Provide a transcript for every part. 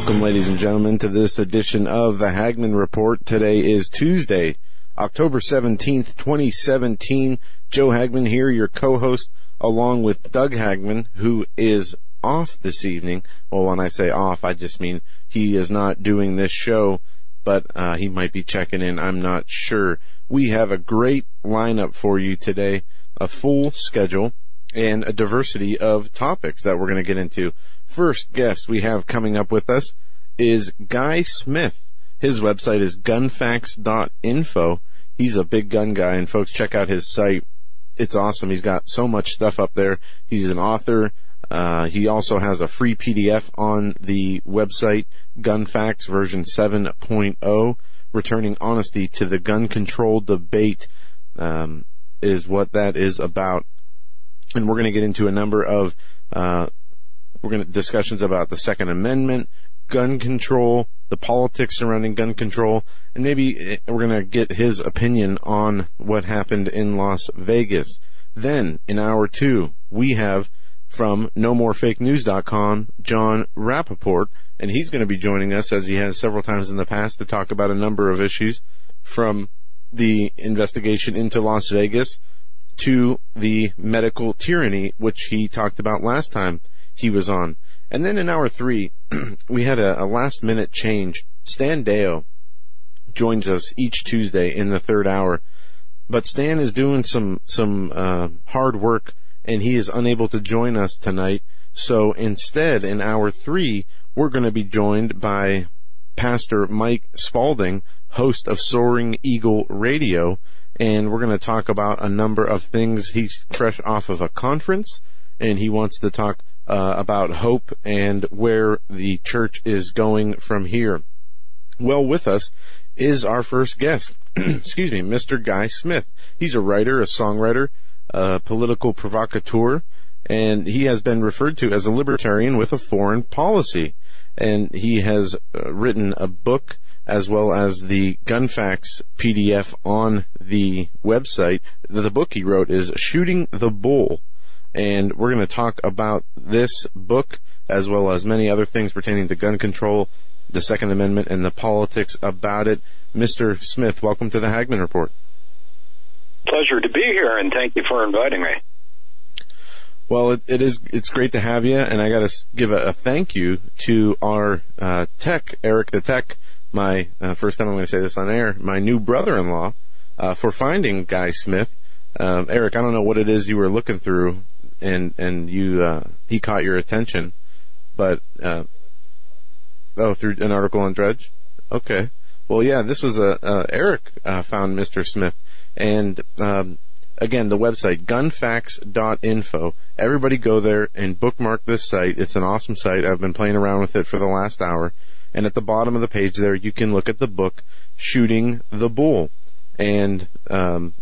Welcome, ladies and gentlemen, to this edition of the Hagmann Report. Today is Tuesday, October 17th, 2017. Joe Hagmann here, your co-host, along with Doug Hagmann, who is off this evening. Well, when I say off, I just mean he is not doing this show, but uh, he might be checking in. I'm not sure. We have a great lineup for you today, a full schedule, and a diversity of topics that we're going to get into. First guest we have coming up with us is Guy Smith. His website is gunfacts.info. He's a big gun guy, and folks, check out his site. It's awesome. He's got so much stuff up there. He's an author. Uh, he also has a free PDF on the website, Gunfacts version 7.0, returning honesty to the gun control debate, um, is what that is about. And we're going to get into a number of, uh, we're going to discussions about the Second Amendment, gun control, the politics surrounding gun control, and maybe eh, we're going to get his opinion on what happened in Las Vegas. Then, in hour two, we have from NoMoreFakeNews.com, Jon Rappoport, and he's going to be joining us as he has several times in the past to talk about a number of issues from the investigation into Las Vegas to the medical tyranny, which he talked about last time he was on. And then in hour three, we had a, a last minute change. Stan Deyo joins us each Tuesday in the third hour, but Stan is doing some some uh, hard work and he is unable to join us tonight. So instead, in hour three, we're going to be joined by Pastor Mike Spaulding, host of Soaring Eagle Radio, and we're going to talk about a number of things. He's fresh off of a conference, and he wants to talk uh, about hope and where the church is going from here. Well, with us is our first guest. Excuse me, Mr. Guy Smith. He's a writer, a songwriter, a political provocateur, and he has been referred to as a libertarian with a foreign policy. And he has uh, written a book as well as the Gunfacts PDF on the website. The book he wrote is Shooting the Bull. And we're going to talk about this book as well as many other things pertaining to gun control, the Second Amendment, and the politics about it. Mr. Smith, welcome to the Hagmann Report. Pleasure to be here, and thank you for inviting me. Well, it, it is. It's great to have you, and I got to give a, a, thank you to our uh, tech, Eric the Tech. My uh, first time I'm going to say this on air. My new brother-in-law uh, for finding Guy Smith. Um, Eric, I don't know what it is you were looking through, and and you uh, he caught your attention, but uh, oh, through an article on Drudge. Okay. Well, yeah, this was a uh, Eric found Mr. Smith, and um, again, the website, gunfacts.info. Everybody go there and bookmark this site. It's an awesome site. I've been playing around with it for the last hour. And at the bottom of the page there, you can look at the book, Shooting the Bull. And, um,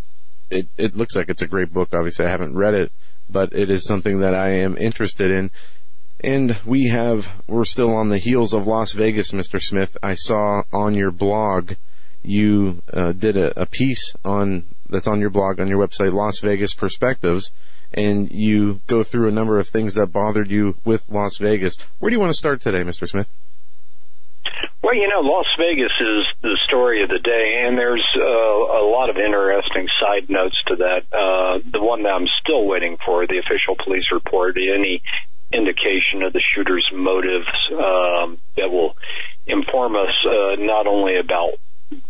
it, it looks like it's a great book. Obviously, I haven't read it, but it is something that I am interested in. And we have, we're still on the heels of Las Vegas, Mr. Smith. I saw on your blog, you uh, did a, a piece on that's on your blog on your website, Las Vegas Perspectives, and you go through a number of things that bothered you with Las Vegas. Where do you want to start today, Mr. Smith? Well, you know, Las Vegas is the story of the day, and there's uh, a lot of interesting side notes to that. Uh, the one that I'm still waiting for, the official police report, any indication of the shooter's motives um, that will inform us uh, not only about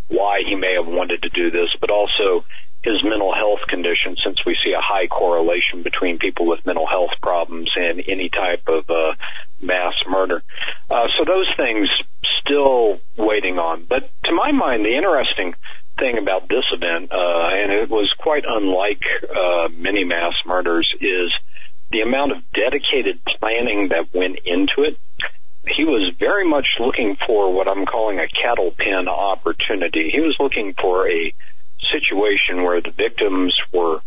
why he may have wanted to do this, but also his mental health condition, since we see a high correlation between people with mental health problems and any type of uh, mass murder. Uh, so those things still waiting on. But to my mind, the interesting thing about this event, uh, and it was quite unlike uh, many mass murders, is the amount of dedicated planning that went into it. He was very much looking for what I'm calling a cattle pen opportunity. He was looking for a situation where the victims were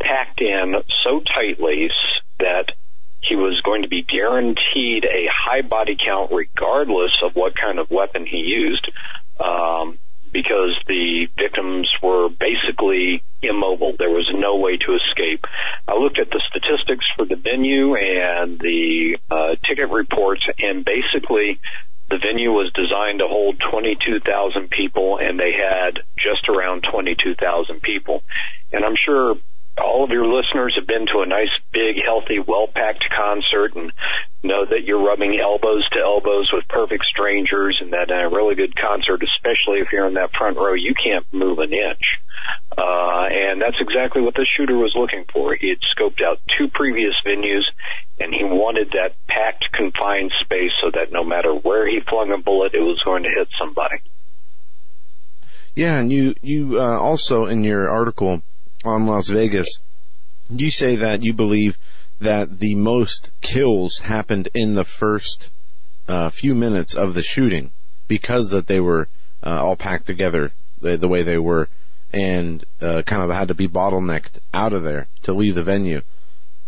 packed in so tightly that he was going to be guaranteed a high body count regardless of what kind of weapon he used. Um, because the victims were basically immobile. There was no way to escape. I looked at the statistics for the venue and the uh, ticket reports, and basically the venue was designed to hold 22,000 people, and they had just around 22,000 people. And I'm sure all of your listeners have been to a nice, big, healthy, well-packed concert and know that you're rubbing elbows to elbows with perfect strangers and that in a really good concert, especially if you're in that front row, you can't move an inch. Uh, and that's exactly what the shooter was looking for. He had scoped out two previous venues and he wanted that packed, confined space so that no matter where he flung a bullet, it was going to hit somebody. Yeah, and you, you, uh, also in your article on Las Vegas, you say that you believe that the most kills happened in the first uh, few minutes of the shooting because that they were uh, all packed together the, the, way they were and uh, kind of had to be bottlenecked out of there to leave the venue.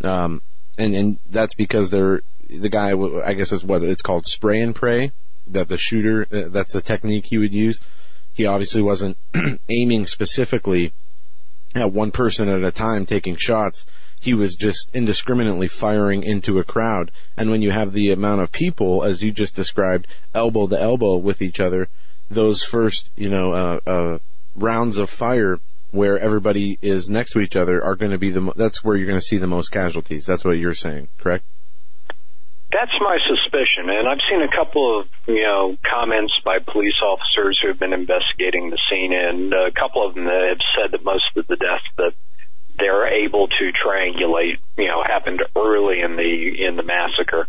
Um, and and that's because they're the guy. I guess is what it's called spray and pray. That the shooter. Uh, that's the technique he would use. He obviously wasn't aiming specifically at one person at a time taking shots. He was just indiscriminately firing into a crowd. And when you have the amount of people, as you just described, elbow to elbow with each other, those first, you know, uh, uh, rounds of fire where everybody is next to each other are going to be the, that's where you're going to see the most casualties. That's what you're saying, correct? That's my suspicion, and I've seen a couple of you know comments by police officers who have been investigating the scene, and a couple of them have said that most of the deaths that they're able to triangulate, you know, happened early in the in the massacre,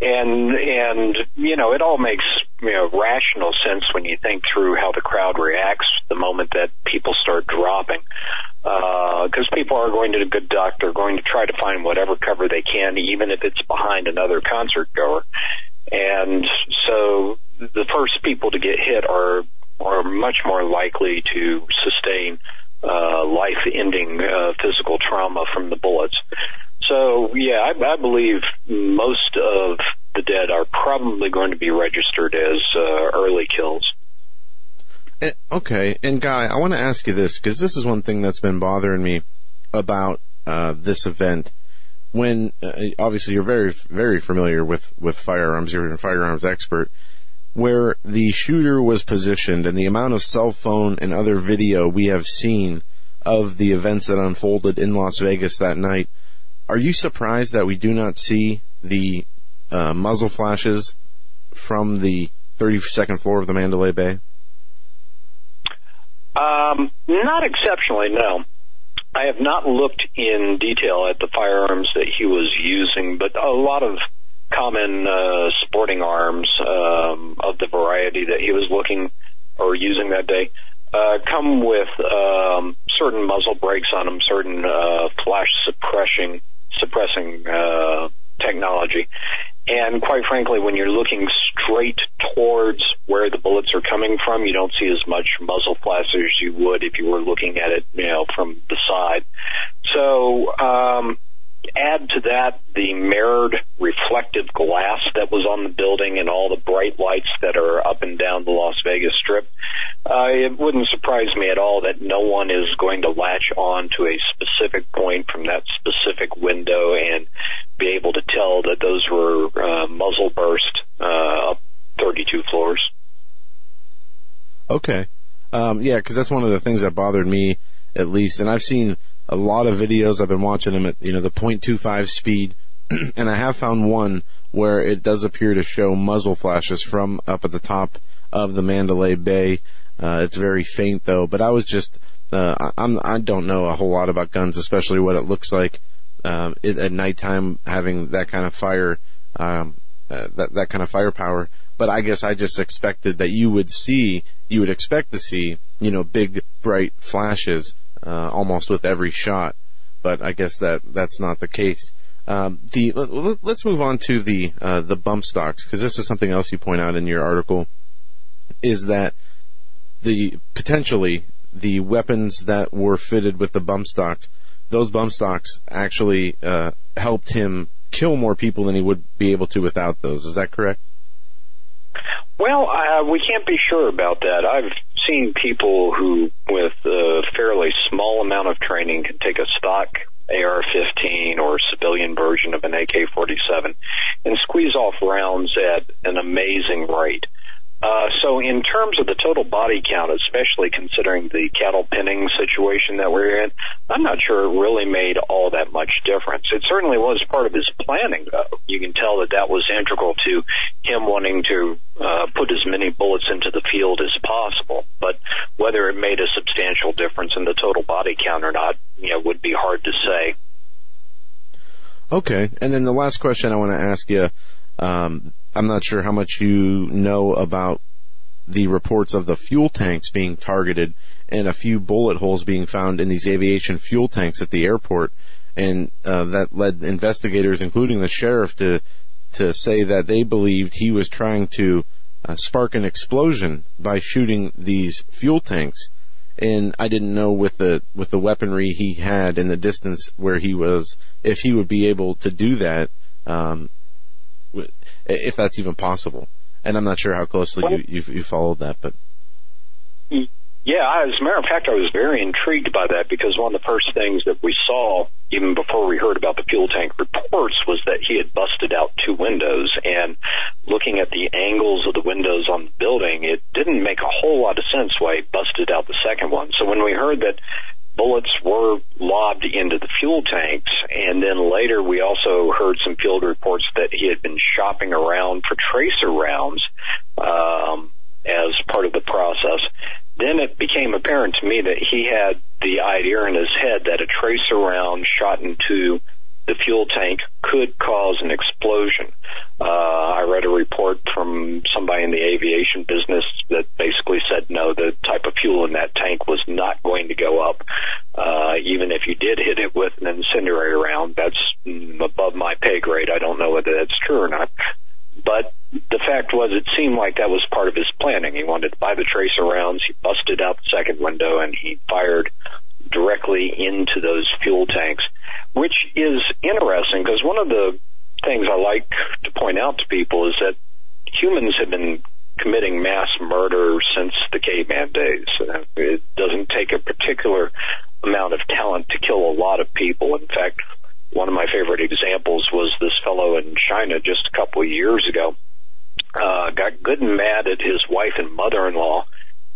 and and you know it all makes you know rational sense when you think through how the crowd reacts the moment that people start dropping because uh, people are going to the good duck, they're going to try to find whatever cover they can, even if it's behind another concert goer. And so the first people to get hit are are much more likely to sustain uh, life-ending uh, physical trauma from the bullets. So yeah, I, I believe most of the dead are probably going to be registered as uh, early kills. Eh, okay, and Guy, I want to ask you this because this is one thing that's been bothering me about uh, this event. When uh, obviously you're very very familiar with with firearms, you're a firearms expert. Where the shooter was positioned and the amount of cell phone and other video we have seen of the events that unfolded in Las Vegas that night, are you surprised that we do not see the uh, muzzle flashes from the 32nd floor of the Mandalay Bay? Um, not exceptionally, no. I have not looked in detail at the firearms that he was using, but a lot of common uh, sporting arms um, of the variety that he was looking or using that day uh, come with um, certain muzzle brakes on them, certain uh, flash suppressing suppressing uh, technology. And quite frankly, when you're looking straight towards where the bullets are coming from, you don't see as much muzzle flash as you would if you were looking at it, you know, from the side. So, um, add to that the mirrored reflective glass that was on the building and all the bright lights that are up and down the Las Vegas Strip, uh, it wouldn't surprise me at all that no one is going to latch on to a specific point from that specific window and be able to tell that those were uh, muzzle burst uh, up 32 floors. Okay. Um, yeah, because that's one of the things that bothered me, at least. And I've seen a lot of videos. I've been watching them at you know the .25 speed, and I have found one where it does appear to show muzzle flashes from up at the top of the Mandalay Bay. Uh, it's very faint though, but I was just uh, I'm I don't know a whole lot about guns, especially what it looks like um, it, at nighttime having that kind of fire, um, uh, that that kind of firepower. But I guess I just expected that you would see, you would expect to see, you know, big bright flashes uh, almost with every shot. But I guess that that's not the case. Um, the let, us move on to the uh, the bump stocks because this is something else you point out in your article. Is that the potentially the weapons that were fitted with the bump stocks, those bump stocks actually uh, helped him kill more people than he would be able to without those. Is that correct? Well, uh, we can't be sure about that. I've seen people who, with a fairly small amount of training, can take a stock AR-15 or civilian version of an AK-47 and squeeze off rounds at an amazing rate. Uh, so in terms of the total body count, especially considering the cattle pinning situation that we're in, I'm not sure it really made all that much difference. It certainly was part of his planning, though. You can tell that that was integral to him wanting to uh, put as many bullets into the field as possible. But whether it made a substantial difference in the total body count or not, you know, would be hard to say. Okay, and then the last question I want to ask you. Um, I'm not sure how much you know about the reports of the fuel tanks being targeted and a few bullet holes being found in these aviation fuel tanks at the airport. And uh, that led investigators, including the sheriff, to to say that they believed he was trying to uh, spark an explosion by shooting these fuel tanks. And I didn't know with the with the weaponry he had and the distance where he was, if he would be able to do that. Um, if that's even possible. And I'm not sure how closely you, you, you followed that, but. Yeah, as a matter of fact, I was very intrigued by that because one of the first things that we saw, even before we heard about the fuel tank reports, was that he had busted out two windows. And looking at the angles of the windows on the building, it didn't make a whole lot of sense why he busted out the second one. So when we heard that bullets were lobbed into the fuel tanks. And then later we also heard some field reports that he had been shopping around for tracer rounds um, as part of the process. Then it became apparent to me that he had the idea in his head that a tracer round shot into the fuel tank could cause an explosion. Uh, I read a report from somebody in the aviation business that basically said no, the type of fuel in that tank was not going to go up, uh, even if you did hit it with an incendiary round. That's above my pay grade. I don't know whether that's true or not. But the fact was, it seemed like that was part of his planning. He wanted to buy the tracer rounds. He busted out the second window and he fired directly into those fuel tanks which is interesting because one of the things I like to point out to people is that humans have been committing mass murder since the caveman days. It doesn't take a particular amount of talent to kill a lot of people. In fact, one of my favorite examples was this fellow in China just a couple of years ago. Uh, got good and mad at his wife and mother-in-law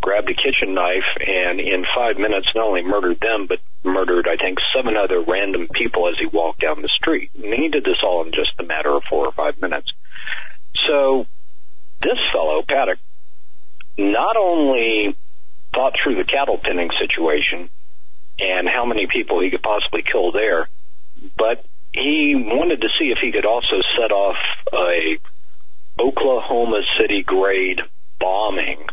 grabbed a kitchen knife and in five minutes not only murdered them, but murdered, I think, seven other random people as he walked down the street. And he did this all in just a matter of four or five minutes. So this fellow, Paddock, not only thought through the cattle pinning situation and how many people he could possibly kill there, but he wanted to see if he could also set off a Oklahoma City grade bombing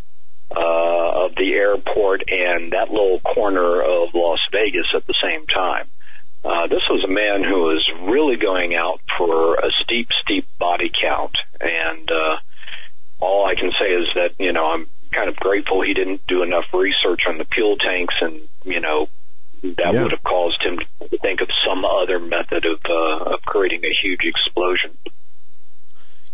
uh, of the airport and that little corner of Las Vegas at the same time. Uh, this was a man who was really going out for a steep, steep body count, and uh, all I can say is that you know I'm kind of grateful he didn't do enough research on the fuel tanks, and you know that yeah. would have caused him to think of some other method of uh, of creating a huge explosion.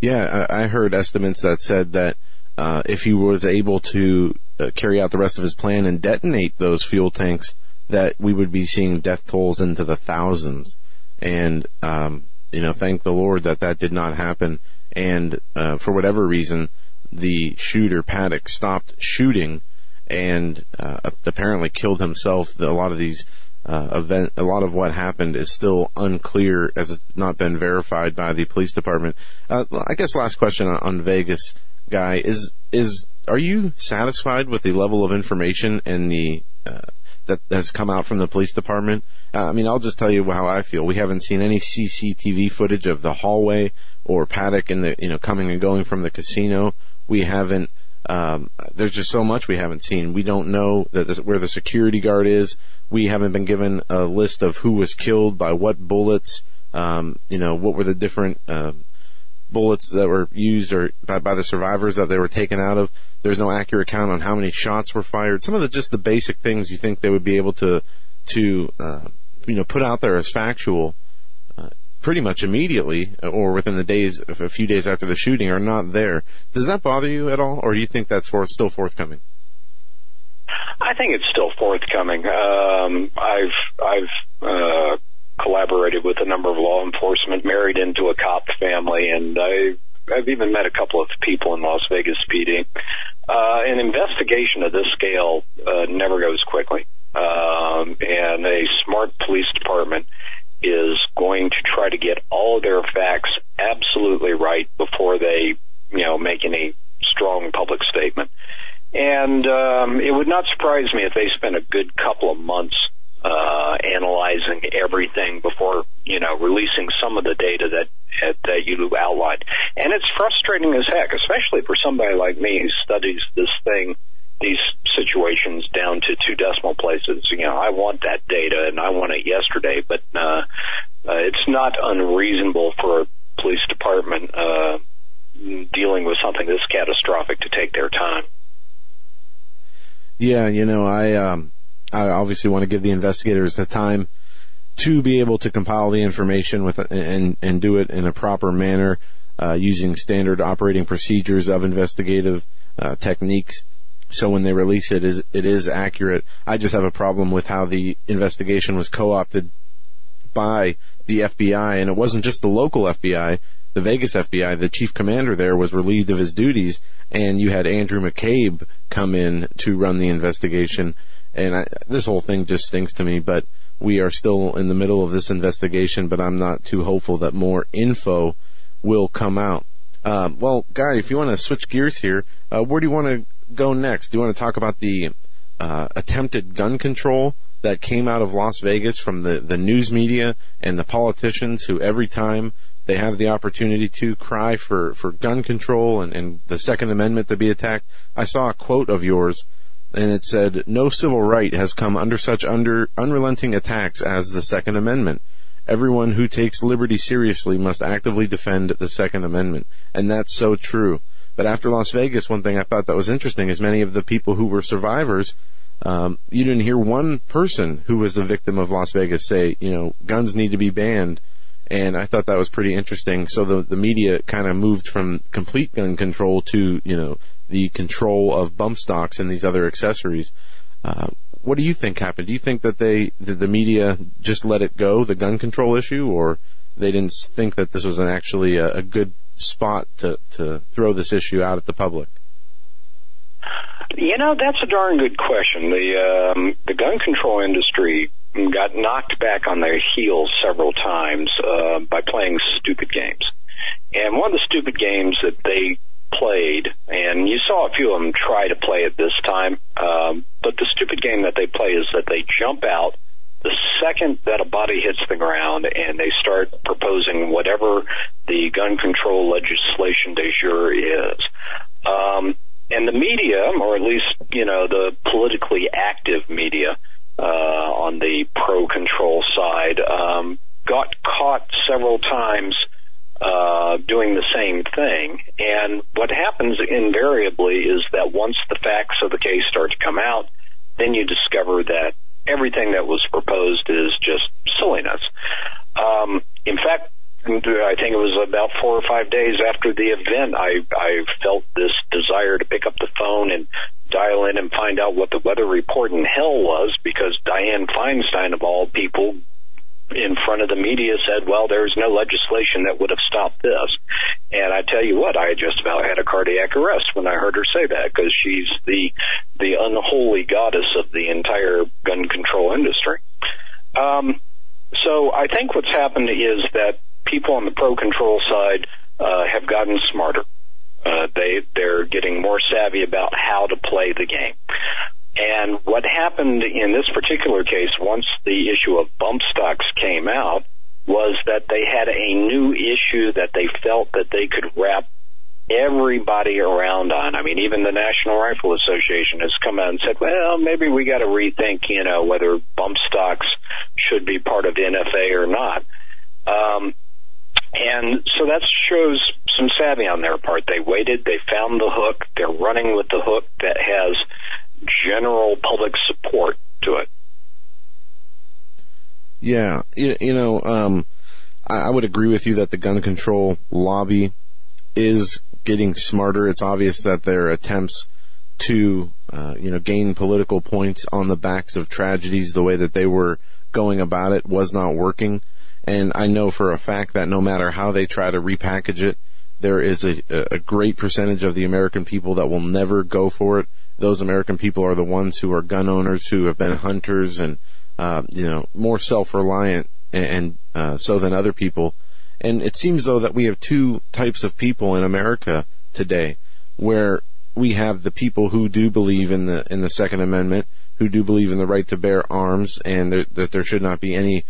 Yeah, I heard estimates that said that uh, if he was able to uh, carry out the rest of his plan and detonate those fuel tanks, that we would be seeing death tolls into the thousands. And, um, you know, thank the Lord that that did not happen. And, uh, for whatever reason, the shooter Paddock stopped shooting and, uh, apparently killed himself. A lot of these, uh, event, a lot of what happened is still unclear as it's not been verified by the police department. Uh, I guess last question on, on Vegas guy is is are you satisfied with the level of information and the uh, that has come out from the police department? Uh, I mean, I'll just tell you how I feel. We haven't seen any CCTV footage of the hallway or Paddock in the you know coming and going from the casino. We haven't. Um, there's just so much we haven't seen. We don't know this, where the security guard is. We haven't been given a list of who was killed by what bullets. Um, you know, what were the different uh, bullets that were used or by, by the survivors that they were taken out of? There's no accurate count on how many shots were fired. Some of the just the basic things you think they would be able to to uh, you know put out there as factual uh, pretty much immediately or within the days a few days after the shooting are not there. Does that bother you at all, or do you think that's for, still forthcoming? I think it's still forthcoming. Um, I've I've uh, collaborated with a number of law enforcement, married into a cop family, and I I've even met a couple of people in Las Vegas PD. Uh, an investigation of this scale uh, never goes quickly, um, and a smart police department is going to try to get all their facts absolutely right before they, you know, make any strong public statement. And um, it would not surprise me if they spent a good couple of months uh, analyzing everything before you know releasing some of the data that that you outlined. And it's frustrating as heck, especially for somebody like me who studies this thing, these situations down to two decimal places. You know, I want that data and I want it yesterday, but uh, uh, it's not unreasonable for a police department uh, dealing with something this catastrophic to take their time. Yeah, you know, I um, I obviously want to give the investigators the time to be able to compile the information with and and do it in a proper manner uh, using standard operating procedures of investigative uh, techniques. So when they release it, is it is accurate. I just have a problem with how the investigation was co-opted by the FBI, and it wasn't just the local FBI the Vegas FBI, the chief commander there was relieved of his duties, and you had Andrew McCabe come in to run the investigation. And I, this whole thing just stinks to me, but we are still in the middle of this investigation, but I'm not too hopeful that more info will come out. Um, well, Guy, if you want to switch gears here, uh, where do you want to go next? Do you want to talk about the uh, attempted gun control that came out of Las Vegas from the, the news media and the politicians who every time they have the opportunity to cry for, for gun control and, and the Second Amendment to be attacked. I saw a quote of yours and it said, no civil right has come under such under unrelenting attacks as the Second Amendment. Everyone who takes liberty seriously must actively defend the Second Amendment. And that's so true. But after Las Vegas, one thing I thought that was interesting is many of the people who were survivors, um, you didn't hear one person who was the victim of Las Vegas say, you know, guns need to be banned and I thought that was pretty interesting. So the the media kind of moved from complete gun control to you know the control of bump stocks and these other accessories. Uh, what do you think happened? Do you think that they did the media just let it go, the gun control issue, or they didn't think that this was an actually a, a good spot to to throw this issue out at the public? You know, that's a darn good question. The um, the gun control industry got knocked back on their heels several times uh, by playing stupid games. And one of the stupid games that they played, and you saw a few of them try to play it this time, um, but the stupid game that they play is that they jump out the second that a body hits the ground and they start proposing whatever the gun control legislation de jure is. Um, and the media, or at least, you know, the politically active media, uh, on the pro control side, um, got caught several times uh, doing the same thing. And what happens invariably is that once the facts of the case start to come out, then you discover that everything that was proposed is just silliness. Um, in fact, I think it was about four or five days after the event, I, I felt this desire to pick up the phone and dial in and find out what the weather report in hell was because Dianne Feinstein, of all people, in front of the media said, well, there's no legislation that would have stopped this. And I tell you what, I just about had a cardiac arrest when I heard her say that because she's the, the unholy goddess of the entire gun control industry. Um, so I think what's happened is that people on the pro control side uh, have gotten smarter. Uh, they they're getting more savvy about how to play the game. And what happened in this particular case, once the issue of bump stocks came out, was that they had a new issue that they felt that they could wrap everybody around on. I mean, even the National Rifle Association has come out and said, well, maybe we got to rethink, you know, whether bump stocks should be part of NFA or not. Um, and so that shows some savvy on their part. They waited, they found the hook, they're running with the hook that has general public support to it. Yeah, you, you know, um, I, I would agree with you that the gun control lobby is getting smarter. It's obvious that their attempts to, uh, you know, gain political points on the backs of tragedies, the way that they were going about it, was not working. And I know for a fact that no matter how they try to repackage it, there is a, a great percentage of the American people that will never go for it. Those American people are the ones who are gun owners, who have been hunters and, uh, you know, more self-reliant and, and uh, so than other people. And it seems though that we have two types of people in America today, where we have the people who do believe in the in the Second Amendment, who do believe in the right to bear arms, and there, that there should not be any,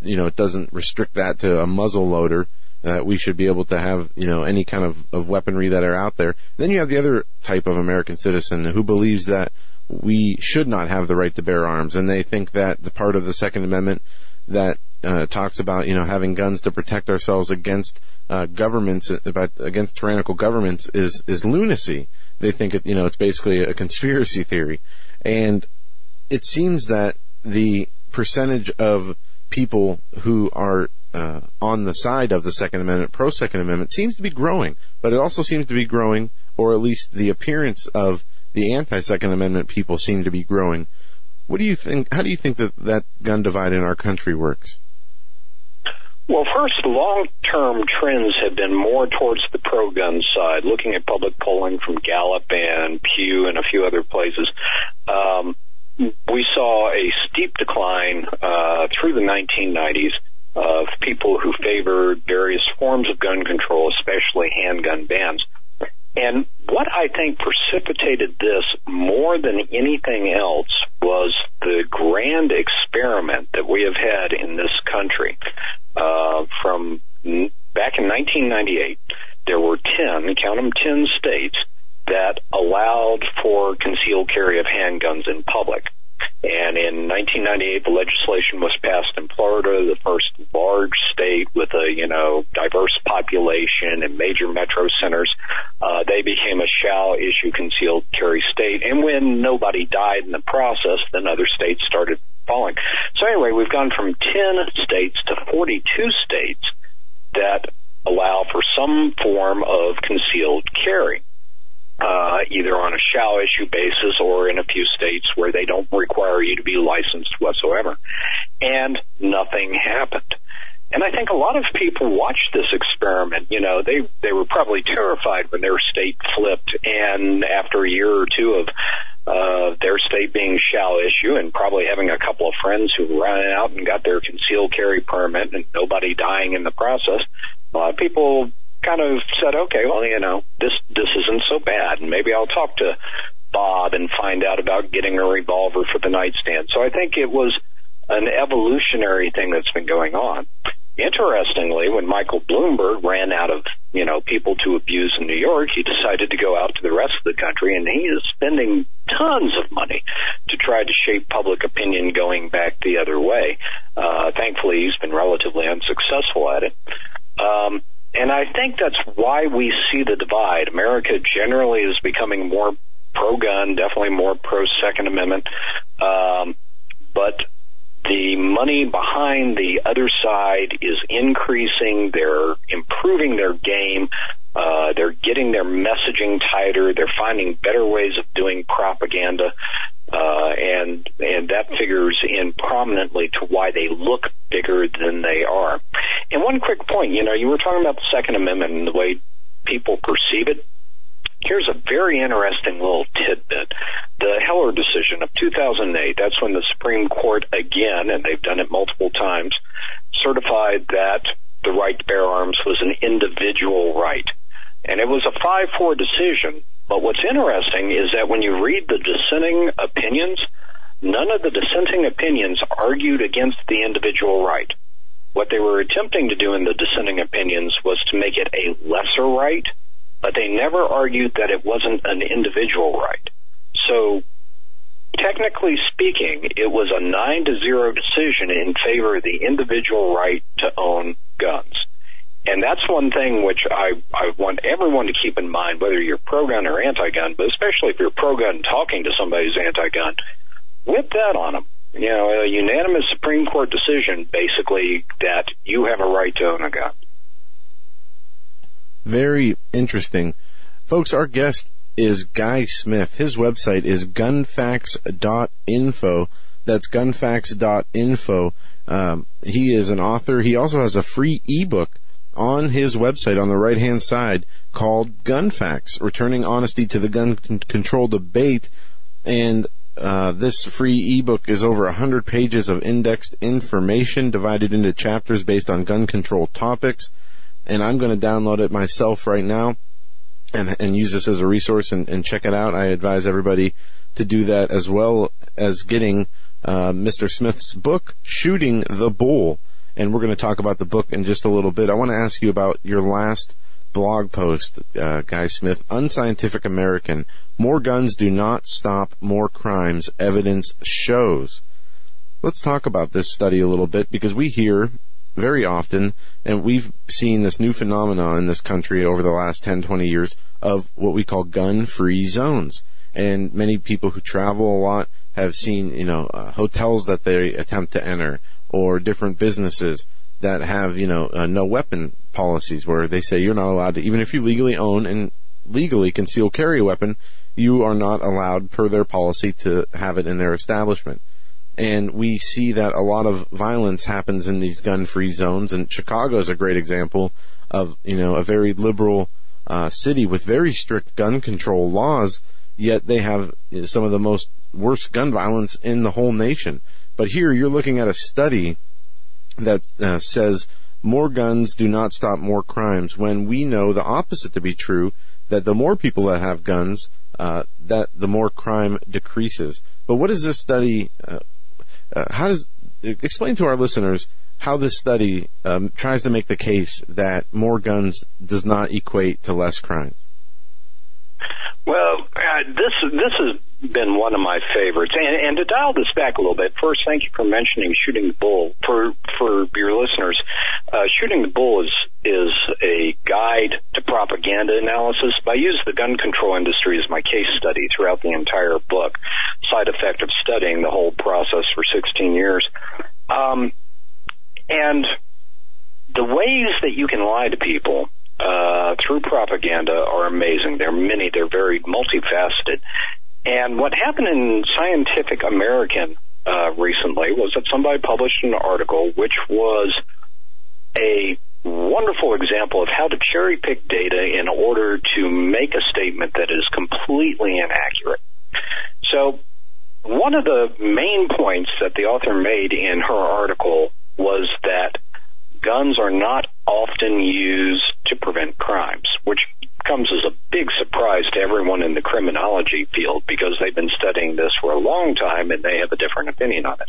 you know, it doesn't restrict that to a muzzle loader. That we should be able to have, you know, any kind of, of weaponry that are out there. Then you have the other type of American citizen who believes that we should not have the right to bear arms, and they think that the part of the Second Amendment that uh, talks about you know having guns to protect ourselves against uh, governments about against tyrannical governments is is lunacy. They think it you know it's basically a conspiracy theory, and it seems that the percentage of people who are uh, on the side of the Second Amendment, pro Second Amendment, seems to be growing, but it also seems to be growing, or at least the appearance of the anti Second Amendment people seem to be growing. What do you think? How do you think that that gun divide in our country works? Well, first, long-term trends have been more towards the pro-gun side. Looking at public polling from Gallup and Pew and a few other places, um, we saw a steep decline uh, through the 1990s of people who favored various forms of gun control, especially handgun bans. And what I think precipitated this more than anything else was the grand experiment that we have had in this country. Uh, from back in 1998, there were 10, count them 10 states that allowed for concealed carry of handguns in public. And in 1998, the legislation was passed in Florida, the first large state with a, you know, diverse population and major metro centers. Uh, they became a shall issue concealed carry state. And when nobody died in the process, then other states started following. So anyway, we've gone from 10 states to 42 states that allow for some form of concealed carry uh, either on a shall issue basis or in a few states where they don't require you to be licensed whatsoever. And nothing happened. And I think a lot of people watched this experiment. You know, they they were probably terrified when their state flipped, and after a year or two of uh, their state being shall issue, and probably having a couple of friends who ran out and got their concealed carry permit, and nobody dying in the process, a lot of people kind of said, okay, well, you know, this this isn't so bad, and maybe I'll talk to Bob and find out about getting a revolver for the nightstand. So I think it was an evolutionary thing that's been going on. Interestingly, when Michael Bloomberg ran out of, you know, people to abuse in New York, he decided to go out to the rest of the country and he is spending tons of money to try to shape public opinion going back the other way. Uh, thankfully, he's been relatively unsuccessful at it. Um, and I think that's why we see the divide. America generally is becoming more pro gun, definitely more pro Second Amendment. Um, but the money behind the other side is increasing. They're improving their game. Uh, they're getting their messaging tighter. They're finding better ways of doing propaganda. Uh, and and that figures in prominently to why they look bigger than they are. And one quick point, you know, you were talking about the Second Amendment and the way people perceive it. Here's a very interesting little tidbit. The Heller decision of 2008, that's when the Supreme Court again, and they've done it multiple times, certified that the right to bear arms was an individual right. And it was a 5-4 decision but what's interesting is that when you read the dissenting opinions, none of the dissenting opinions argued against the individual right. What they were attempting to do in the dissenting opinions was to make it a lesser right, but they never argued that it wasn't an individual right. So technically speaking, it was a nine to zero decision in favor of the individual right to own guns. And that's one thing which I, I want everyone to keep in mind, whether you're pro-gun or anti-gun, but especially if you're pro-gun talking to somebody who's anti-gun, whip that on them. You know, a unanimous Supreme Court decision, basically, that you have a right to own a gun. Very interesting. Folks, our guest is Guy Smith. His website is gunfacts.info. That's gunfacts.info. Um, he is an author. He also has a free ebook on his website on the right hand side called Gun Facts, Returning Honesty to the Gun Control Debate. And uh, this free ebook is over 100 pages of indexed information divided into chapters based on gun control topics. And I'm going to download it myself right now and, and use this as a resource and, and check it out. I advise everybody to do that as well as getting uh, Mr. Smith's book, Shooting the Bull. And we're going to talk about the book in just a little bit. I want to ask you about your last blog post, uh, Guy Smith, Unscientific American. More guns do not stop more crimes, evidence shows. Let's talk about this study a little bit because we hear very often, and we've seen this new phenomenon in this country over the last 10, 20 years of what we call gun-free zones. And many people who travel a lot have seen, you know, uh, hotels that they attempt to enter or different businesses that have, you know, uh, no weapon policies where they say you're not allowed to, even if you legally own and legally conceal carry a weapon, you are not allowed per their policy to have it in their establishment and we see that a lot of violence happens in these gun-free zones. And Chicago is a great example of you know a very liberal uh, city with very strict gun control laws, yet they have some of the most worst gun violence in the whole nation. But here you're looking at a study that uh, says more guns do not stop more crimes when we know the opposite to be true that the more people that have guns uh, that the more crime decreases. But what is this study uh, uh, how does explain to our listeners how this study um, tries to make the case that more guns does not equate to less crime? Well, uh, this this has been one of my favorites, and, and to dial this back a little bit. First, thank you for mentioning shooting the bull. For for your listeners, uh, shooting the bull is is a guide to propaganda analysis. I use the gun control industry as my case study throughout the entire book. Side effect of studying the whole process for 16 years, um, and the ways that you can lie to people uh, through propaganda are amazing. They're many. They're very multifaceted. And what happened in Scientific American uh, recently was that somebody published an article which was a wonderful example of how to cherry pick data in order to make a statement that is completely inaccurate. So, one of the main points that the author made in her article was that guns are not often used to prevent crimes, which comes as a big everyone in the criminology field because they've been studying this for a long time and they have a different opinion on it.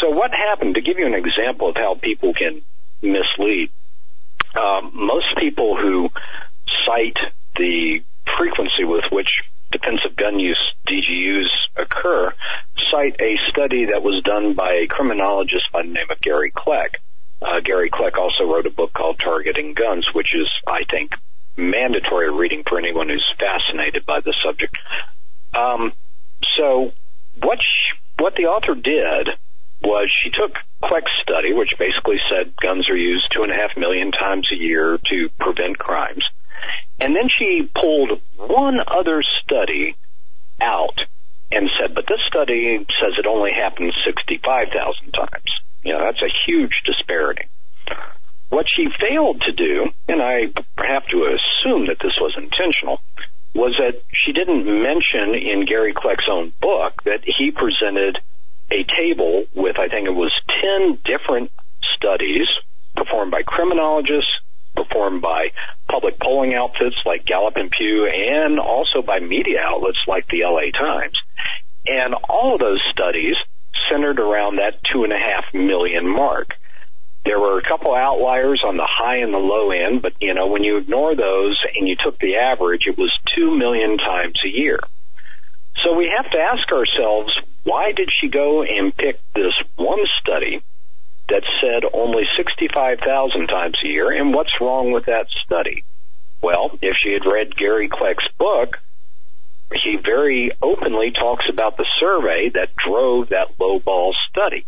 So what happened, to give you an example of how people can mislead, um, most people who cite the frequency with which defensive gun use DGUs occur cite a study that was done by a criminologist by the name of Gary Kleck. Uh, Gary Kleck also wrote a book called Targeting Guns, which is, I think, mandatory reading for anyone who's fascinated by the subject. Um, so, what she, what the author did was she took Kleck's study, which basically said guns are used two and a half million times a year to prevent crimes, and then she pulled one other study out and said, but this study says it only happens 65,000 times. You know, that's a huge disparity. What she failed to do, and I have to assume that this was intentional, was that she didn't mention in Gary Kleck's own book that he presented a table with, I think it was 10 different studies performed by criminologists, performed by public polling outfits like Gallup and Pew, and also by media outlets like the LA Times. And all of those studies centered around that two and a half million mark. There were a couple outliers on the high and the low end, but you know, when you ignore those and you took the average, it was two million times a year. So we have to ask ourselves, why did she go and pick this one study that said only 65,000 times a year, and what's wrong with that study? Well, if she had read Gary Kleck's book, he very openly talks about the survey that drove that lowball study.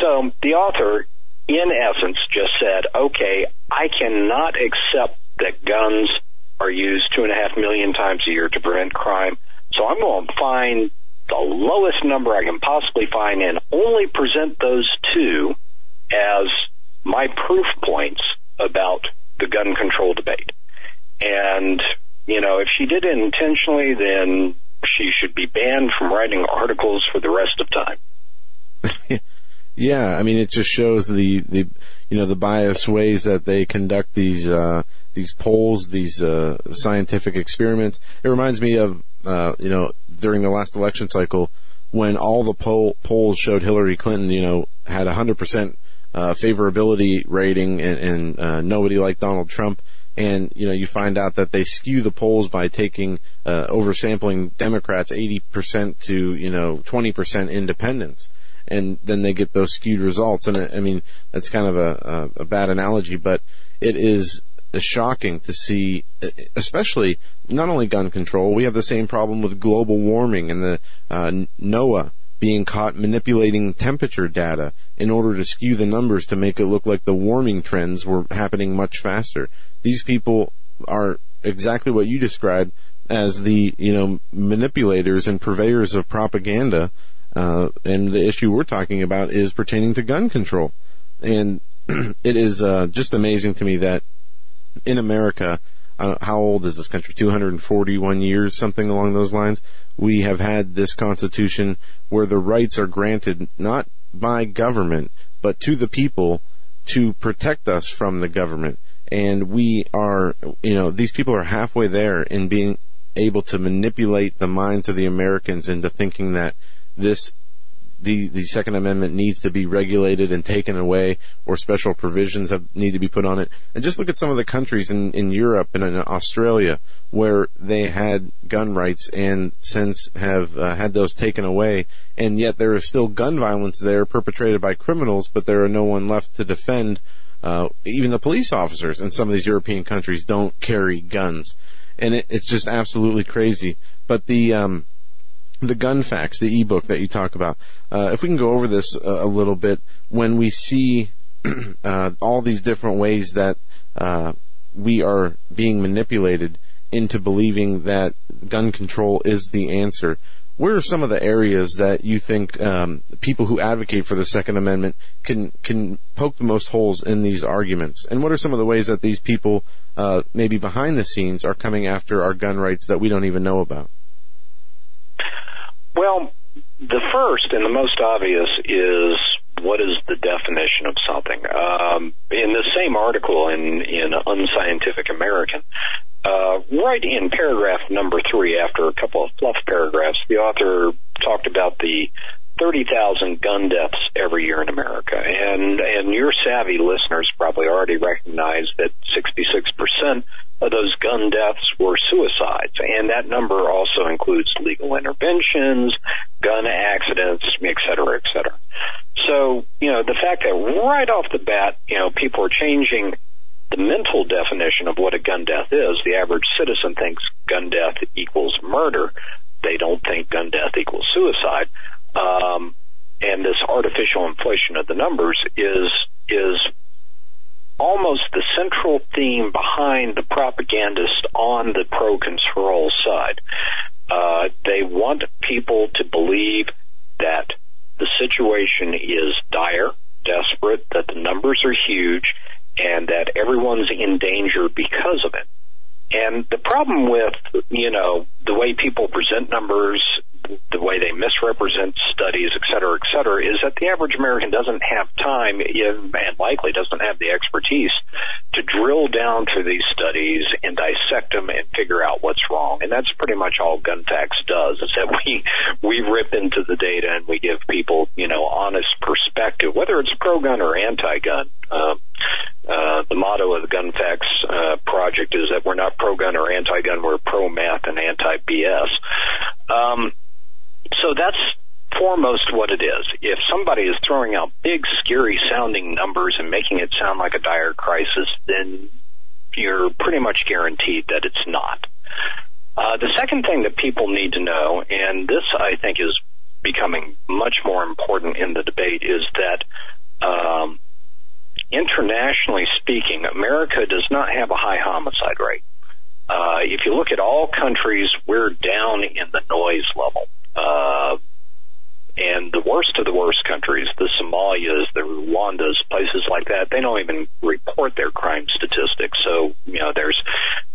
So the author, in essence, just said, okay, I cannot accept that guns are used two and a half million times a year to prevent crime. So I'm going to find the lowest number I can possibly find and only present those two as my proof points about the gun control debate. And, you know, if she did it intentionally, then she should be banned from writing articles for the rest of time. Yeah, I mean, it just shows the, the, you know, the biased ways that they conduct these, uh, these polls, these, uh, scientific experiments. It reminds me of, uh, you know, during the last election cycle when all the poll, polls showed Hillary Clinton, you know, had a hundred percent, uh, favorability rating and, and, uh, nobody liked Donald Trump and you know you find out that they skew the polls by taking uh, oversampling Democrats 80% to you know 20% independents, and then they get those skewed results. And I mean that's kind of a, a, a bad analogy, but it is shocking to see, especially not only gun control. We have the same problem with global warming and the uh, NOAA being caught manipulating temperature data in order to skew the numbers to make it look like the warming trends were happening much faster. These people are exactly what you described as the, you know, manipulators and purveyors of propaganda. Uh, and the issue we're talking about is pertaining to gun control. And it is, uh, just amazing to me that in America, uh, how old is this country? 241 years, something along those lines. We have had this constitution where the rights are granted not by government, but to the people to protect us from the government. And we are, you know, these people are halfway there in being able to manipulate the minds of the Americans into thinking that this the the Second Amendment needs to be regulated and taken away, or special provisions have, need to be put on it. And just look at some of the countries in in Europe and in Australia where they had gun rights and since have uh, had those taken away, and yet there is still gun violence there perpetrated by criminals, but there are no one left to defend. Uh, even the police officers in some of these European countries don't carry guns, and it, it's just absolutely crazy. But the um, the gun facts, the ebook that you talk about. Uh, if we can go over this uh, a little bit, when we see uh, all these different ways that uh, we are being manipulated into believing that gun control is the answer, where are some of the areas that you think um, people who advocate for the Second Amendment can can poke the most holes in these arguments? And what are some of the ways that these people, uh, maybe behind the scenes, are coming after our gun rights that we don't even know about? Well, the first and the most obvious is what is the definition of something? Um, in the same article in in Unscientific American, uh, right in paragraph number three, after a couple of fluff paragraphs, the author talked about the 30,000 gun deaths every year in America. And, and your savvy listeners probably already recognize that 66% of those gun deaths were suicides. And that number also includes legal interventions, gun accidents, et cetera, et cetera. So, you know, the fact that right off the bat, you know, people are changing the mental definition of what a gun death is. The average citizen thinks gun death equals murder. They don't think gun death equals suicide. Um, and this artificial inflation of the numbers is is almost the central theme behind the propagandists on the pro control side. Uh, they want people to believe that the situation is dire, desperate, that the numbers are huge, and that everyone's in danger because of it. And the problem with, you know, the way people present numbers, the way they misrepresent studies, et cetera, et cetera, is that the average American doesn't have time and likely doesn't have the expertise to drill down through these studies and dissect them and figure out what's wrong. And that's pretty much all gun facts does is that we, we rip into the data and we give people, you know, honest perspective, whether it's pro gun or anti gun. Um, uh, the motto of the Gun Facts uh, project is that we're not pro gun or anti gun, we're pro math and anti that's foremost what it is. If somebody is throwing out big, scary sounding numbers and making it sound like a dire crisis, then you're pretty much guaranteed that it's not. Uh, the second thing that people need to know, and this I think is becoming much more important in the debate, is that um, internationally speaking, America does not have a high homicide rate. Uh, if you look at all countries, we're down in the noise level. Uh, and the worst of the worst countries, the Somalias, the Rwandas, places like that, they don't even report their crime statistics. So, you know, there's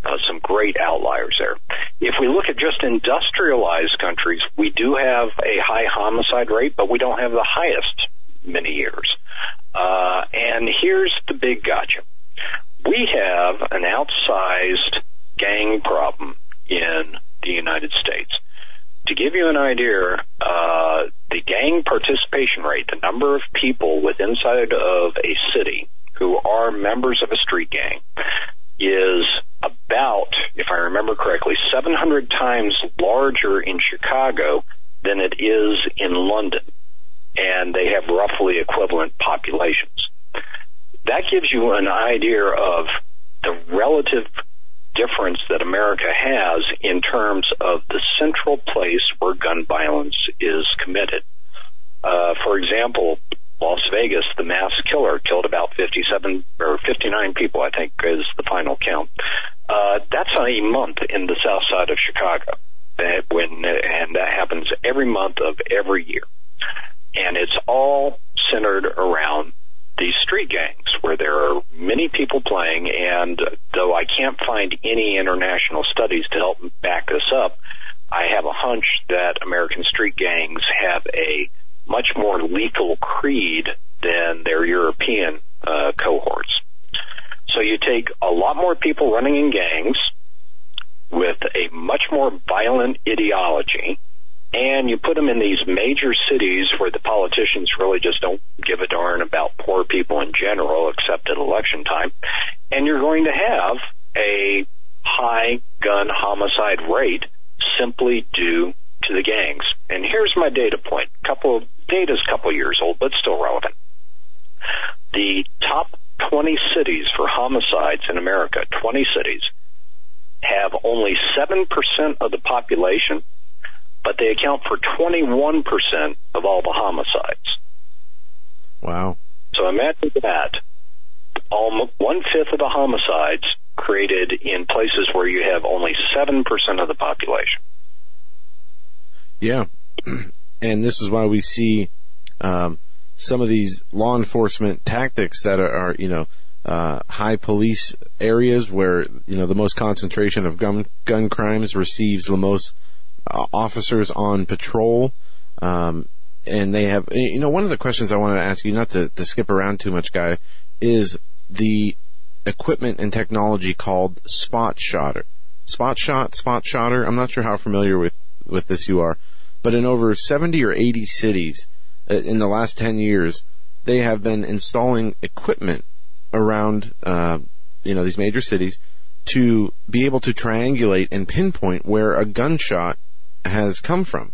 uh, some great outliers there. If we look at just industrialized countries, we do have a high homicide rate, but we don't have the highest many years. Uh, and here's the big gotcha. We have an outsized gang problem in the United States. To give you an idea, uh, the gang participation rate, the number of people with inside of a city who are members of a street gang, is about, if I remember correctly, 700 times larger in Chicago than it is in London. And they have roughly equivalent populations. That gives you an idea of the relative difference that America has in terms of the central place where gun violence is committed. Uh, for example, Las Vegas, the mass killer killed about 57 or 59 people, I think is the final count. Uh, that's a month in the south side of Chicago. When, and that happens every month of every year. And it's all centered around these street gangs where there are many people playing and though I can't find any international studies to help back this up, I have a hunch that American street gangs have a much more lethal creed than their European uh, cohorts. So you take a lot more people running in gangs with a much more violent ideology and you put them in these major cities where the politicians really just don't give a darn about poor people in general, except at election time, and you're going to have a high gun homicide rate simply due to the gangs. And here's my data point. Couple data's a couple years old, but still relevant. The top 20 cities for homicides in America, 20 cities, have only 7% of the population but they account for 21% of all the homicides. Wow. So imagine that. Almost one fifth of the homicides created in places where you have only 7% of the population. Yeah. And this is why we see um, some of these law enforcement tactics that are, are you know, uh, high police areas where, you know, the most concentration of gun, gun crimes receives the most officers on patrol. Um, and they have, you know, one of the questions I wanted to ask you, not to, to skip around too much, guy, is the equipment and technology called spot shotter. Spot shot, spot shotter. I'm not sure how familiar with, with this you are, but in over 70 or 80 cities uh, in the last 10 years, they have been installing equipment around, uh, you know, these major cities to be able to triangulate and pinpoint where a gunshot has come from.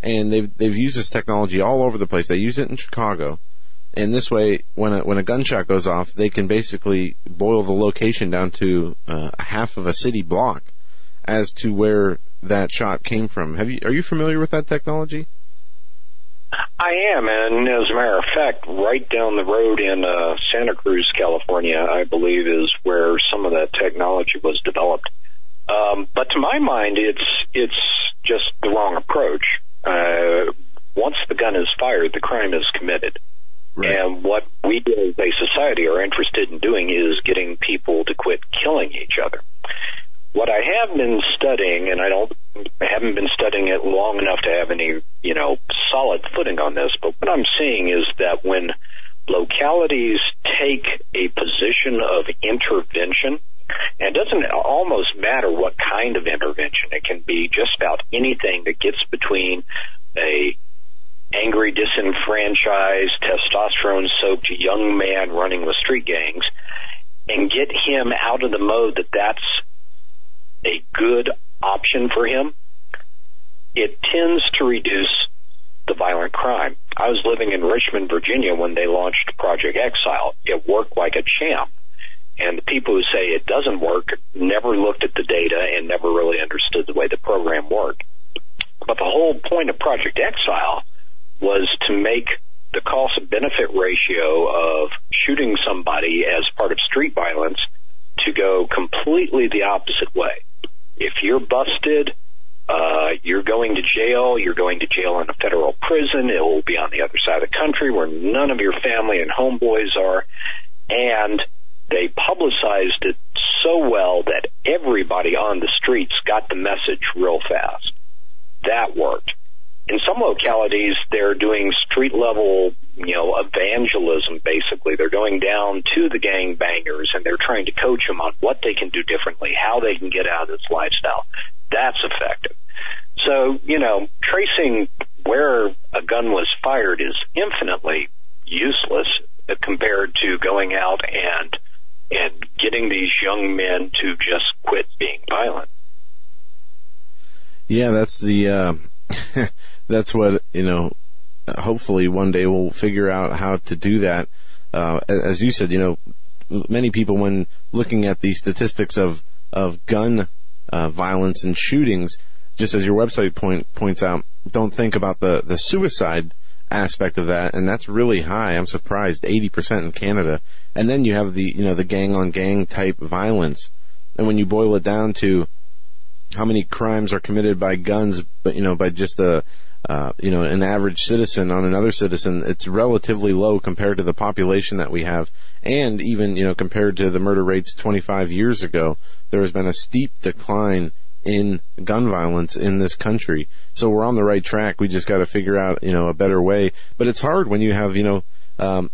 And they've, they've used this technology all over the place. They use it in Chicago. And this way, when a, when a gunshot goes off, they can basically boil the location down to uh, half of a city block as to where that shot came from. Have you, are you familiar with that technology? I am, and as a matter of fact, right down the road in uh, Santa Cruz, California, I believe is where some of that technology was developed. Um, but to my mind, it's it's just the wrong approach. Uh, once the gun is fired, the crime is committed. Right. And what we as a society are interested in doing is getting people to quit killing each other. What I have been studying, and I don't I haven't been studying it long enough to have any, you know, solid footing on this, but what I'm seeing is that when localities take a position of intervention, and it doesn't almost matter what kind of intervention. It can be just about anything that gets between a angry, disenfranchised, testosterone soaked young man running with street gangs and get him out of the mode that that's a good option for him. It tends to reduce the violent crime. I was living in Richmond, Virginia when they launched Project Exile. It worked like a champ. And the people who say it doesn't work never looked at the data and never really understood the way the program worked. But the whole point of Project Exile was to make the cost benefit ratio of shooting somebody as part of street violence to go completely the opposite way. If you're busted, uh, you're going to jail. You're going to jail in a federal prison. It will be on the other side of the country where none of your family and homeboys are. And they publicized it so well that everybody on the streets got the message real fast. That worked. In some localities, they're doing street level, you know, evangelism basically. They're going down to the gang bangers and they're trying to coach them on what they can do differently, how they can get out of this lifestyle. That's effective. So, you know, tracing where a gun was fired is infinitely useless compared to going out and and getting these young men to just quit being violent. Yeah, that's the uh, that's what you know. Hopefully, one day we'll figure out how to do that. Uh, as you said, you know, many people when looking at the statistics of of gun uh, violence and shootings, just as your website point points out, don't think about the the suicide aspect of that, and that's really high. I'm surprised, 80% in Canada. And then you have the, you know, the gang on gang type violence. And when you boil it down to how many crimes are committed by guns, but, you know, by just a, uh, you know, an average citizen on another citizen, it's relatively low compared to the population that we have. And even, you know, compared to the murder rates 25 years ago, there has been a steep decline in gun violence in this country. So we're on the right track. We just got to figure out, you know, a better way. But it's hard when you have, you know, um,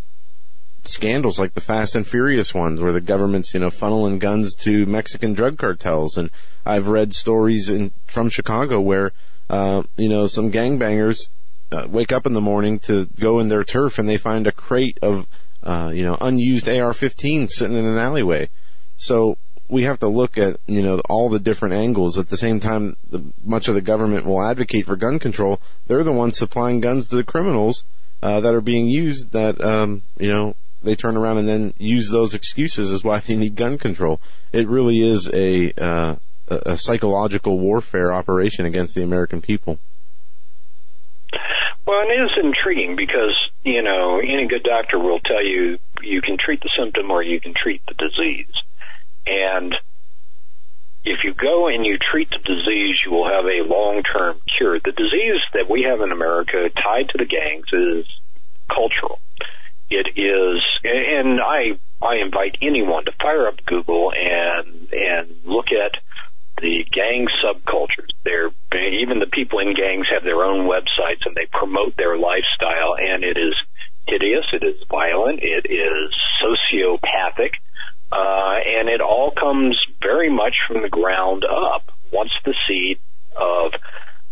scandals like the Fast and Furious ones where the government's, you know, funneling guns to Mexican drug cartels. And I've read stories in, from Chicago where, uh, you know, some gangbangers uh, wake up in the morning to go in their turf and they find a crate of, uh, you know, unused AR-15 sitting in an alleyway. So we have to look at you know all the different angles. At the same time, the, much of the government will advocate for gun control. They're the ones supplying guns to the criminals uh, that are being used. That um, you know they turn around and then use those excuses as why they need gun control. It really is a uh, a psychological warfare operation against the American people. Well, it is intriguing because, you know, any good doctor will tell you you can treat the symptom or you can treat the disease. And if you go and you treat the disease, you will have a long-term cure. The disease that we have in America tied to the gangs is cultural. It is, and I, I invite anyone to fire up Google and, and look at the gang subcultures. They're, even the people in gangs have their own websites and they promote their lifestyle and it is hideous, it is violent, it is sociopathic, uh, and it all comes very much from the ground up. Once the seed of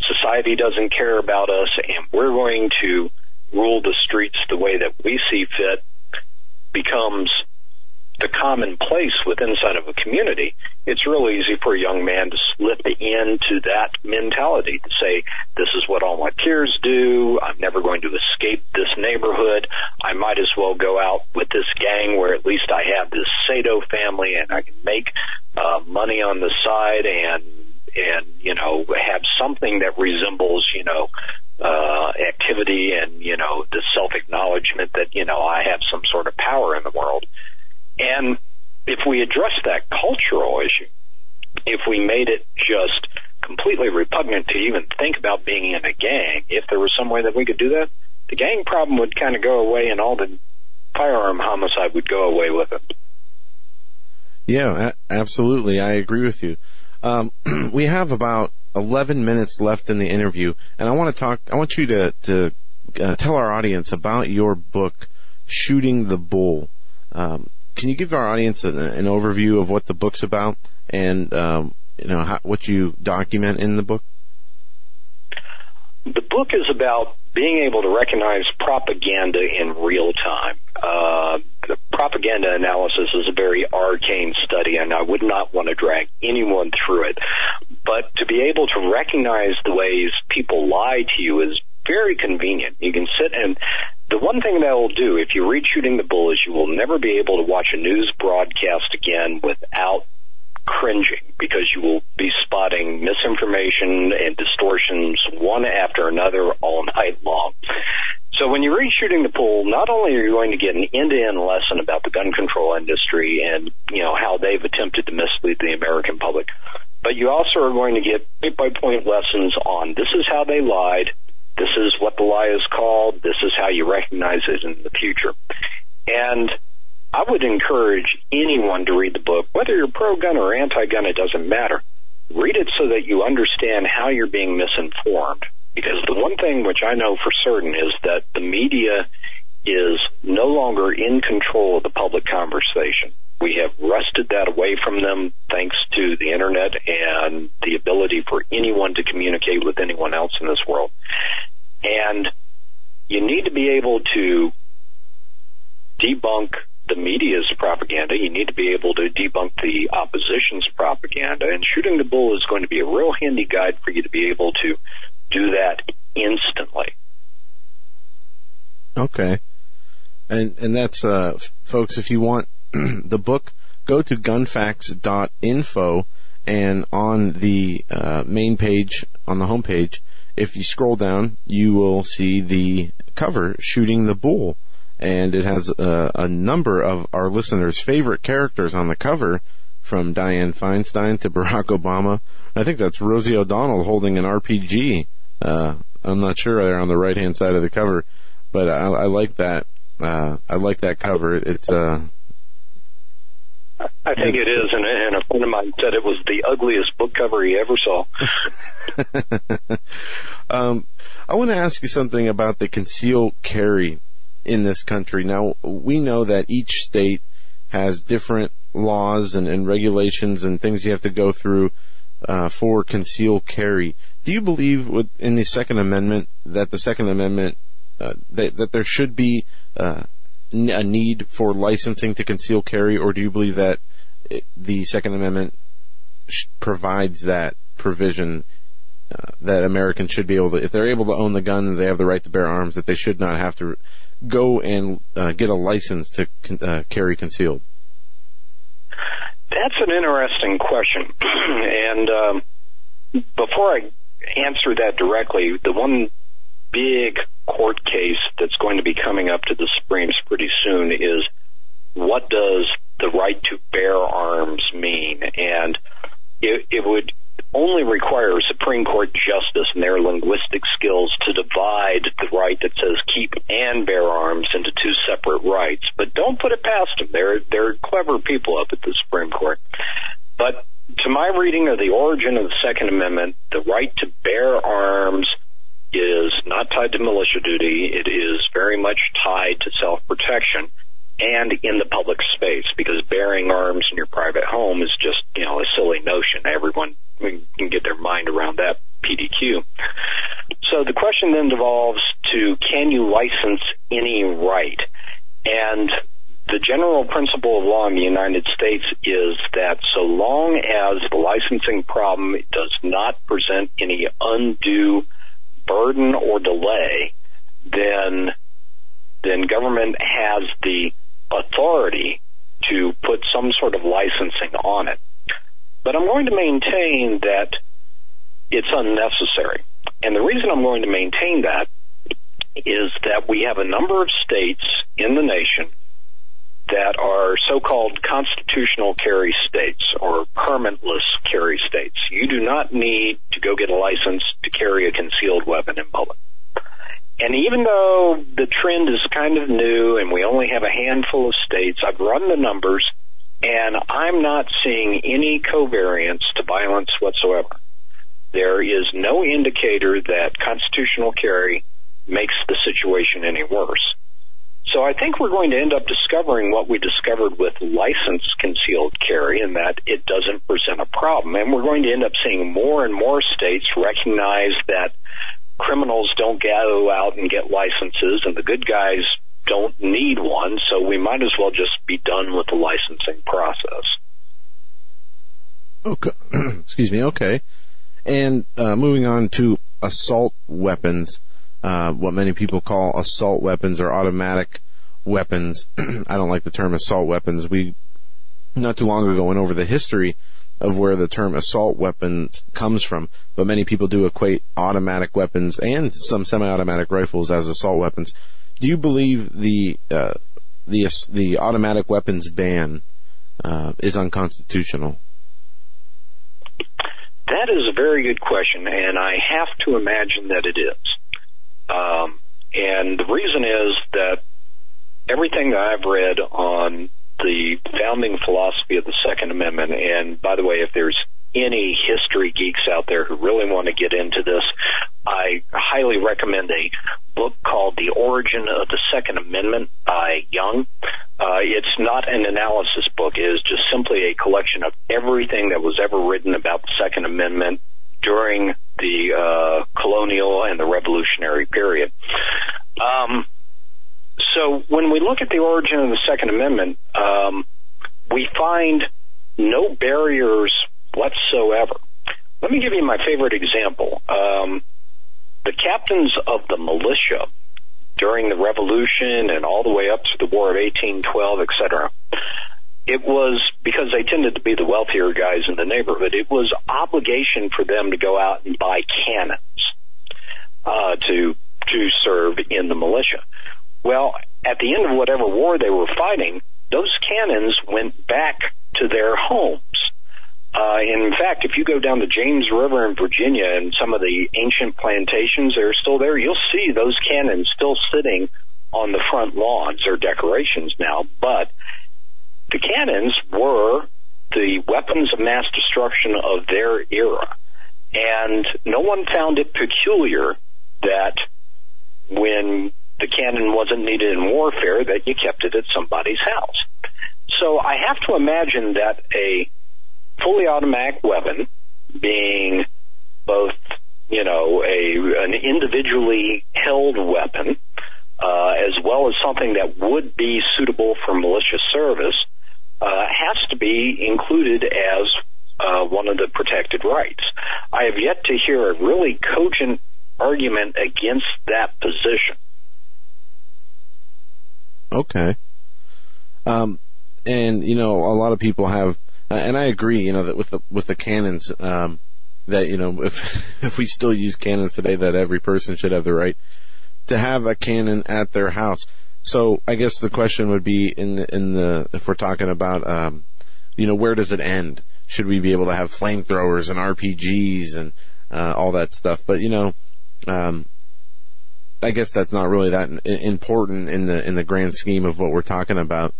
society doesn't care about us and we're going to rule the streets the way that we see fit becomes the commonplace within inside of a community, it's real easy for a young man to slip into that mentality to say, this is what all my peers do. I'm never going to escape this neighborhood. I might as well go out with this gang where at least I have this Sato family and I can make uh, money on the side and and you know have something that resembles you know uh, activity and you know the self acknowledgement that you know I have some sort of power in the world. And if we address that cultural issue, if we made it just completely repugnant to even think about being in a gang, if there was some way that we could do that, the gang problem would kind of go away and all the firearm homicide would go away with it. Yeah, absolutely. I agree with you. Um, we have about 11 minutes left in the interview, and I want to talk, I want you to, to uh, tell our audience about your book, Shooting the Bull. Um, can you give our audience an, an overview of what the book's about and um, you know how, what you document in the book? The book is about being able to recognize propaganda in real time. Uh, propaganda analysis is a very arcane study, and I would not want to drag anyone through it. But to be able to recognize the ways people lie to you is very convenient. You can sit and the one thing that will do if you read Shooting the Bull is you will never be able to watch a news broadcast again without cringing because you will be spotting misinformation and distortions one after another all night long. So when you read Shooting the Bull, not only are you going to get an end-to-end lesson about the gun control industry and, you know, how they've attempted to mislead the American public, but you also are going to get point by point lessons on this is how they lied, this is what the lie is called, this is how you recognize it in the future. And I would encourage anyone to read the book, whether you're pro-gun or anti-gun, it doesn't matter. Read it so that you understand how you're being misinformed. Because the one thing which I know for certain is that the media is no longer in control of the public conversation. We have wrested that away from them thanks to the internet and the ability for anyone to communicate with anyone else in this world. And you need to be able to debunk the media's propaganda. You need to be able to debunk the opposition's propaganda. And shooting the bull is going to be a real handy guide for you to be able to do that instantly. Okay. And and that's uh folks if you want the book go to gunfacts.info and on the uh, main page on the home page if you scroll down you will see the cover shooting the bull and it has a, a number of our listeners favorite characters on the cover from Dianne Feinstein to Barack Obama. I think that's Rosie O'Donnell holding an RPG. Uh, I'm not sure they're on the right hand side of the cover, but I, I like that. Uh, I like that cover. It's uh, I think it is, and, and a friend of mine said it was the ugliest book cover he ever saw. um, I want to ask you something about the concealed carry in this country. Now, we know that each state has different laws and, and regulations and things you have to go through uh, for concealed carry. Do you believe with, in the Second Amendment that the Second Amendment uh, that, that there should be uh, a need for licensing to conceal carry, or do you believe that the Second Amendment provides that provision uh, that Americans should be able to, if they're able to own the gun they have the right to bear arms, that they should not have to go and uh, get a license to uh, carry concealed? That's an interesting question, and um, before I answer that directly, the one big court case that's going to be coming up to the Supremes pretty soon is what does the right to bear arms mean? And it, it would only require Supreme Court justice and their linguistic skills to divide the right that says keep and bear arms into two separate rights. But don't put it past them. They're, they're clever people up at the Supreme Court. But to my reading of the origin of the Second Amendment, the right to bear arms is not tied to militia duty. It is very much tied to self-protection and in the public space because bearing arms in your private home is just, you know, a silly notion. Everyone can get their mind around that PDQ. So the question then devolves to can you license any right? And the general principle of law in the United States is that so long as the licensing problem does not present any undue burden or delay, then then government has the authority to put some sort of licensing on it. But I'm going to maintain that it's unnecessary. And the reason I'm going to maintain that is that we have a number of states in the nation that are so-called constitutional carry states or permitless carry states. You do not need to go get a license to carry a concealed weapon in public. And even though the trend is kind of new and we only have a handful of states, I've run the numbers and I'm not seeing any covariance to violence whatsoever. There is no indicator that constitutional carry makes the situation any worse. So I think we're going to end up discovering what we discovered with licensed concealed carry and that it doesn't present a problem. And we're going to end up seeing more and more states recognize that criminals don't go out and get licenses and the good guys don't need one, so we might as well just be done with the licensing process. Okay. Excuse me. Okay. And uh, moving on to assault weapons. Uh, what many people call assault weapons or automatic weapons. I don't like the term assault weapons. We not too long ago went over the history of where the term assault weapons comes from, but many people do equate automatic weapons and some semi-automatic rifles as assault weapons. Do you believe the uh, the the automatic weapons ban uh, is unconstitutional? That is a very good question, and I have to imagine that it is. Um, and the reason is that everything that I've read on the founding philosophy of the Second Amendment, and by the way, if there's any history geeks out there who really want to get into this, I highly recommend a book called The Origin of the Second Amendment by Young. Uh, it's not an analysis book. It is just simply a collection of everything that was ever written about the Second Amendment during the uh, colonial and the revolutionary period. Um, so when we look at the origin of the Second Amendment, um, we find no barriers whatsoever. Let me give you my favorite example. Um, the captains of the militia during the Revolution and all the way up to the War of 1812, etc. It was because they tended to be the wealthier guys in the neighborhood. It was obligation for them to go out and buy cannons uh, to to serve in the militia. Well, at the end of whatever war they were fighting, those cannons went back to their homes. Uh, in fact, if you go down the James River in Virginia and some of the ancient plantations that are still there, you'll see those cannons still sitting on the front lawns or decorations now. But the cannons were the weapons of mass destruction of their era. And no one found it peculiar that when the cannon wasn't needed in warfare, that you kept it at somebody's house. So I have to imagine that a fully automatic weapon being both, you know, a an individually held weapon, uh, as well as something that would be suitable for militia service, uh, has to be included as uh, one of the protected rights. I have yet to hear a really cogent argument against that position. Okay. Um, and you know, a lot of people have uh, and I agree, you know, that with the with the cannons, um, that you know, if if we still use cannons today, that every person should have the right to have a cannon at their house. So I guess the question would be in the, in the if we're talking about, um, you know, where does it end? Should we be able to have flamethrowers and RPGs and uh, all that stuff? But you know, um, I guess that's not really that important in the in the grand scheme of what we're talking about.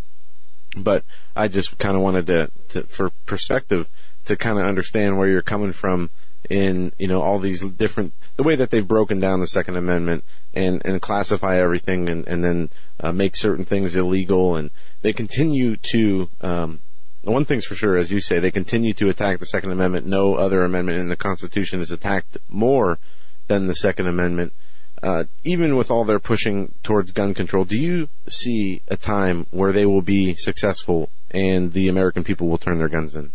But I just kind of wanted to, to, for perspective, to kind of understand where you're coming from in, you know, all these different, the way that they've broken down the Second Amendment and, and classify everything and, and then uh, make certain things illegal. And they continue to, um, one thing's for sure, as you say, they continue to attack the Second Amendment. No other amendment in the Constitution is attacked more than the Second Amendment uh, even with all their pushing towards gun control, do you see a time where they will be successful and the American people will turn their guns in?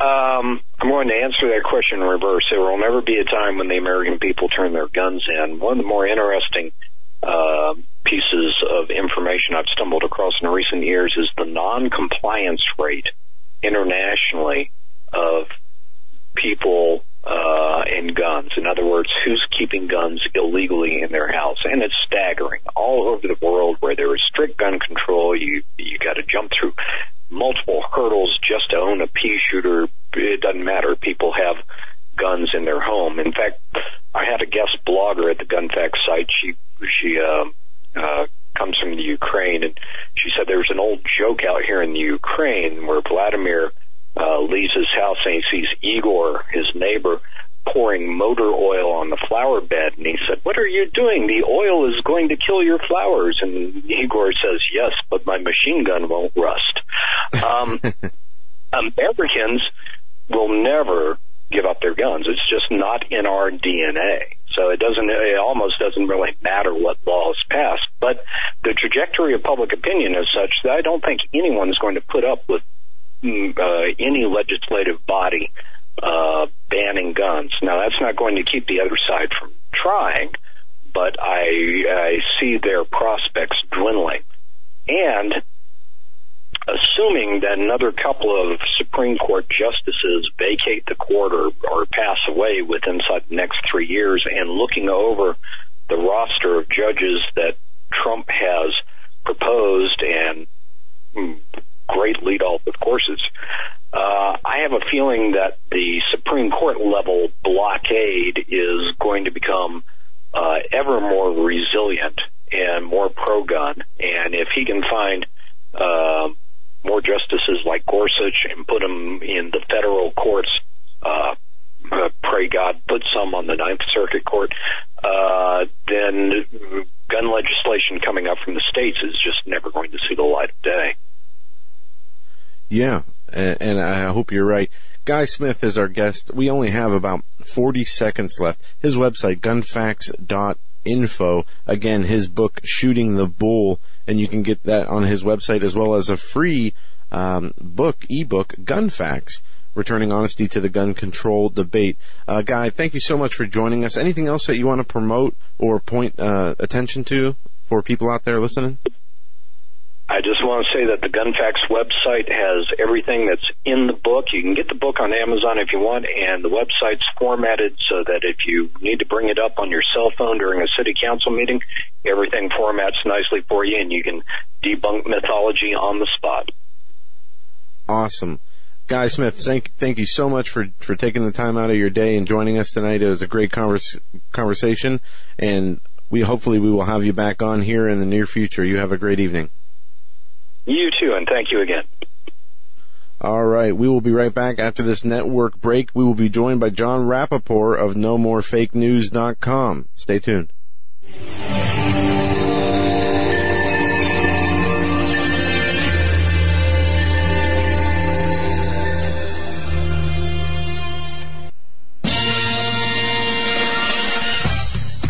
Um, I'm going to answer that question in reverse. There will never be a time when the American people turn their guns in. One of the more interesting uh, pieces of information I've stumbled across in recent years is the non-compliance rate internationally of people uh, and guns. In other words, who's keeping guns illegally in their house, and it's staggering. All over the world, where there is strict gun control, you you got to jump through multiple hurdles just to own a pea shooter. It doesn't matter. People have guns in their home. In fact, I had a guest blogger at the Gun Facts site. She she uh, uh, comes from the Ukraine, and she said there's an old joke out here in the Ukraine where Vladimir uh, leaves his house and he sees Igor, his neighbor, pouring motor oil on the flower bed. And he said, What are you doing? The oil is going to kill your flowers. And Igor says, Yes, but my machine gun won't rust. Um, Americans will never give up their guns. It's just not in our DNA. So it doesn't, it almost doesn't really matter what laws pass. But the trajectory of public opinion is such that I don't think anyone is going to put up with uh, any legislative body uh, banning guns. Now, that's not going to keep the other side from trying, but I, I see their prospects dwindling. And assuming that another couple of Supreme Court justices vacate the court or, or pass away within the next three years and looking over the roster of judges that Trump has proposed and mm, great lead off with Gorsuch, uh, I have a feeling that the Supreme Court level blockade is going to become uh, ever more resilient and more pro gun. And if he can find uh, more justices like Gorsuch and put them in the federal courts, uh, uh, pray God put some on the Ninth Circuit Court, uh, then gun legislation coming up from the states is just never going to see the light of day. Yeah, and, I hope you're right. Guy Smith is our guest. We only have about 40 seconds left. His website, gunfacts.info. Again, his book, Shooting the Bull, and you can get that on his website as well as a free um, book, ebook, Gun Facts. Returning honesty to the gun control debate. Uh, Guy, thank you so much for joining us. Anything else that you want to promote or point uh, attention to for people out there listening? I just want to say that the Gunfacts website has everything that's in the book. You can get the book on Amazon if you want, and the website's formatted so that if you need to bring it up on your cell phone during a city council meeting, everything formats nicely for you, and you can debunk mythology on the spot. Awesome. Guy Smith, thank thank you so much for, for taking the time out of your day and joining us tonight. It was a great converse, conversation, and we hopefully we will have you back on here in the near future. You have a great evening. You too, and thank you again. All right, we will be right back after this network break. We will be joined by Jon Rappoport of NoMoreFakeNews.com. Stay tuned.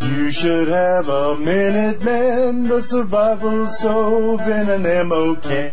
You should have a Minuteman, the survival stove and an ammo can.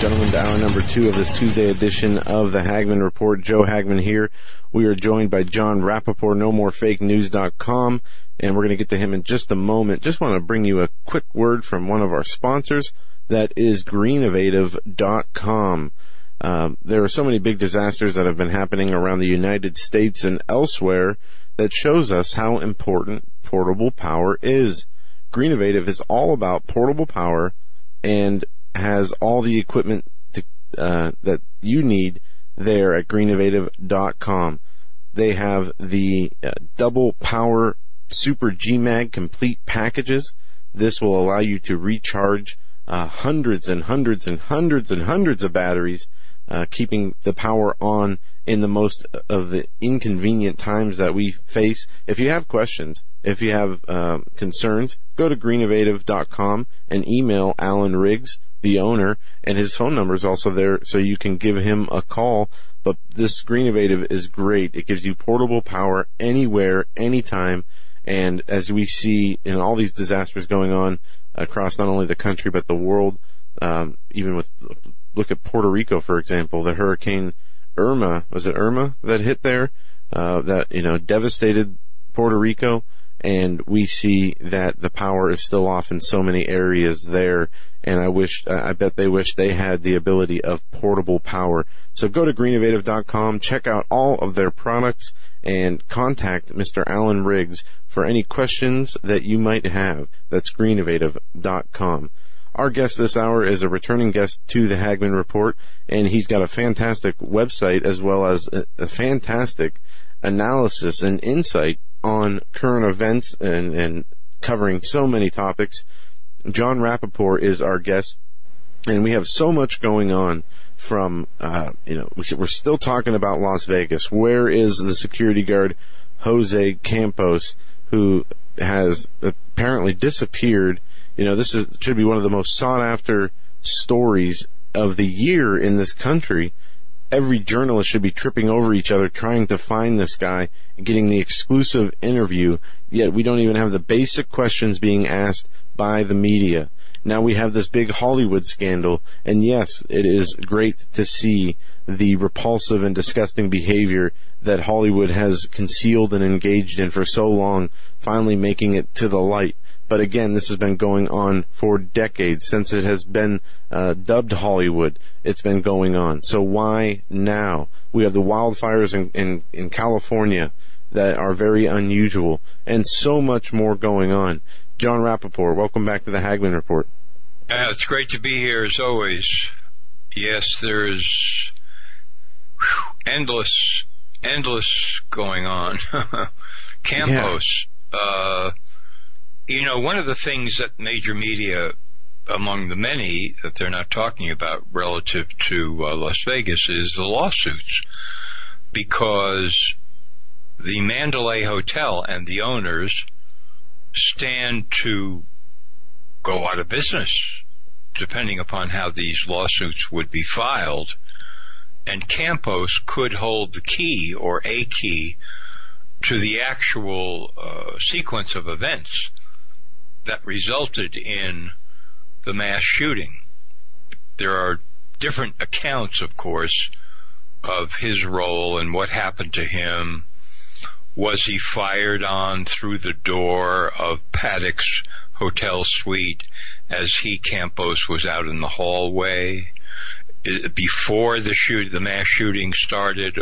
Gentlemen, to hour number two of this Tuesday edition of the Hagmann Report. Joe Hagmann here. We are joined by Jon Rappoport, NoMoreFakeNews.com, and we're going to get to him in just a moment. Just want to bring you a quick word from one of our sponsors. That is Greenovative.com. Um, there are so many big disasters that have been happening around the United States and elsewhere that shows us how important portable power is. Greenovative is all about portable power and has all the equipment to, uh, that you need there at greenovative.com. They have the uh, double power super GMAG complete packages. This will allow you to recharge uh, hundreds and hundreds and hundreds and hundreds of batteries, uh, keeping the power on in the most of the inconvenient times that we face. If you have questions, if you have uh, concerns, go to greenovative.com and email Alan Riggs the owner, and his phone number is also there, so you can give him a call. But this Greenovative is great. It gives you portable power anywhere, anytime. And as we see in all these disasters going on across not only the country but the world, um, even with look at Puerto Rico for example, the hurricane Irma was it Irma that hit there, uh, that you know devastated Puerto Rico. And we see that the power is still off in so many areas there. And I wish, I bet they wish they had the ability of portable power. So go to greenovative.com, check out all of their products, and contact Mr. Alan Riggs for any questions that you might have. That's greenovative.com. Our guest this hour is a returning guest to the Hagmann Report, and he's got a fantastic website as well as a, a fantastic analysis and insight on current events and, and covering so many topics. Jon Rappoport is our guest, and we have so much going on from, uh, you know, we're still talking about Las Vegas. Where is the security guard, Jose Campos, who has apparently disappeared? You know, this is, should be one of the most sought after stories of the year in this country every journalist should be tripping over each other trying to find this guy and getting the exclusive interview, yet we don't even have the basic questions being asked by the media. Now we have this big Hollywood scandal, and yes, it is great to see the repulsive and disgusting behavior that Hollywood has concealed and engaged in for so long finally making it to the light. But again, this has been going on for decades since it has been uh, dubbed Hollywood. It's been going on. So why now? We have the wildfires in, in, in California that are very unusual and so much more going on. Jon Rappoport, welcome back to the Hagmann Report. Uh, it's great to be here as always. Yes, there is whew, endless, endless going on. Campos, yeah. uh, you know, one of the things that major media, among the many that they're not talking about relative to uh, Las Vegas, is the lawsuits. Because the Mandalay Hotel and the owners stand to go out of business, depending upon how these lawsuits would be filed. And Campos could hold the key or a key to the actual uh, sequence of events that resulted in the mass shooting. There are different accounts, of course, of his role and what happened to him. Was he fired on through the door of Paddock's hotel suite as he, Campos, was out in the hallway? Before the shoot, the mass shooting started,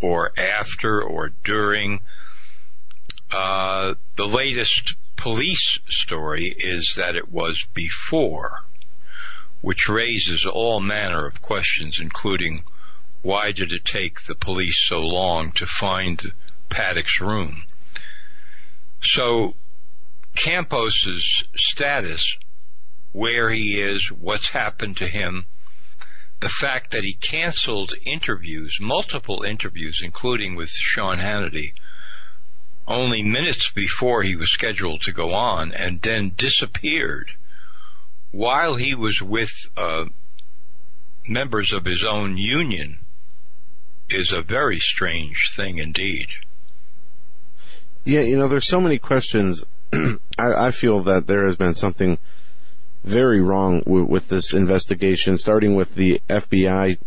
or after, or during? Uh, the latest police story is that it was before, which raises all manner of questions, including why did it take the police so long to find Paddock's room? So Campos's status, where he is, what's happened to him, the fact that he canceled interviews, multiple interviews, including with Sean Hannity, only minutes before he was scheduled to go on, and then disappeared while he was with uh, members of his own union is a very strange thing indeed. Yeah, you know, there's so many questions. I, I, feel that there has been something very wrong w- with this investigation, starting with the FBI,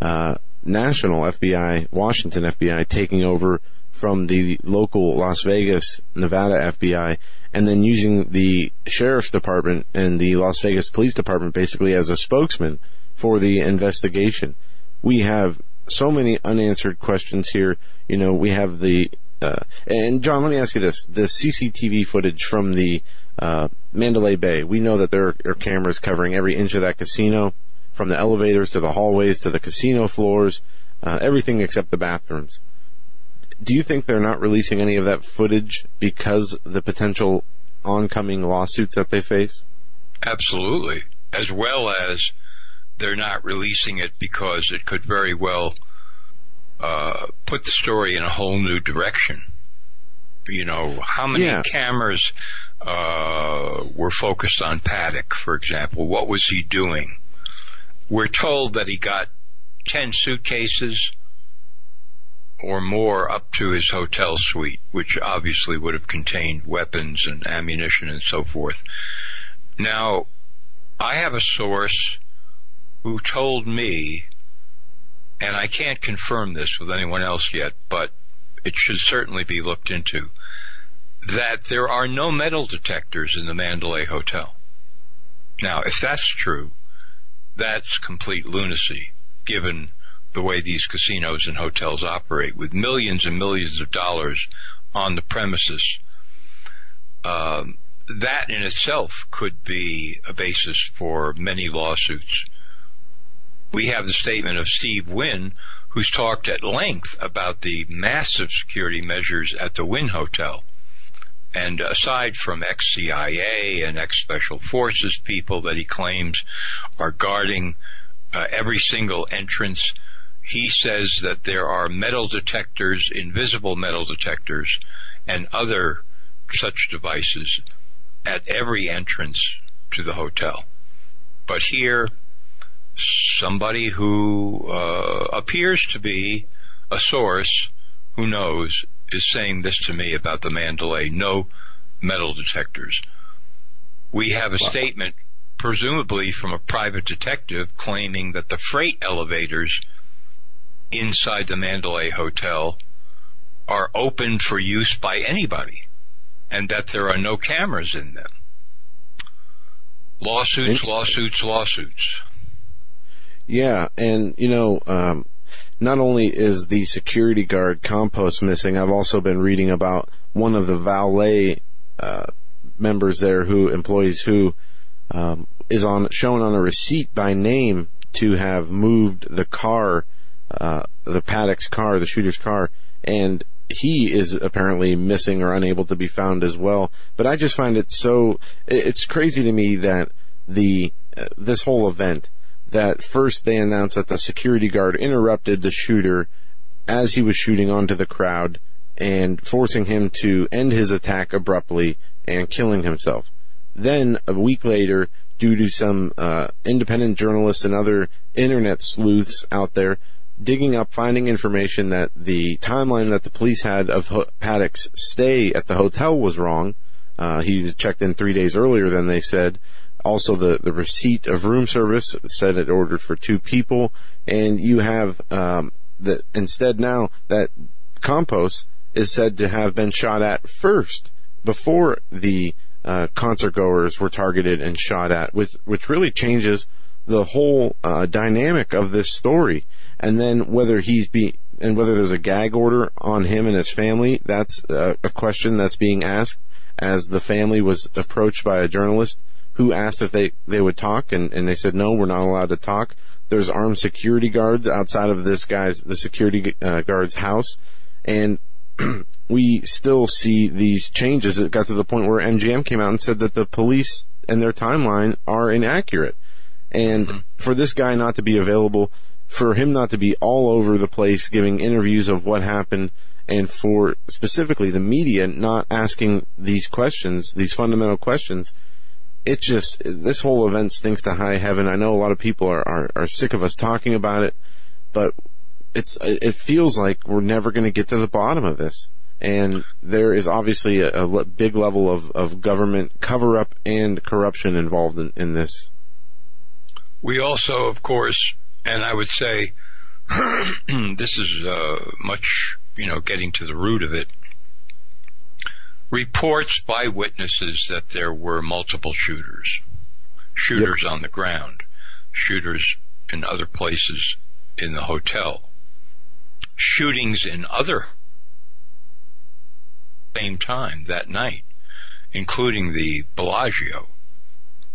uh, national FBI, Washington FBI taking over from the local Las Vegas, Nevada FBI, and then using the sheriff's department and the Las Vegas police department basically as a spokesman for the investigation. We have so many unanswered questions here. You know, we have the, uh, and John, let me ask you this. The CCTV footage from the, uh, Mandalay Bay. We know that there are cameras covering every inch of that casino, from the elevators to the hallways to the casino floors, uh, everything except the bathrooms. Do you think they're not releasing any of that footage because the potential oncoming lawsuits that they face? Absolutely. As well as they're not releasing it because it could very well uh, put the story in a whole new direction. You know, how many yeah. cameras uh, were focused on Paddock, for example? What was he doing? We're told that he got 10 suitcases or more up to his hotel suite, which obviously would have contained weapons and ammunition and so forth. Now, I have a source who told me, and I can't confirm this with anyone else yet, but it should certainly be looked into, that there are no metal detectors in the Mandalay Hotel. Now, if that's true, that's complete lunacy, given the way these casinos and hotels operate, with millions and millions of dollars on the premises. Um, that in itself could be a basis for many lawsuits we have the statement of Steve Wynn, who's talked at length about the massive security measures at the Wynn Hotel. And aside from ex-CIA and ex-Special Forces people that he claims are guarding uh, every single entrance, he says that there are metal detectors, invisible metal detectors, and other such devices at every entrance to the hotel. But here, somebody who uh, appears to be a source who knows is saying this to me about the Mandalay. No metal detectors. We have a wow. statement, presumably from a private detective, claiming that the freight elevators inside the Mandalay Hotel are open for use by anybody and that there are no cameras in them. Lawsuits, lawsuits, lawsuits. Yeah, and you know, um, not only is the security guard Campos missing, I've also been reading about one of the valet uh, members there, who employees who um, is on shown on a receipt by name to have moved the car, uh, the Paddock's car, the shooter's car, and he is apparently missing or unable to be found as well. But I just find it so it's crazy to me that the uh, this whole event that first they announced that the security guard interrupted the shooter as he was shooting onto the crowd and forcing him to end his attack abruptly and killing himself. Then a week later, due to some uh, independent journalists and other internet sleuths out there digging up, finding information that the timeline that the police had of Paddock's stay at the hotel was wrong. Uh, he was checked in three days earlier than they said, also the, the receipt of room service said it ordered for two people, and you have um, the instead now that Campos is said to have been shot at first before the uh, concert goers were targeted and shot at, which which really changes the whole uh, dynamic of this story. And then whether he's be and whether there's a gag order on him and his family, that's a, a question that's being asked as the family was approached by a journalist who asked if they, they would talk and, and they said, no, we're not allowed to talk. There's armed security guards outside of this guy's, the security uh, guard's house. And we still see these changes. It got to the point where MGM came out and said that the police and their timeline are inaccurate. And mm-hmm. for this guy not to be available, for him not to be all over the place giving interviews of what happened, and for specifically the media not asking these questions, these fundamental questions, it just, this whole event stinks to high heaven. I know a lot of people are, are, are sick of us talking about it, but it's, it feels like we're never going to get to the bottom of this. And there is obviously a, a big level of, of government cover up and corruption involved in, in this. We also, of course, and I would say this is uh, much, you know, getting to the root of it. Reports by witnesses that there were multiple shooters, shooters yep. on the ground, shooters in other places in the hotel, shootings in other same time that night, including the Bellagio,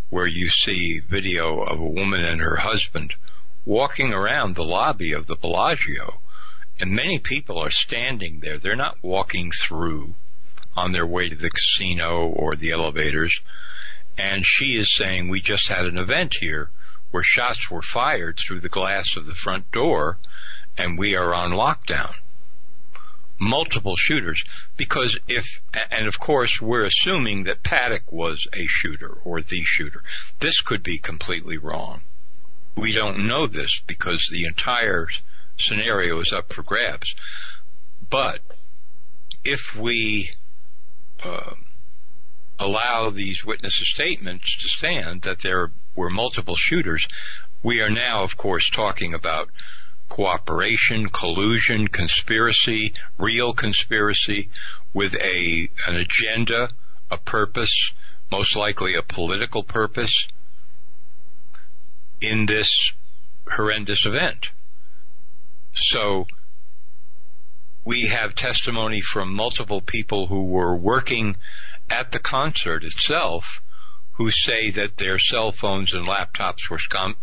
where you see video of a woman and her husband walking around the lobby of the Bellagio, and many people are standing there. They're not walking through on their way to the casino or the elevators. And she is saying, we just had an event here where shots were fired through the glass of the front door and we are on lockdown. Multiple shooters because if, and of course we're assuming that Paddock was a shooter or the shooter. This could be completely wrong. We don't know this because the entire scenario is up for grabs. But if we uh, allow these witnesses' statements to stand that there were multiple shooters, we are now, of course, talking about cooperation, collusion, conspiracy, real conspiracy with a an agenda, a purpose, most likely a political purpose in this horrendous event. So we have testimony from multiple people who were working at the concert itself who say that their cell phones and laptops were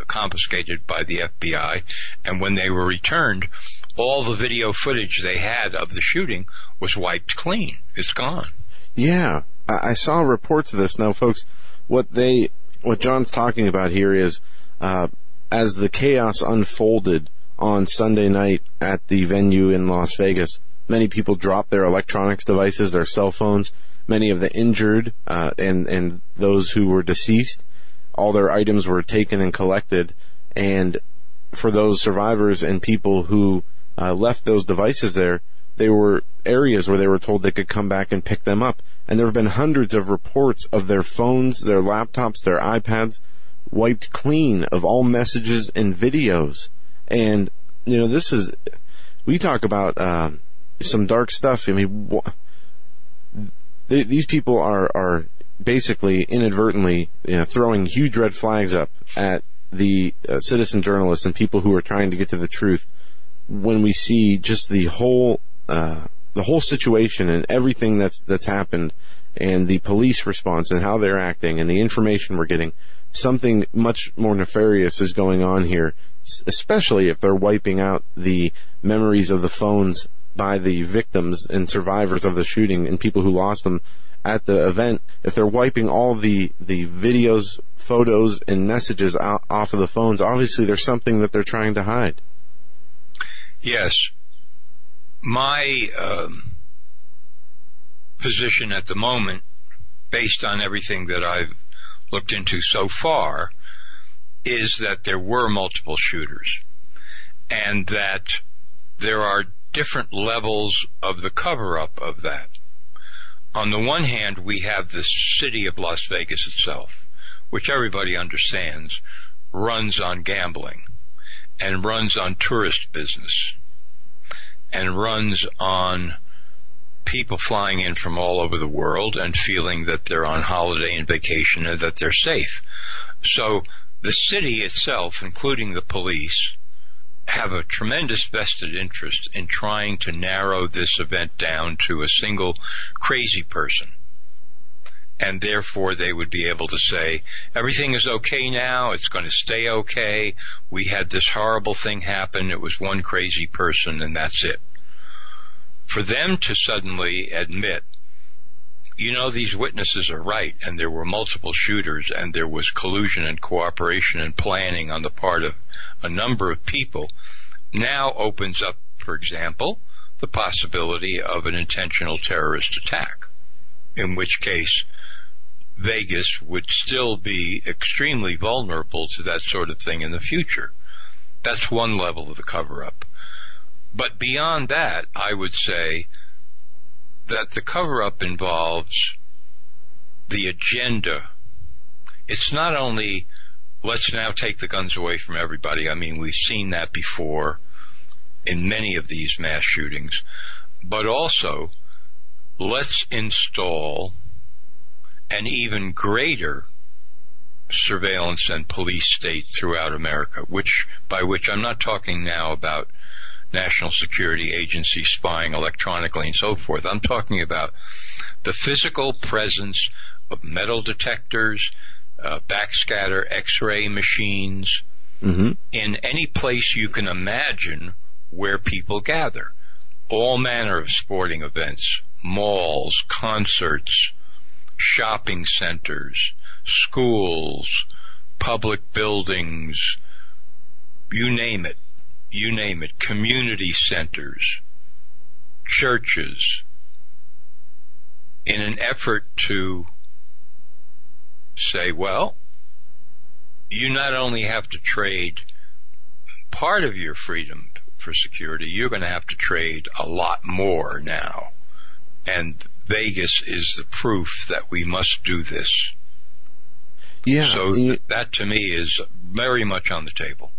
confiscated by the FBI and when they were returned all the video footage they had of the shooting was wiped clean. It's gone. Yeah, I, I saw reports of this. Now, folks, what they, what John's talking about here is, uh, as the chaos unfolded on Sunday night at the venue in Las Vegas, many people dropped their electronics devices, their cell phones. Many of the injured uh, and and those who were deceased, all their items were taken and collected. And for those survivors and people who uh, left those devices there, they were areas where they were told they could come back and pick them up. And there have been hundreds of reports of their phones, their laptops, their iPads wiped clean of all messages and videos. And, you know, this is, we talk about, uh, some dark stuff. I mean, wh- these people are, are basically inadvertently, you know, throwing huge red flags up at the uh, citizen journalists and people who are trying to get to the truth when we see just the whole uh, the whole situation and everything that's that's happened and the police response and how they're acting and the information we're getting something much more nefarious is going on here especially if they're wiping out the memories of the phones by the victims and survivors of the shooting and people who lost them at the event if they're wiping all the the videos photos and messages out, off of the phones obviously there's something that they're trying to hide Yes. My um, position at the moment, based on everything that I've looked into so far, is that there were multiple shooters and that there are different levels of the cover up of that. On the one hand, we have the city of Las Vegas itself, which everybody understands runs on gambling and runs on tourist business and runs on people flying in from all over the world and feeling that they're on holiday and vacation and that they're safe. So the city itself, including the police, have a tremendous vested interest in trying to narrow this event down to a single crazy person and therefore they would be able to say, everything is okay now, it's going to stay okay, we had this horrible thing happen, it was one crazy person, and that's it. For them to suddenly admit you know, these witnesses are right, and there were multiple shooters, and there was collusion and cooperation and planning on the part of a number of people, now opens up, for example, the possibility of an intentional terrorist attack, in which case Vegas would still be extremely vulnerable to that sort of thing in the future. That's one level of the cover up. But beyond that, I would say that the cover up involves the agenda. It's not only let's now take the guns away from everybody. I mean, we've seen that before in many of these mass shootings, but also let's install an even greater surveillance and police state throughout America, which, by which I'm not talking now about national security agencies spying electronically and so forth. I'm talking about the physical presence of metal detectors, uh, backscatter x-ray machines Mm-hmm. in any place you can imagine where people gather. All manner of sporting events, malls, concerts, shopping centers, schools, public buildings, you name it, you name it, community centers, churches, in an effort to say, well, you not only have to trade part of your freedom for security, you're going to have to trade a lot more now. And Vegas is the proof that we must do this. Yeah. So th- that to me is very much on the table.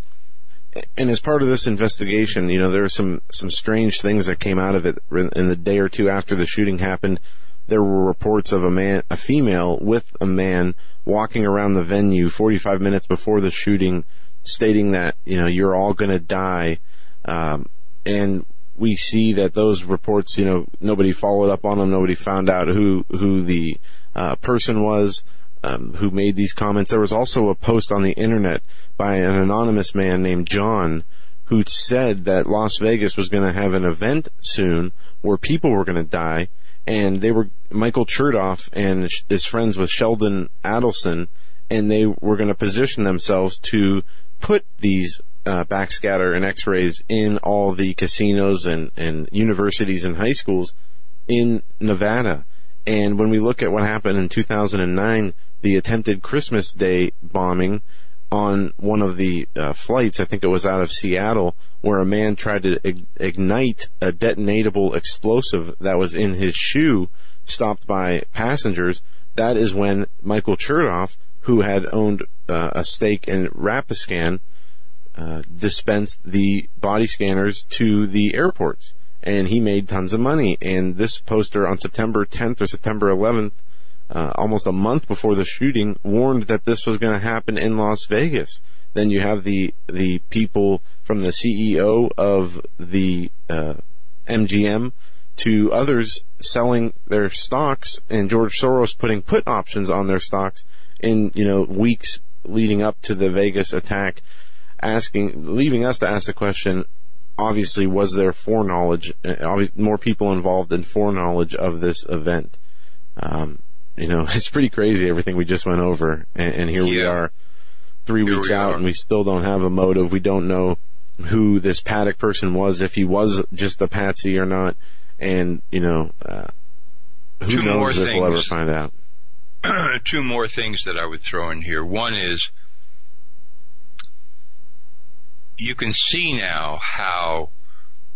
and as part of this investigation, you know, there were some some strange things that came out of it in the day or two after the shooting happened. There were reports of a man, a female with a man walking around the venue 45 minutes before the shooting, stating that you know you're all going to die, um, and we see that those reports, you know, nobody followed up on them. Nobody found out who who the uh, person was um, who made these comments. There was also a post on the internet by an anonymous man named John who said that Las Vegas was going to have an event soon where people were going to die, and they were Michael Chertoff and his friends with Sheldon Adelson, and they were going to position themselves to put these uh, backscatter and X-rays in all the casinos and and universities and high schools in Nevada. And when we look at what happened in 2009, the attempted Christmas Day bombing on one of the uh, flights, I think it was out of Seattle, where a man tried to ig- ignite a detonatable explosive that was in his shoe, stopped by passengers. That is when Michael Chertoff, who had owned uh, a stake in Rapiscan, uh, dispensed the body scanners to the airports. And he made tons of money. And this poster on September 10th or September 11th, uh, almost a month before the shooting, warned that this was going to happen in Las Vegas. Then you have the the people from the CEO of the uh, MGM to others selling their stocks, and George Soros putting put options on their stocks in you know weeks leading up to the Vegas attack asking, leaving us to ask the question, obviously, was there foreknowledge, uh, more people involved in foreknowledge of this event? Um, you know, it's pretty crazy everything we just went over, and, and here we are, three Here weeks we out, are. and we still don't have a motive. We don't know who this Paddock person was, if he was just a patsy or not, and you know, uh, who Two knows if we'll ever find out. Two more things that I would throw in here. One is you can see now how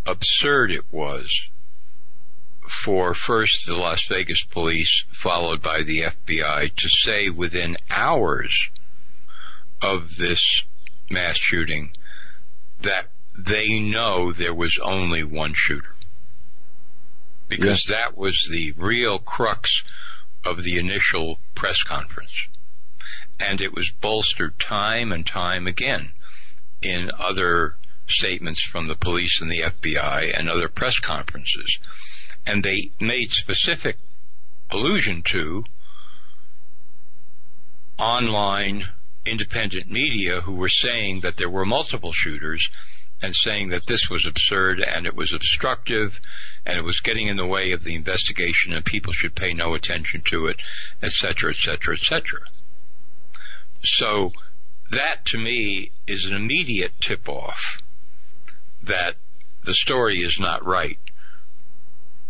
absurd it was for first the Las Vegas police, followed by the FBI, to say within hours of this mass shooting that they know there was only one shooter. Because that was the real crux of the initial press conference. And it was bolstered time and time again in other statements from the police and the FBI and other press conferences. And they made specific allusion to online independent media who were saying that there were multiple shooters and saying that this was absurd and it was obstructive and it was getting in the way of the investigation and people should pay no attention to it, etc., etc., etc. So that to me is an immediate tip off that the story is not right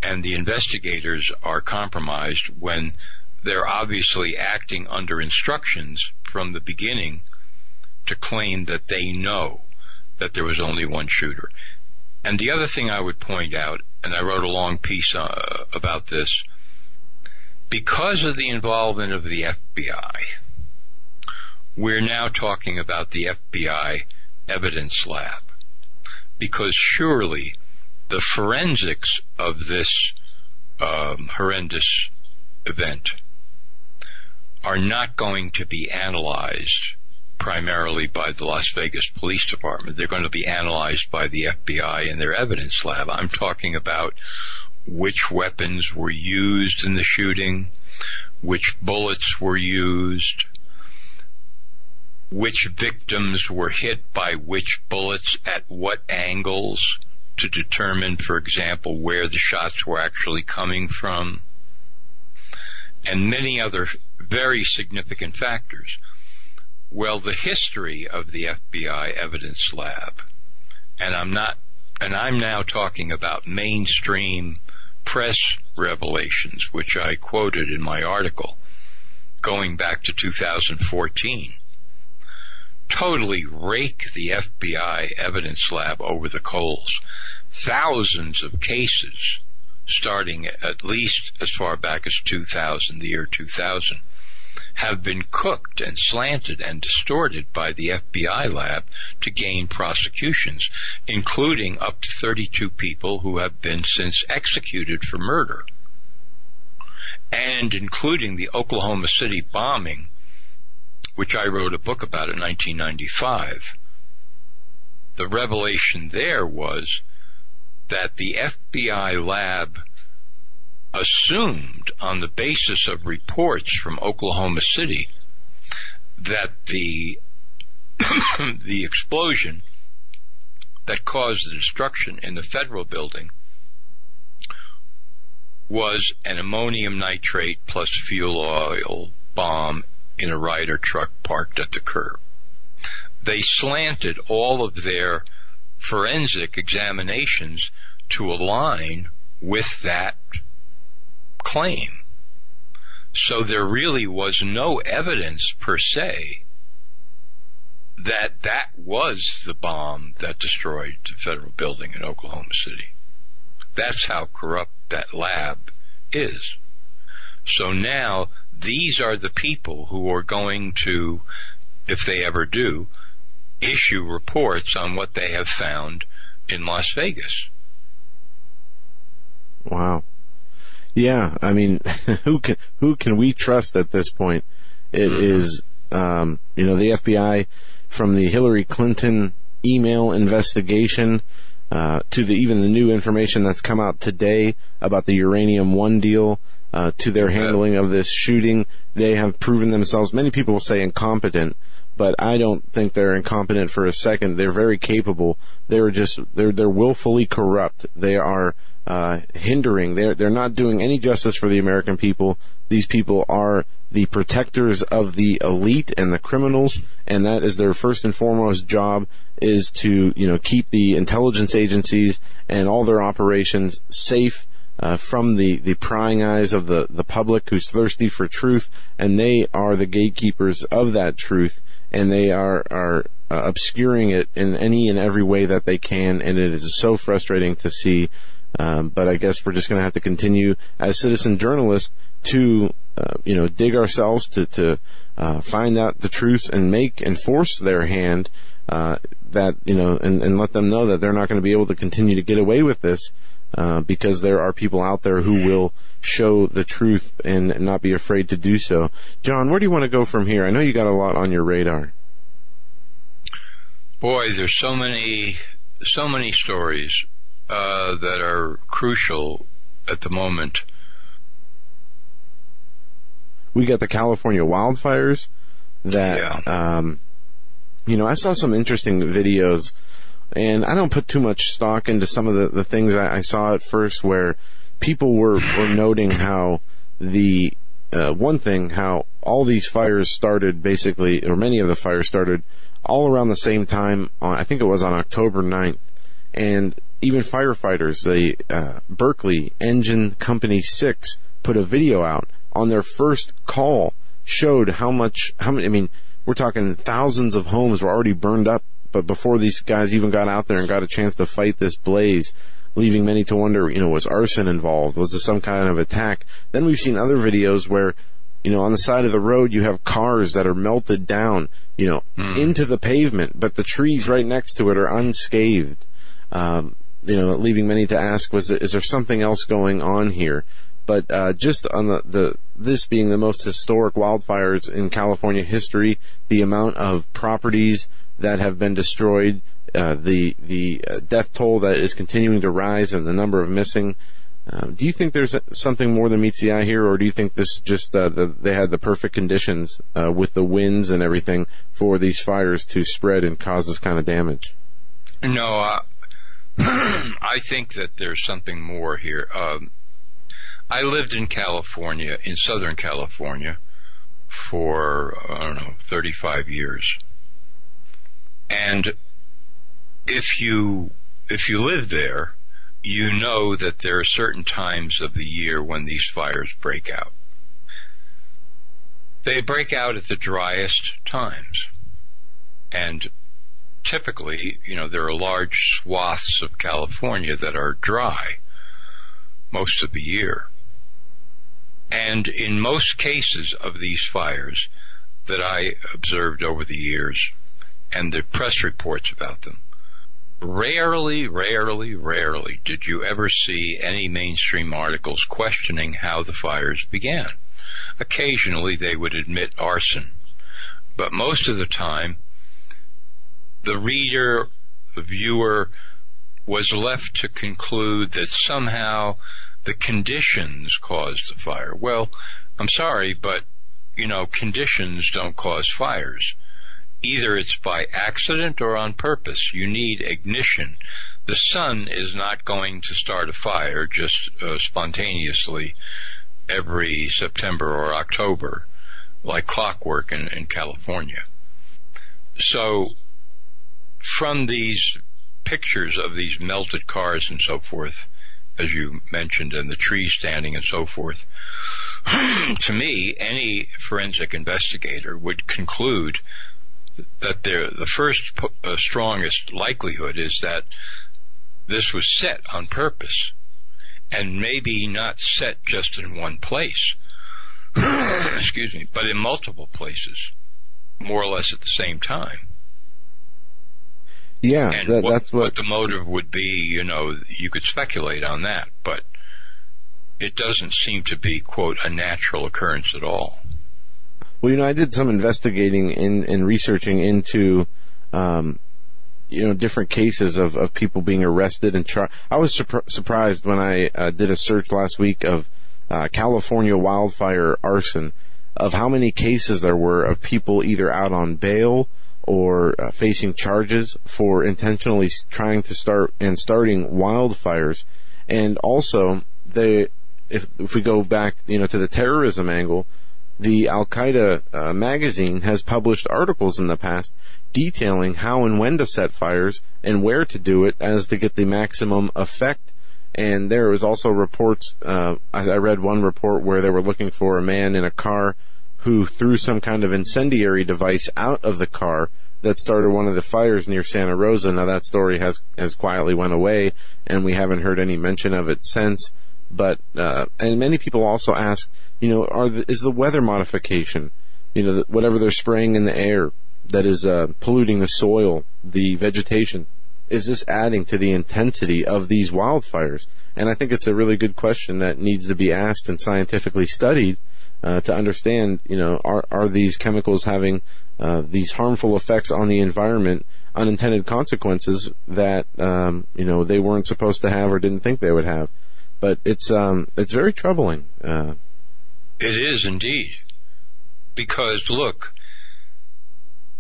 and the investigators are compromised when they're obviously acting under instructions from the beginning to claim that they know that there was only one shooter. And the other thing I would point out, and I wrote a long piece uh, about this, because of the involvement of the FBI, we're now talking about the FBI evidence lab. Because surely the forensics of this um, horrendous event are not going to be analyzed primarily by the Las Vegas Police Department. They're going to be analyzed by the FBI and their evidence lab. I'm talking about which weapons were used in the shooting, which bullets were used, which victims were hit by which bullets at what angles to determine, for example, where the shots were actually coming from, and many other very significant factors. Well, the history of the FBI evidence lab, and I'm not, and I'm now talking about mainstream press revelations, which I quoted in my article going back to 2014 totally rake the FBI evidence lab over the coals. Thousands of cases, starting at least as far back as 2000, the year 2000, have been cooked and slanted and distorted by the FBI lab to gain prosecutions, including up to 32 people who have been since executed for murder, and including the Oklahoma City bombing which I wrote a book about in 1995, the revelation there was that the FBI lab assumed on the basis of reports from Oklahoma City that the the explosion that caused the destruction in the federal building was an ammonium nitrate plus fuel oil bomb in a Ryder truck parked at the curb. They slanted all of their forensic examinations to align with that claim. So there really was no evidence per se that that was the bomb that destroyed the federal building in Oklahoma City. That's how corrupt that lab is. So now these are the people who are going to, if they ever do, issue reports on what they have found in Las Vegas. Wow. Yeah, I mean, who can who can we trust at this point? It mm-hmm. is, um, you know, the FBI from the Hillary Clinton email investigation uh, to the even the new information that's come out today about the uranium one deal uh, to their handling of this shooting. They have proven themselves. Many people will say incompetent, but I don't think they're incompetent for a second. They're very capable. They're just they're they're willfully corrupt. They are uh, hindering. They're they're not doing any justice for the American people. These people are the protectors of the elite and the criminals, and that is their first and foremost job is to you know keep the intelligence agencies and all their operations safe uh, from the, the prying eyes of the, the public who's thirsty for truth, and they are the gatekeepers of that truth, and they are, are uh, obscuring it in any and every way that they can, and it is so frustrating to see. Um, but I guess we're just going to have to continue as citizen journalists to, uh, you know, dig ourselves to, to uh, find out the truth and make and force their hand uh, that you know, and, and let them know that they're not going to be able to continue to get away with this uh, because there are people out there who will show the truth and not be afraid to do so. John, where do you want to go from here? I know you got a lot on your radar. Boy, there's so many, so many stories uh, that are crucial at the moment. We got the California wildfires. that, Yeah. um, you know, I saw some interesting videos and I don't put too much stock into some of the, the things I, I saw at first where people were, were noting how the, uh, one thing, how all these fires started basically, or many of the fires started all around the same time on, I think it was on October 9th. And even firefighters, the, uh, Berkeley Engine Company 6 put a video out on their first call showed how much, how many, I mean, we're talking thousands of homes were already burned up, but before these guys even got out there and got a chance to fight this blaze, leaving many to wonder, you know, was arson involved? Was there some kind of attack? Then we've seen other videos where, you know, on the side of the road you have cars that are melted down, you know, into the pavement, but the trees right next to it are unscathed. Um, you know, leaving many to ask, was there, is there something else going on here? But uh, just on the, the this being the most historic wildfires in California history, the amount of properties that have been destroyed, uh, the the uh, death toll that is continuing to rise, and the number of missing. Um, do you think there's something more than meets the eye here, or do you think this just uh, the, they had the perfect conditions uh, with the winds and everything for these fires to spread and cause this kind of damage? No, uh, I think that there's something more here. Um, I lived in California, in Southern California, for I don't know, 35 years, and if you if you live there, you know that there are certain times of the year when these fires break out. They break out at the driest times, and typically, you know, there are large swaths of California that are dry most of the year. And in most cases of these fires that I observed over the years and the press reports about them, rarely, rarely, rarely did you ever see any mainstream articles questioning how the fires began. Occasionally they would admit arson, but most of the time the reader, the viewer, was left to conclude that somehow the conditions caused the fire. Well, I'm sorry, but, you know, conditions don't cause fires. Either it's by accident or on purpose. You need ignition. The sun is not going to start a fire just uh, spontaneously every September or October, like clockwork in, in California. So from these pictures of these melted cars and so forth, as you mentioned, and the trees standing and so forth, to me, any forensic investigator would conclude that there, the first uh, strongest likelihood is that this was set on purpose and maybe not set just in one place. Excuse me, but in multiple places, more or less at the same time. Yeah, And that, what, that's what. the motive would be, you know, you could speculate on that, but it doesn't seem to be, quote, a natural occurrence at all. Well, you know, I did some investigating in and researching into, um, you know, different cases of, of people being arrested and charged. I was surpri- surprised when I uh, did a search last week of uh, California wildfire arson, of how many cases there were of people either out on bail or uh, facing charges for intentionally trying to start and starting wildfires, and also they, if, if we go back, you know, to the terrorism angle, the Al Qaeda uh, magazine has published articles in the past detailing how and when to set fires and where to do it as to get the maximum effect. And there was also reports. Uh, I, I read one report where they were looking for a man in a car who threw some kind of incendiary device out of the car that started one of the fires near Santa Rosa. Now that story has has quietly went away, and we haven't heard any mention of it since. But uh, and many people also ask, you know, are the, is the weather modification, you know, whatever they're spraying in the air that is uh, polluting the soil, the vegetation, is this adding to the intensity of these wildfires? And I think it's a really good question that needs to be asked and scientifically studied uh, to understand, you know, are are these chemicals having uh, these harmful effects on the environment, unintended consequences that um, you know they weren't supposed to have or didn't think they would have? But it's um, it's very troubling. Uh, It is indeed. Because look,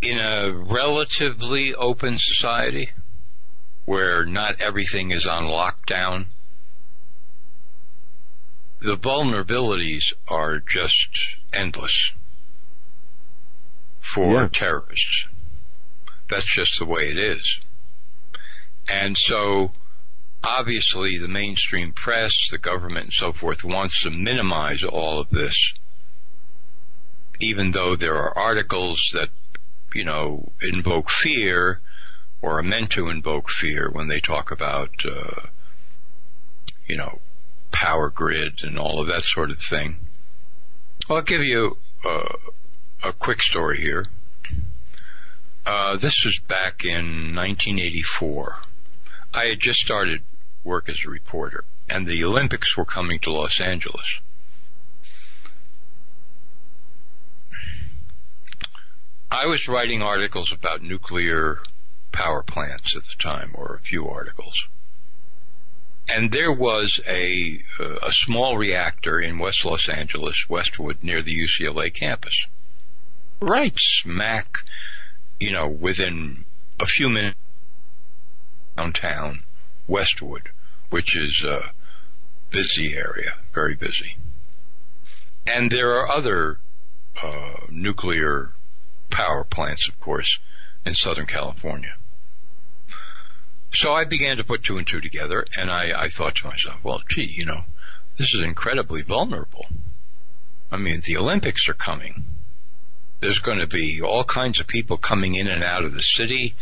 in a relatively open society where not everything is on lockdown, the vulnerabilities are just endless for Yeah. terrorists. That's just the way it is. And so, obviously, the mainstream press, the government, and so forth wants to minimize all of this, even though there are articles that, you know, invoke fear or are meant to invoke fear when they talk about, uh, you know, power grid and all of that sort of thing. I'll give you uh, a quick story here. Uh, this was back in 1984. I had just started work as a reporter, and the Olympics were coming to Los Angeles. I was writing articles about nuclear power plants at the time, or a few articles. And there was a uh, a small reactor in West Los Angeles, Westwood, near the UCLA campus. Right smack, you know, within a few minutes downtown Westwood, which is a busy area, very busy. And there are other uh, nuclear power plants, of course, in Southern California. So I began to put two and two together, and I, I thought to myself, well, gee, you know, this is incredibly vulnerable. I mean, the Olympics are coming. There's going to be all kinds of people coming in and out of the city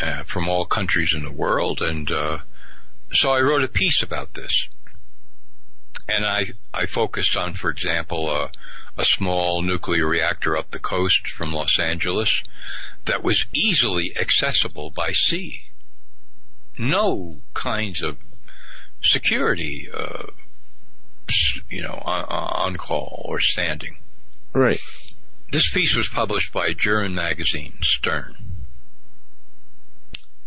uh, from all countries in the world, and uh, so I wrote a piece about this. And I I focused on, for example, uh, a small nuclear reactor up the coast from Los Angeles that was easily accessible by sea. No kinds of security, uh, you know, on, on call or standing. Right. This piece was published by a German magazine, Stern.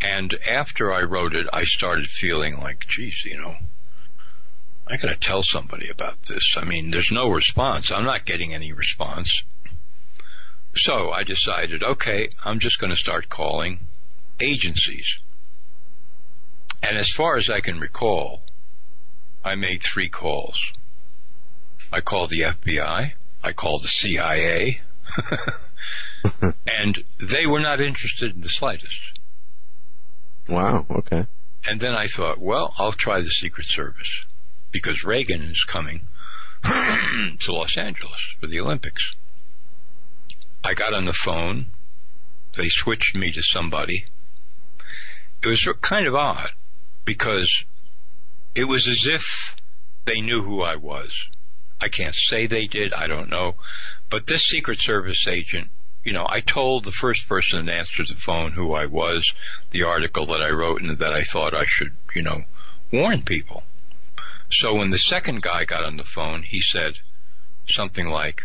And after I wrote it, I started feeling like, geez, you know, I gotta tell somebody about this. I mean, there's no response. I'm not getting any response. So I decided, okay, I'm just gonna start calling agencies. And as far as I can recall, I made three calls. I called the FBI. I called the CIA. and they were not interested in the slightest. Wow. Okay. And then I thought, well, I'll try the Secret Service because Reagan is coming to Los Angeles for the Olympics. I got on the phone. They switched me to somebody. It was kind of odd because it was as if they knew who I was. I can't say they did. I don't know. But this Secret Service agent, you know, I told the first person that answered the phone who I was, the article that I wrote and that I thought I should, you know, warn people. So when the second guy got on the phone, he said something like,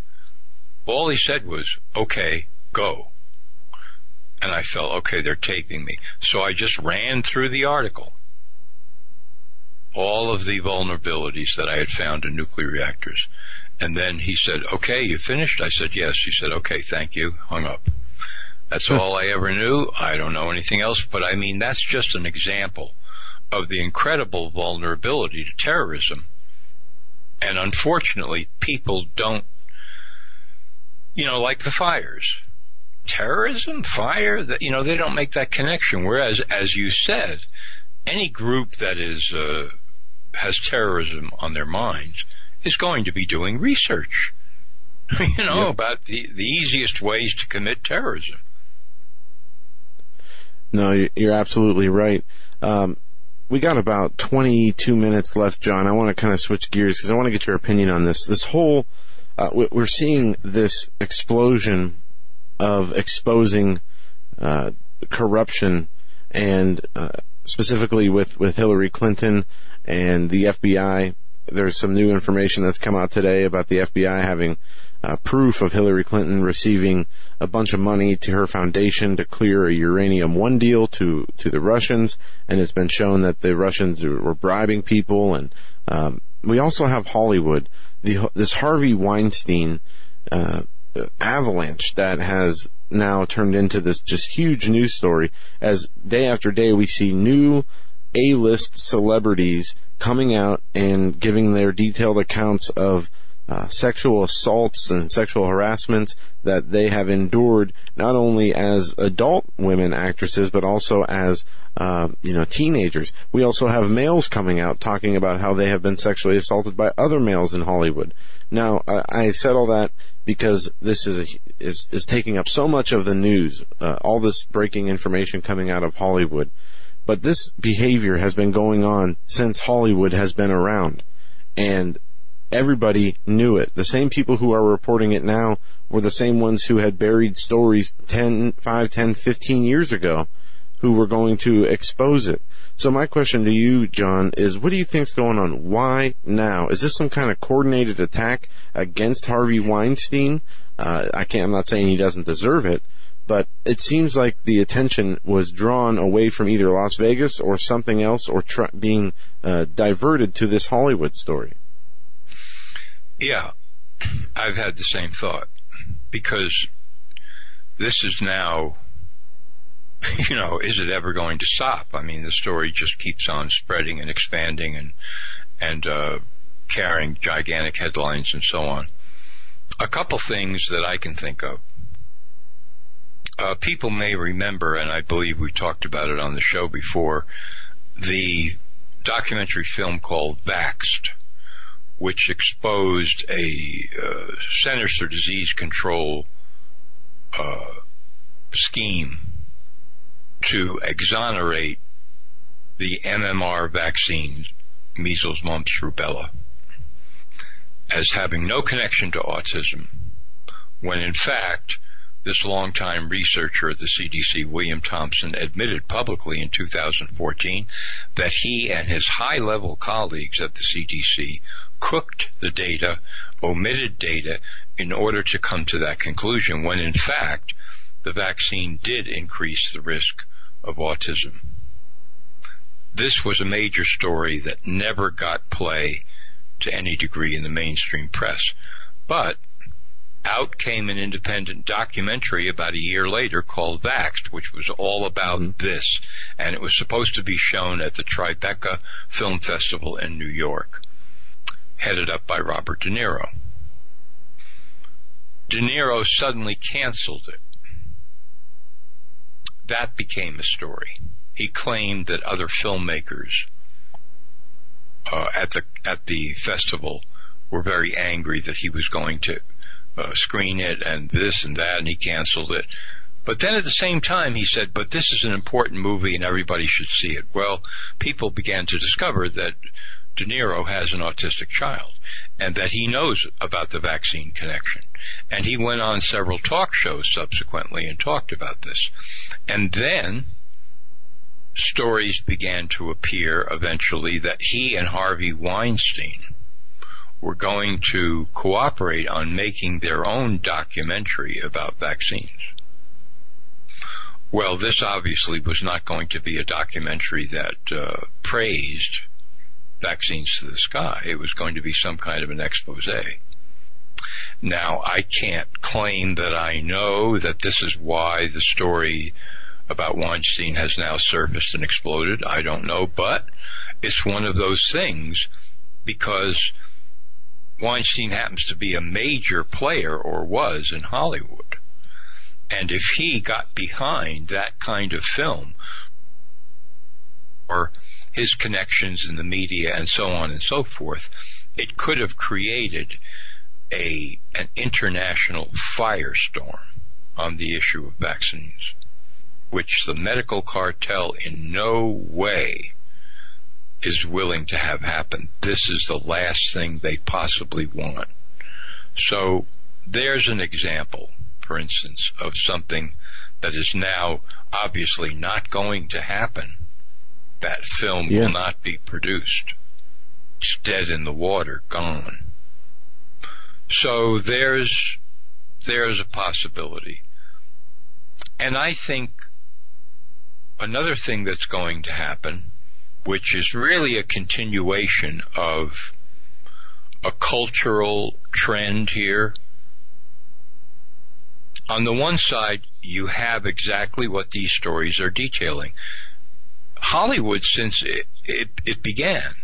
all he said was, okay, go. And I felt, okay, they're taping me. So I just ran through the article. All of the vulnerabilities that I had found in nuclear reactors. And then he said, okay, you finished? I said, yes. He said, okay, thank you. Hung up. That's all I ever knew. I don't know anything else, but I mean, that's just an example of the incredible vulnerability to terrorism. And unfortunately, people don't, you know, like the fires. Terrorism, fire, that, you know, they don't make that connection. Whereas, as you said, any group that is, uh, has terrorism on their minds is going to be doing research, you know, Yep. about the, the easiest ways to commit terrorism. No, you- you're absolutely right. Um, we got about 22 minutes left, Jon. I want to kind of switch gears because I want to get your opinion on this. This whole, uh, we- we're seeing this explosion of exposing uh, corruption and uh, specifically with, with Hillary Clinton and the FBI. There's some new information that's come out today about the FBI having uh, proof of Hillary Clinton receiving a bunch of money to her foundation to clear a uranium one deal to to the Russians, and it's been shown that the Russians were bribing people. And um, we also have Hollywood, the this Harvey Weinstein uh, avalanche that has now turned into this just huge news story as day after day we see new A-list celebrities coming out and giving their detailed accounts of uh, sexual assaults and sexual harassment that they have endured not only as adult women actresses but also as uh, you know teenagers. We also have males coming out talking about how they have been sexually assaulted by other males in Hollywood. Now, I, I said all that because this is a, is is taking up so much of the news, uh, all this breaking information coming out of Hollywood. But this behavior has been going on since Hollywood has been around. And everybody knew it. The same people who are reporting it now were the same ones who had buried stories 10, 5, 10, 15 years ago who were going to expose it. So my question to you, Jon, is what do you think's going on? Why now? Is this some kind of coordinated attack against Harvey Weinstein? Uh, I can't, I'm not saying he doesn't deserve it, but it seems like the attention was drawn away from either Las Vegas or something else or tr- being uh, diverted to this Hollywood story. Yeah, I've had the same thought because this is now, you know, is it ever going to stop? I mean, the story just keeps on spreading and expanding and, and, uh, carrying gigantic headlines and so on. A couple things that I can think of. Uh, people may remember, and I believe we talked about it on the show before, the documentary film called Vaxxed which exposed a uh, Centers for Disease Control uh, scheme to exonerate the MMR vaccine, measles, mumps, rubella, as having no connection to autism, when in fact, this longtime researcher at the CDC, William Thompson, admitted publicly in 2014 that he and his high level colleagues at the CDC cooked the data, omitted data in order to come to that conclusion when in fact the vaccine did increase the risk of autism. This was a major story that never got play to any degree in the mainstream press. But out came an independent documentary about a year later called Vaxxed, which was all about mm-hmm. this. And it was supposed to be shown at the Tribeca Film Festival in New York headed up by Robert De Niro. De Niro suddenly canceled it. That became a story. He claimed that other filmmakers uh, at the at the festival were very angry that he was going to uh, screen it and this and that, and he canceled it. But then at the same time, he said, "But this is an important movie, and everybody should see it." Well, people began to discover that De Niro has an autistic child and that he knows about the vaccine connection. And he went on several talk shows subsequently and talked about this. And then stories began to appear eventually that he and Harvey Weinstein were going to cooperate on making their own documentary about vaccines. Well, this obviously was not going to be a documentary that uh, praised vaccines to the sky. It was going to be some kind of an expose. Now, I can't claim that I know that this is why the story about Weinstein has now surfaced and exploded. I don't know, but it's one of those things because Weinstein happens to be a major player or was in Hollywood. And if he got behind that kind of film or his connections in the media and so on and so forth, it could have created a an international firestorm on the issue of vaccines, which the medical cartel in no way is willing to have happen. This is the last thing they possibly want. So there's an example, for instance, of something that is now obviously not going to happen that film yeah. will not be produced. It's dead in the water, gone. So there's, there's a possibility. And I think another thing that's going to happen, which is really a continuation of a cultural trend here. On the one side, you have exactly what these stories are detailing. Hollywood, since it, it, it began,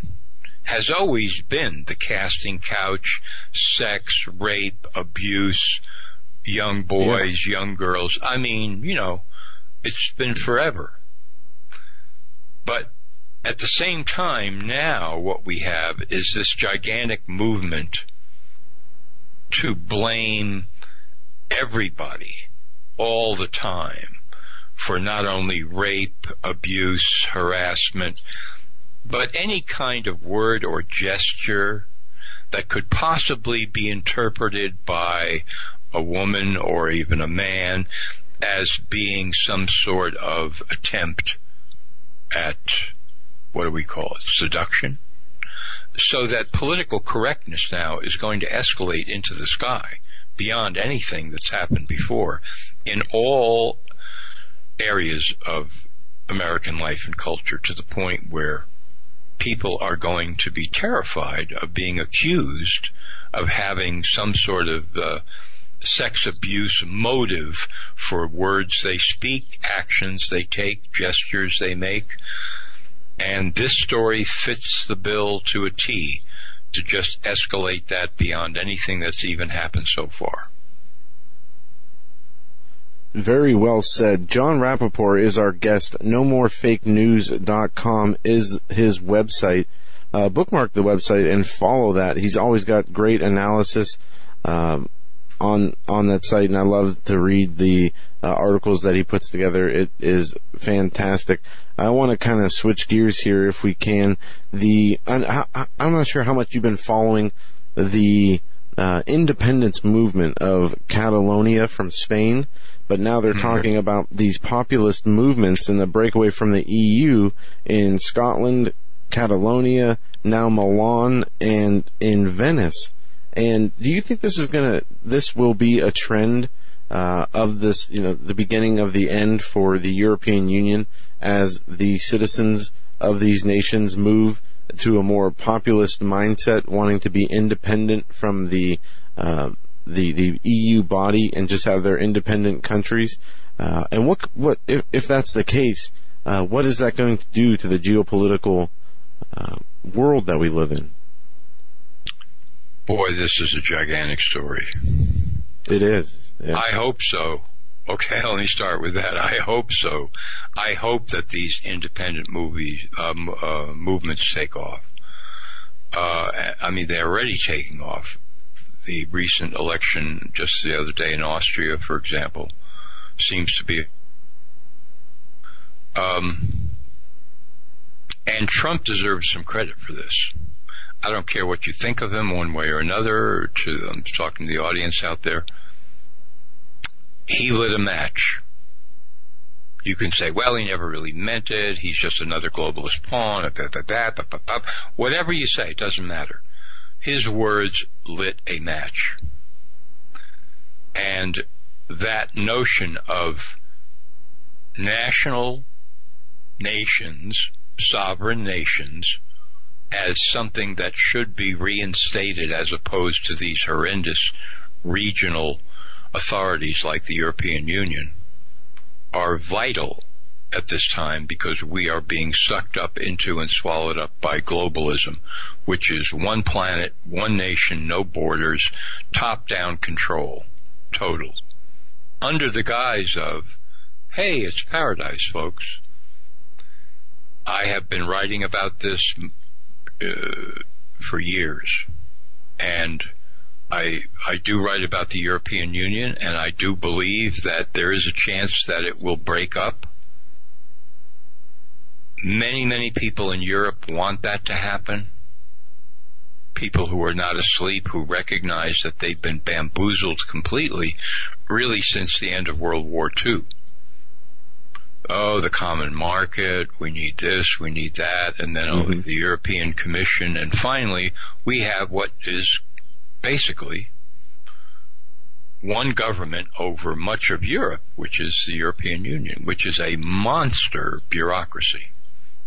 has always been the casting couch, sex, rape, abuse, young boys, yeah. young girls. I mean, you know, it's been forever. But at the same time, now what we have is this gigantic movement to blame everybody all the time for not only rape, abuse, harassment, but any kind of word or gesture that could possibly be interpreted by a woman or even a man as being some sort of attempt at what do we call it? Seduction. So that political correctness now is going to escalate into the sky beyond anything that's happened before in all areas of American life and culture to the point where people are going to be terrified of being accused of having some sort of uh, sex abuse motive for words they speak, actions they take, gestures they make. And this story fits the bill to a T to just escalate that beyond anything that's even happened so far. Very well said. Jon Rappoport is our guest. NoMoreFakeNews.com is his website. Uh, bookmark the website and follow that. He's always got great analysis um, on on that site, and I love to read the uh, articles that he puts together. It is fantastic. I want to kind of switch gears here, if we can. The I, am not sure how much you've been following the uh, independence movement of Catalonia from Spain. But now they're mm-hmm. talking about these populist movements and the breakaway from the EU in Scotland, Catalonia, now Milan, and in Venice. And do you think this is gonna, this will be a trend, uh, of this, you know, the beginning of the end for the European Union as the citizens of these nations move to a more populist mindset, wanting to be independent from the, uh, the the EU body and just have their independent countries? Uh, and what what if, if that's the case? Uh, what is that going to do to the geopolitical uh, world that we live in? Boy, this is a gigantic story. It is. Yeah. I hope so. Okay, let me start with that. I hope so. I hope that these independent movies um, uh, movements take off. Uh, I mean, they're already taking off the recent election just the other day in Austria, for example, seems to be. Um, and Trump deserves some credit for this. I don't care what you think of him one way or another. To I'm talking to the audience out there. He lit a match. You can say, well, he never really meant it. He's just another globalist pawn. Whatever you say, it doesn't matter his words lit a match. And that notion of national nations, sovereign nations, as something that should be reinstated as opposed to these horrendous regional authorities like the European Union are vital at this time because we are being sucked up into and swallowed up by globalism, which is one planet, one nation, no borders, top down control, total. Under the guise of, hey, it's paradise, folks. I have been writing about this Uh, for years, and I I do write about the European Union, and I do believe that there is a chance that it will break up Many, many people in Europe want that to happen. People who are not asleep, who recognize that they've been bamboozled completely, really since the end of World War II. Oh, the common market, we need this, we need that, and then mm-hmm. the European Commission, and finally, we have what is basically one government over much of Europe, which is the European Union, which is a monster bureaucracy.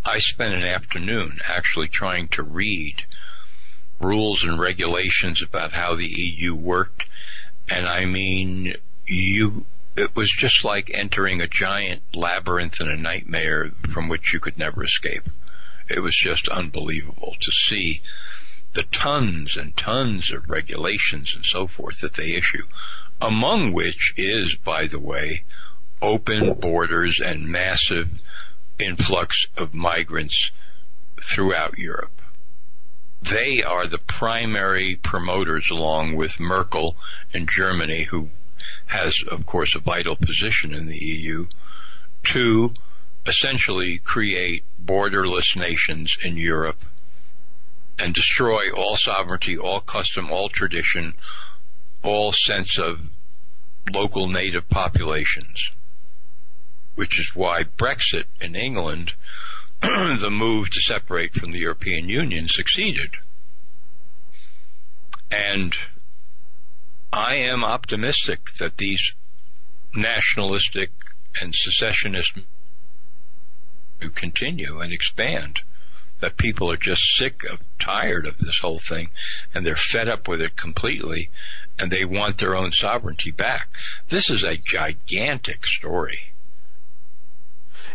I spent an afternoon actually trying to read rules and regulations about how the EU worked. And I mean, you, it was just like entering a giant labyrinth in a nightmare from which you could never escape. It was just unbelievable to see the tons and tons of regulations and so forth that they issue, among which is, by the way, open borders and massive influx of migrants throughout Europe. They are the primary promoters along with Merkel and Germany, who has, of course, a vital position in the EU, to essentially create borderless nations in Europe and destroy all sovereignty, all custom, all tradition, all sense of local native populations. Which is why Brexit in England, the move to separate from the European Union succeeded. And I am optimistic that these nationalistic and secessionist to continue and expand. That people are just sick of, tired of this whole thing, and they're fed up with it completely, and they want their own sovereignty back. This is a gigantic story.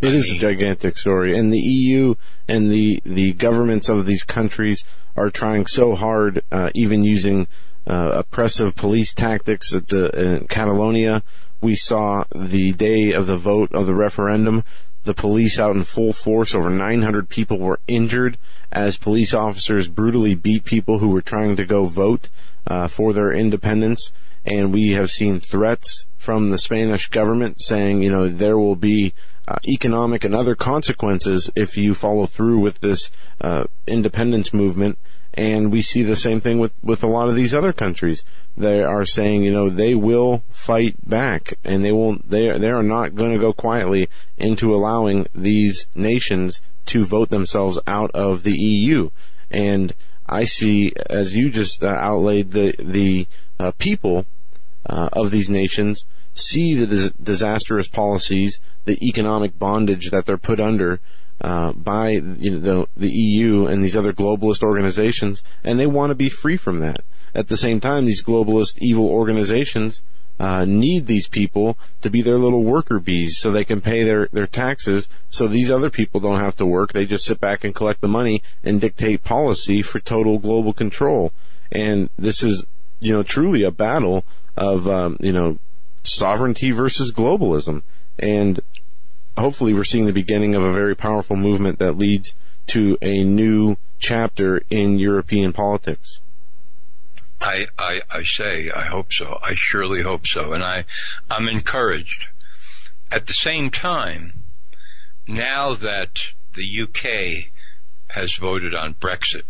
It I is mean, a gigantic story, and the EU and the the governments of these countries are trying so hard, uh, even using oppressive police tactics at the in Catalonia. We saw the day of the vote of the referendum, the police out in full force. Over 900 people were injured as police officers brutally beat people who were trying to go vote uh, for their independence. And we have seen threats from the Spanish government saying, you know, there will be uh, economic and other consequences if you follow through with this uh, independence movement. And we see the same thing with, with a lot of these other countries. They are saying, you know, they will fight back and they won't, they are, they are not going to go quietly into allowing these nations to vote themselves out of the EU. And I see, as you just uh, outlaid, the, the uh, people uh, of these nations see the dis- disastrous policies, the economic bondage that they're put under, uh, by you know, the, the EU and these other globalist organizations, and they want to be free from that. At the same time, these globalist evil organizations uh, need these people to be their little worker bees so they can pay their, their taxes so these other people don't have to work. They just sit back and collect the money and dictate policy for total global control. And this is, you know, truly a battle of, um, you know, sovereignty versus globalism. And hopefully we're seeing the beginning of a very powerful movement that leads to a new chapter in European politics. I, I, I say I hope so. I surely hope so. And I, I'm encouraged. At the same time, now that the UK has voted on Brexit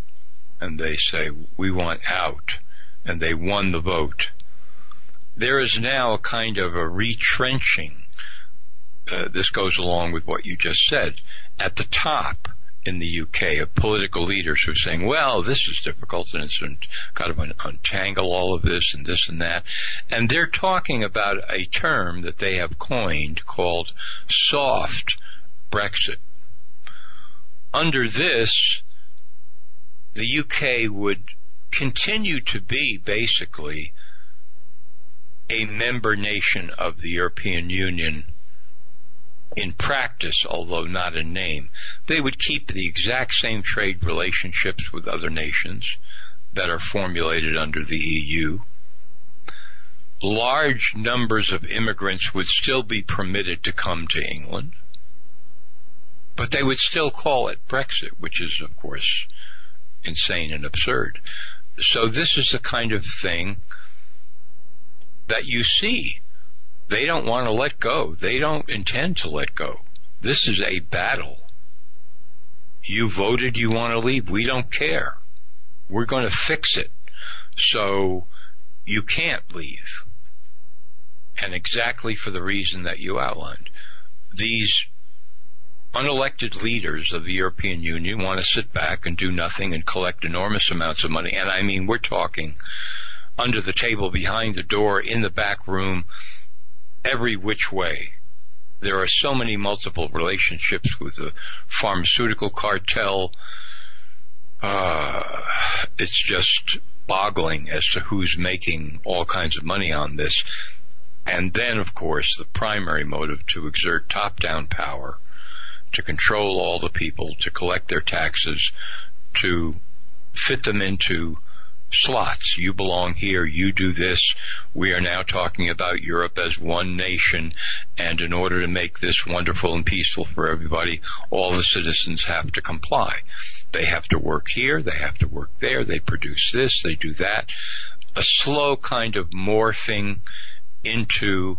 and they say we want out and they won the vote, there is now kind of a retrenching uh, this goes along with what you just said, at the top in the UK of political leaders who are saying, well, this is difficult and it's got to untangle all of this and this and that. And they're talking about a term that they have coined called soft Brexit. Under this, the UK would continue to be basically a member nation of the European Union in practice, although not in name. They would keep the exact same trade relationships with other nations that are formulated under the EU. Large numbers of immigrants would still be permitted to come to England, but they would still call it Brexit, which is, of course, insane and absurd. So this is the kind of thing that you see they don't want to let go. They don't intend to let go. This is a battle. You voted you want to leave. We don't care. We're going to fix it. So you can't leave. And exactly for the reason that you outlined. These unelected leaders of the European Union want to sit back and do nothing and collect enormous amounts of money. And I mean, we're talking under the table, behind the door, in the back room, every which way. There are so many multiple relationships with the pharmaceutical cartel. Uh, it's just boggling as to who's making all kinds of money on this. And then, of course, the primary motive to exert top-down power, to control all the people, to collect their taxes, to fit them into slots. You belong here, you do this. We are now talking about Europe as one nation, and in order to make this wonderful and peaceful for everybody, all the citizens have to comply. They have to work here, they have to work there, they produce this, they do that. A slow kind of morphing into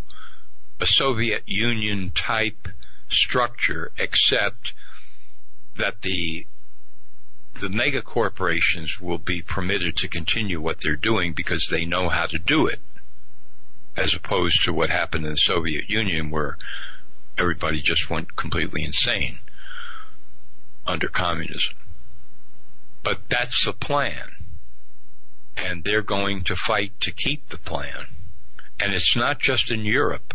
a Soviet Union type structure, except that the the mega corporations will be permitted to continue what they're doing because they know how to do it, as opposed to what happened in the Soviet Union where everybody just went completely insane under communism. But that's the plan. And they're going to fight to keep the plan. And it's not just in Europe.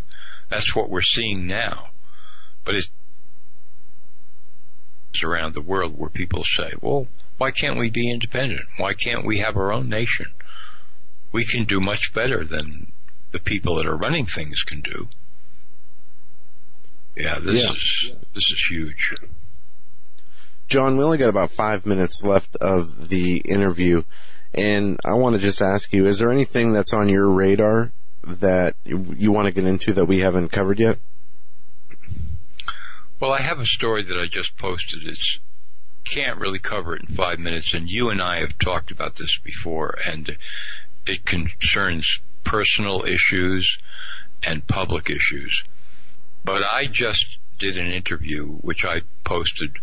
That's what we're seeing now. But it's around the world where people say, well, why can't we be independent? Why can't we have our own nation? We can do much better than the people that are running things can do. Yeah, this yeah. is this is huge. Jon, we only got about five minutes left of the interview, and I want to just ask you: Is there anything that's on your radar that you want to get into that we haven't covered yet? Well, I have a story that I just posted. It's can't really cover it in five minutes, and you and I have talked about this before, and it concerns personal issues and public issues. But I just did an interview, which I posted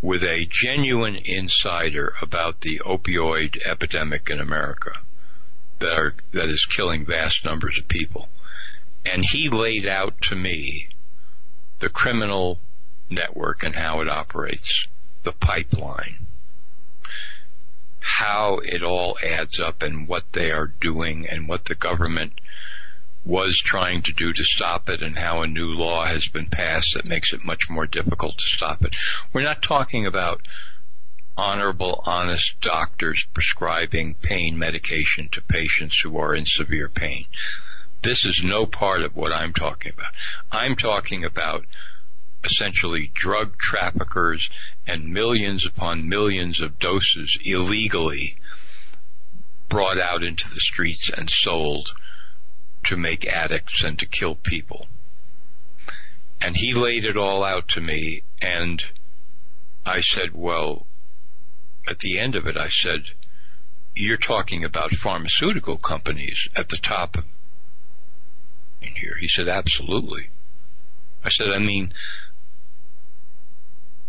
with a genuine insider about the opioid epidemic in America that are, that is killing vast numbers of people. And he laid out to me the criminal network and how it operates, the pipeline, how it all adds up and what they are doing and what the government was trying to do to stop it and how a new law has been passed that makes it much more difficult to stop it. We're not talking about honorable, honest doctors prescribing pain medication to patients who are in severe pain. This is no part of what I'm talking about. I'm talking about essentially drug traffickers and millions upon millions of doses illegally brought out into the streets and sold to make addicts and to kill people. And he laid it all out to me and I said, well, at the end of it, I said, you're talking about pharmaceutical companies at the top in here. He said, absolutely. I said, I mean,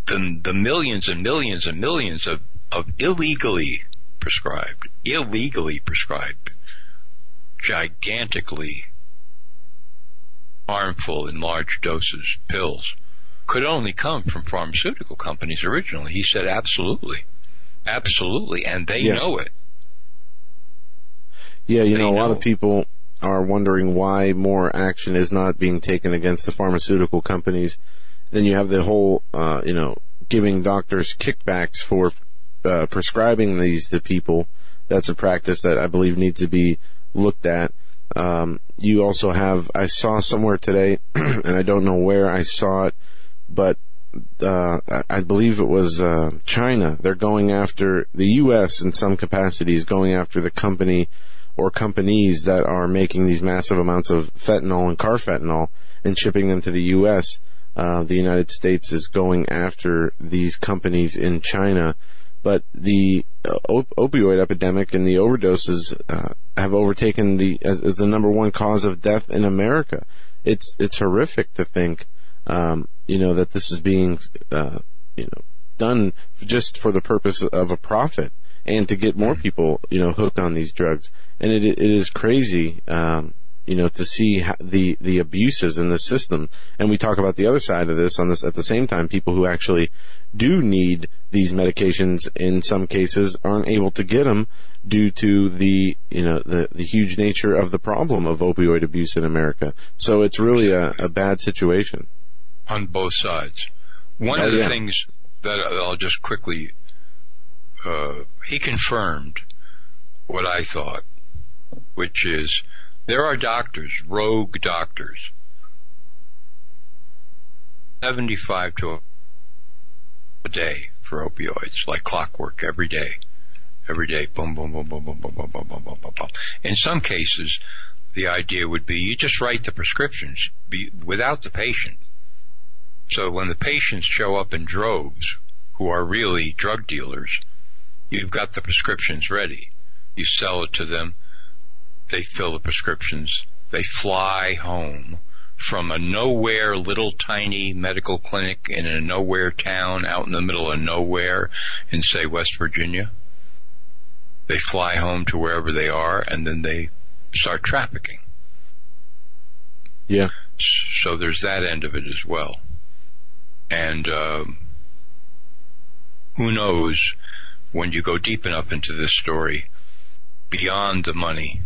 the, the millions and millions and millions of, of illegally prescribed, illegally prescribed, gigantically harmful in large doses pills could only come from pharmaceutical companies originally. He said absolutely. Absolutely. And they yes. know it. Yeah, you know, a lot of people are wondering why more action is not being taken against the pharmaceutical companies. Then you have the whole, uh, you know, giving doctors kickbacks for uh, prescribing these to people. That's a practice that I believe needs to be looked at. Um, you also have, I saw somewhere today, and I don't know where I saw it, but uh, I believe it was uh, China. They're going after the U.S. in some capacities, going after the company or companies that are making these massive amounts of fentanyl and carfentanil and shipping them to the U.S. Uh, the United States is going after these companies in China, but the uh, op- opioid epidemic and the overdoses uh, have overtaken the as, as, the number one cause of death in America. It's it's horrific to think um, you know, that this is being, uh, you know, done just for the purpose of a profit and to get more people, you know, hooked on these drugs. And it, it is crazy, um, you know, to see the, the abuses in the system. And we talk about the other side of this on this at the same time, people who actually do need these medications in some cases aren't able to get them due to the, you know, the, the huge nature of the problem of opioid abuse in America. So it's really a, a bad situation on both sides. One oh, of the yeah. things that I'll just quickly, uh, he confirmed what I thought, which is There are doctors, rogue doctors, 75 to a day for opioids, like clockwork every day. Every day, boom, boom, boom, boom, boom, boom, boom, boom, boom, boom, boom. In some cases, the idea would be you just write the prescriptions be, without the patient. So when the patients show up in droves, who are really drug dealers, you've got the prescriptions ready. You sell it to them. They fill the prescriptions. They fly home from a nowhere little tiny medical clinic in a nowhere town out in the middle of nowhere in say West Virginia. They fly home to wherever they are and then they start trafficking. Yeah. So there's that end of it as well. And um, who knows when you go deep enough into this story, beyond the money,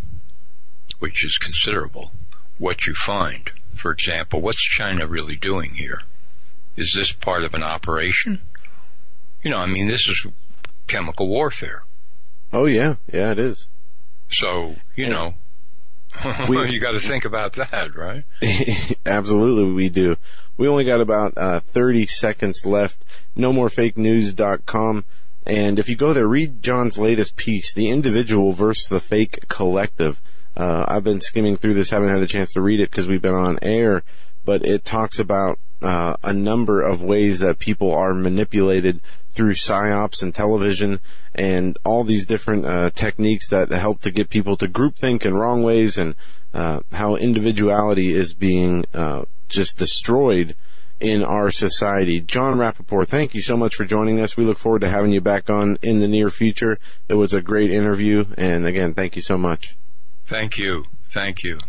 which is considerable, what you find. For example, what's China really doing here? Is this part of an operation? You know, I mean, this is chemical warfare. Oh yeah, yeah, it is. So, you know, We- you got to think about that, right? Absolutely, we do. We only got about uh, 30 seconds left. No more fake news.com. And if you go there, read Jon's latest piece, The Individual versus the Fake Collective. Uh, I've been skimming through this, haven't had the chance to read it because we've been on air, but it talks about uh, a number of ways that people are manipulated through psyops and television and all these different uh, techniques that help to get people to groupthink in wrong ways and uh, how individuality is being uh, just destroyed in our society. Jon Rappoport, thank you so much for joining us. We look forward to having you back on in the near future. It was a great interview, and again, thank you so much. Thank you. Thank you.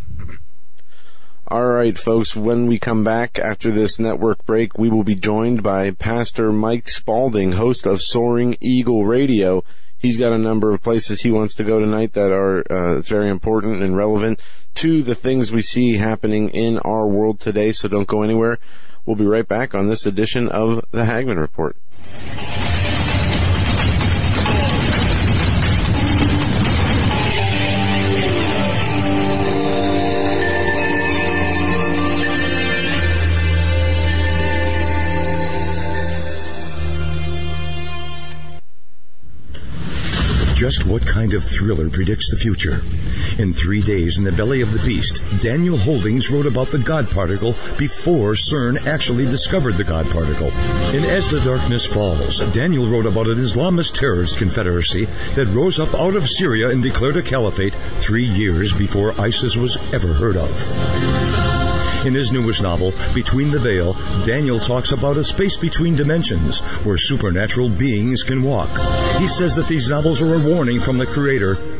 All right, folks, when we come back after this network break, we will be joined by Pastor Mike Spaulding, host of Soaring Eagle Radio. He's got a number of places he wants to go tonight that are uh, very important and relevant to the things we see happening in our world today, so don't go anywhere. We'll be right back on this edition of the Hagmann Report. Just what kind of thriller predicts the future? In three days in the belly of the beast, Daniel Holdings wrote about the God particle before CERN actually discovered the God particle. In As the Darkness Falls, Daniel wrote about an Islamist terrorist confederacy that rose up out of Syria and declared a caliphate three years before ISIS was ever heard of. In his newest novel, Between the Veil, Daniel talks about a space between dimensions where supernatural beings can walk. He says that these novels are a warning from the Creator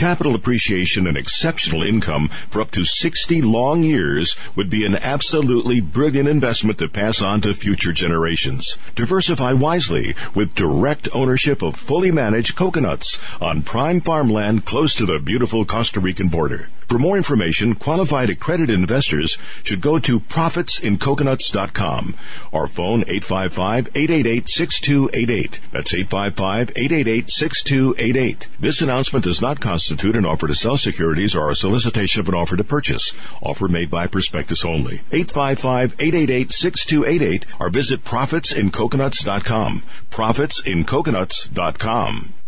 Capital appreciation and exceptional income for up to 60 long years would be an absolutely brilliant investment to pass on to future generations. Diversify wisely with direct ownership of fully managed coconuts on prime farmland close to the beautiful Costa Rican border. For more information, qualified accredited investors should go to profitsincoconuts.com or phone 855-888-6288. That's 855-888-6288. This announcement does not constitute an offer to sell securities or a solicitation of an offer to purchase. Offer made by prospectus only. 855-888-6288 or visit profitsincoconuts.com. Profitsincoconuts.com.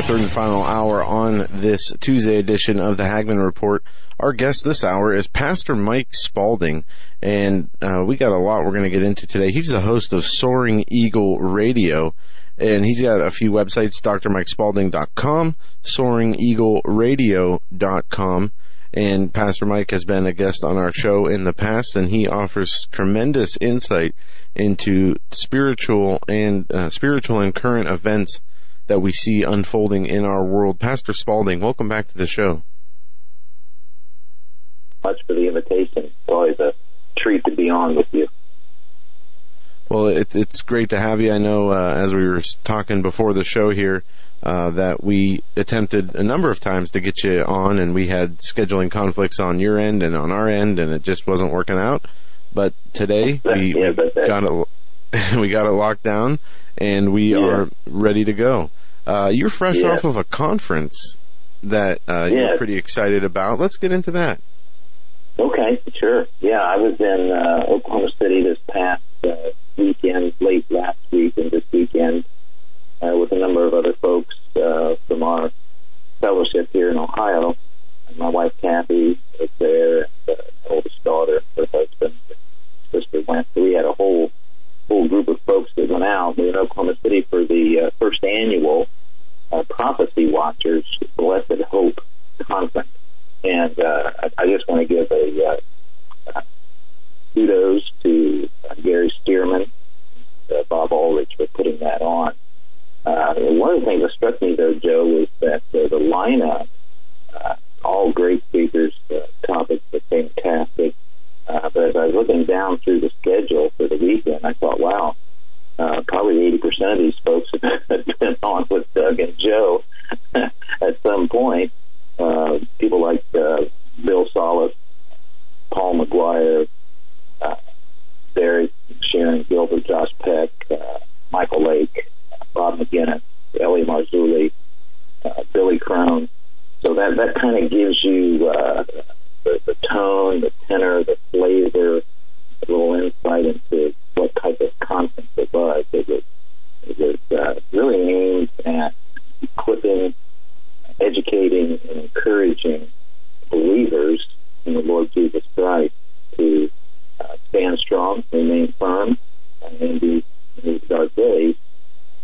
Our third and final hour on this Tuesday edition of the Hagmann Report. Our guest this hour is Pastor Mike Spaulding, and uh, we got a lot we're going to get into today. He's the host of Soaring Eagle Radio, and he's got a few websites, drmikespaulding.com, soaringeagleradio.com, and Pastor Mike has been a guest on our show in the past, and he offers tremendous insight into spiritual and uh, spiritual and current events that we see unfolding in our world. Pastor Spaulding, welcome back to the show. Much for the invitation. It's always a treat to be on with you. Well, it, it's great to have you. I know, uh, as we were talking before the show here, uh, that we attempted a number of times to get you on, and we had scheduling conflicts on your end and on our end, and it just wasn't working out. But today we, Yeah, but that- got it, we got it locked down, and we Yeah. are ready to go. Uh, you're fresh Yeah. off of a conference that uh, you're pretty excited about. Let's get into that. Okay, sure. Yeah, I was in uh, Oklahoma City this past uh, weekend, late last week and this weekend, uh, with a number of other folks uh, from our fellowship here in Ohio. And my wife Kathy was there, and uh, my oldest daughter, her husband, and sister went. So we had a whole whole group of folks that went out. We were in Oklahoma City for the uh, first annual uh, Prophecy Watchers Blessed Hope conference. And uh, I, just want to give a uh, uh, kudos to uh, Gary Stearman, uh, Bob Ulrich for putting that on. One of the things that struck me though, Joe, was that the lineup, all great speakers, topics were fantastic. But as I was looking down through the schedule for the weekend, I thought, wow, uh, probably 80% of these folks have been on with Doug and Joe at some point. Uh, people like uh, Bill Salus, Paul McGuire, uh, Derek, Sharon Gilbert, Josh Peck, uh, Michael Lake, Bob Maginnis, L.A. Marzulli, uh, Billy Crone. So that that kind of gives you uh, the, the tone, the tenor, the flavor, a little insight into what type of conference it was. It was it was uh, really aimed at equipping, educating, and encouraging believers in the Lord Jesus Christ to uh, stand strong, remain firm, and in these, dark days.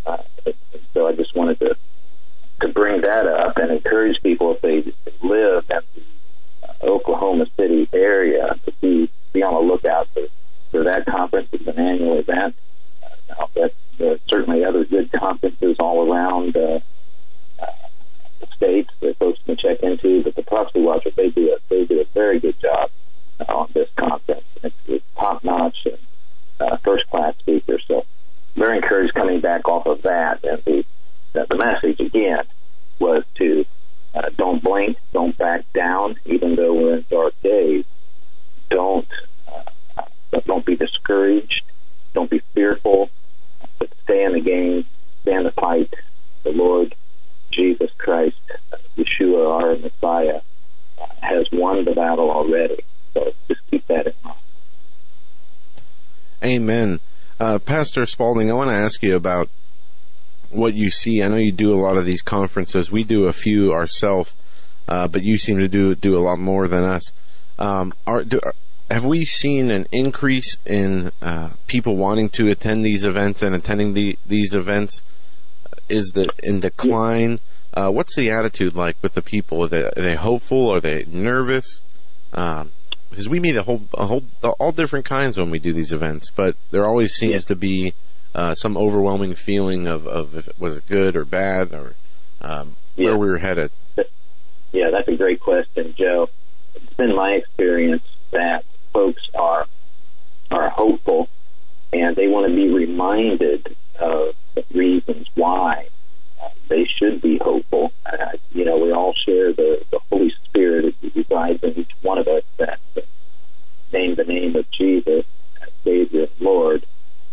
Uh, so I just wanted to to bring that up and encourage people if they live in the uh, Oklahoma City area to be be on the lookout for, for that conference. It's an annual event. Uh, there are certainly other good conferences all around uh, uh, the states that folks can check into, but the Prophecy Watchers they do a they do a very good job uh, on this conference. It's, it's top notch and uh, first class speakers. So very encouraged coming back off of that and the the, the message again was to uh, don't blink, don't back down, even though we're in dark days. Don't uh, don't be discouraged. Don't be fearful. But stay in the game. Stay in the fight. The Lord Jesus Christ, Yeshua, our Messiah, has won the battle already. So just keep that in mind. Amen. Uh, Pastor Spaulding, I want to ask you about what you see. I know you do a lot of these conferences. We do a few ourselves uh, but you seem to do do a lot more than us. Um, are, do, have we seen an increase in uh, people wanting to attend these events and attending the, these events? Is the in decline? Uh, what's the attitude like with the people? Are they, are they hopeful? Are they nervous? Um, because we meet a whole, a whole, all different kinds when we do these events, but there always seems yeah. to be uh, some overwhelming feeling of, of if it was it good or bad or um, yeah. where we were headed. Yeah, that's a great question, Joe. It's been my experience that folks are are hopeful and they want to be reminded of the reasons why uh, they should be hopeful. Uh, you know, we all share the, the Holy Spirit that resides in each one of us that uh, name the name of Jesus Savior Lord.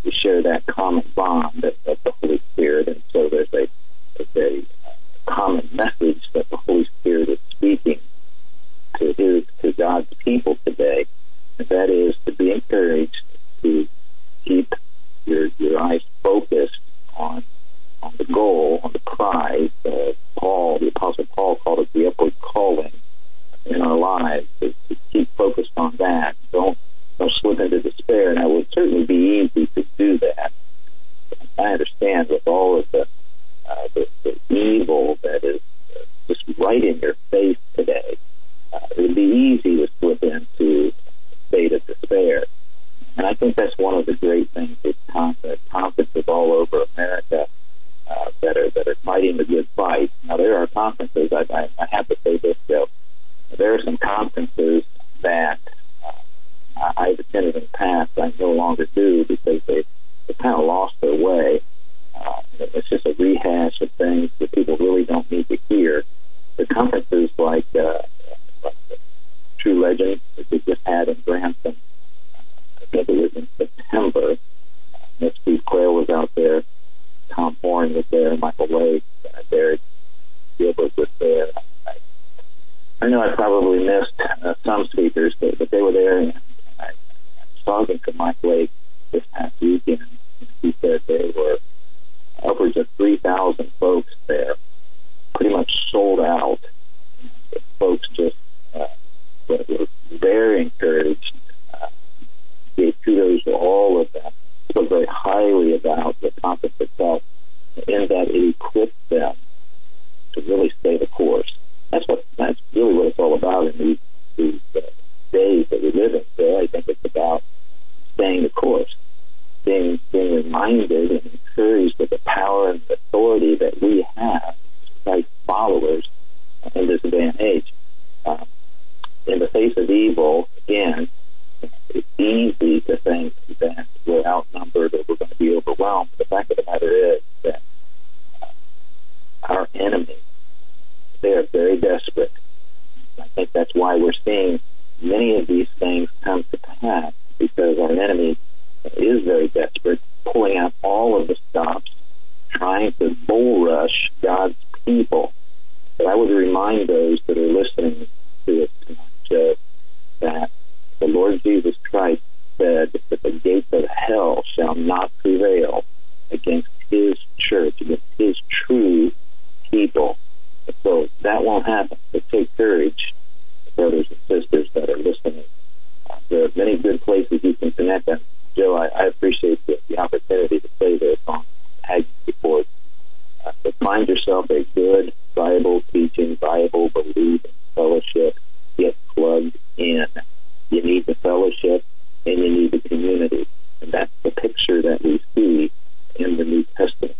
We share that common bond of, of the Holy Spirit, and so there's a, there's a common message that the Holy Spirit is speaking to his to God's people today, that is to be encouraged to keep your your eyes focused on on the goal, on the prize. Uh, Paul, the Apostle Paul, called it the upward calling in our lives. To, to keep focused on that. Don't don't slip into despair. And it would certainly be easy to do that. I understand with all of the uh, the, the evil that is uh, just right in your face today. Uh, it would be easy to slip into state of despair. And I think that's one of the great things with conferences all over America uh, that are that are fighting the good fight. Now there are conferences. I, I, I have to say this though. There are some conferences that uh, I've attended in the past. I no longer do because they they kind of lost their way. Uh, it's just a rehash of things that people really don't need to hear. The conferences like, uh, True Legend that we just had in Branson, I think it was in September. Uh, Miss Steve Quayle was out there. Tom Horn was there. Michael Lake, uh, Barry Gilbert was there. I, I know I probably missed uh, some speakers, but, but they were there. And I, I was talking to Mike Lake this past weekend. He said they were upwards of 3,000 folks there, pretty much sold out. The folks just uh, were very encouraged, uh, gave kudos to all of them, spoke very highly about the conference itself, in that it equipped them to really stay the course. That's what that's really what it's all about in these, these uh, days that we live in. So I think it's about staying the course being being reminded and encouraged of the power and authority that we have as followers in this day and age. Uh, in the face of evil, again, it's easy to think that we're outnumbered or we're going to be overwhelmed. The fact of the matter is that uh, our enemies, they are very desperate. I think that's why we're seeing many of these things come to pass because our enemy is very desperate, pulling out all of the stops, trying to bull rush God's people. But I would remind those that are listening to it tonight that the Lord Jesus Christ said that the gates of hell shall not prevail against his church, against his true people. So that won't happen. So take courage, brothers and sisters that are listening. Uh, there are many good places you can connect them Joe, I, I appreciate the, the, opportunity to say this on Ag Report. Uh, find yourself a good Bible teaching, Bible believing fellowship. Get plugged in. You need the fellowship and you need the community. And that's the picture that we see in the New Testament.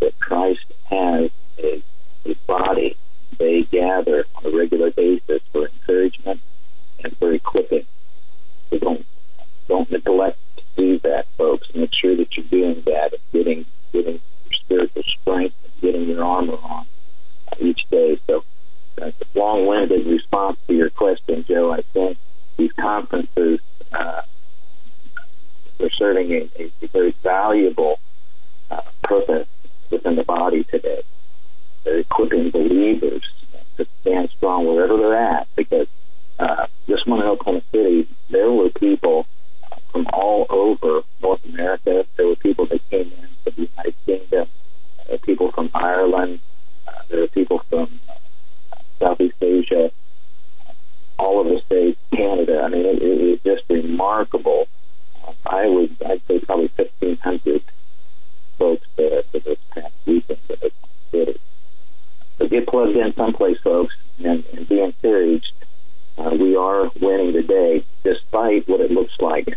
That Christ has a, a body. They gather on a regular basis for encouragement and for equipping. So don't don't neglect to do that, folks. Make sure that you're doing that and getting getting your spiritual strength and getting your armor on each day. So that's a long-winded response to your question, Joe. I think these conferences uh, are serving a, a, very valuable uh, purpose within the body today. They're equipping believers to stand strong wherever they're at because uh, just one in Oklahoma City, there were people from all over North America. There were people that came in from the United Kingdom, uh, people from Ireland, uh, there were people from uh, Southeast Asia, all of the states, Canada. I mean, it, it, it is just remarkable. I was, I'd say probably 1,500 folks there for this past weekend that I it. So get plugged in someplace, folks, and, and be encouraged. Uh, we are winning today, despite what it looks like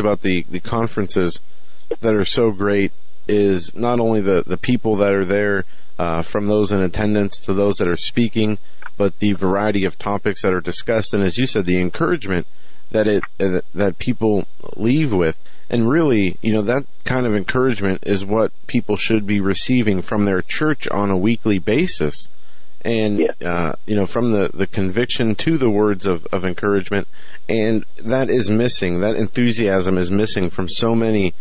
about the the conferences that are so great is not only the the people that are there, uh, from those in attendance to those that are speaking, but the variety of topics that are discussed, and as you said, the encouragement that it uh, that people leave with. And really, you know, that kind of encouragement is what people should be receiving from their church on a weekly basis. And, Yeah. uh, you know, from the, the conviction to the words of, of encouragement. And that is missing. That enthusiasm is missing from so many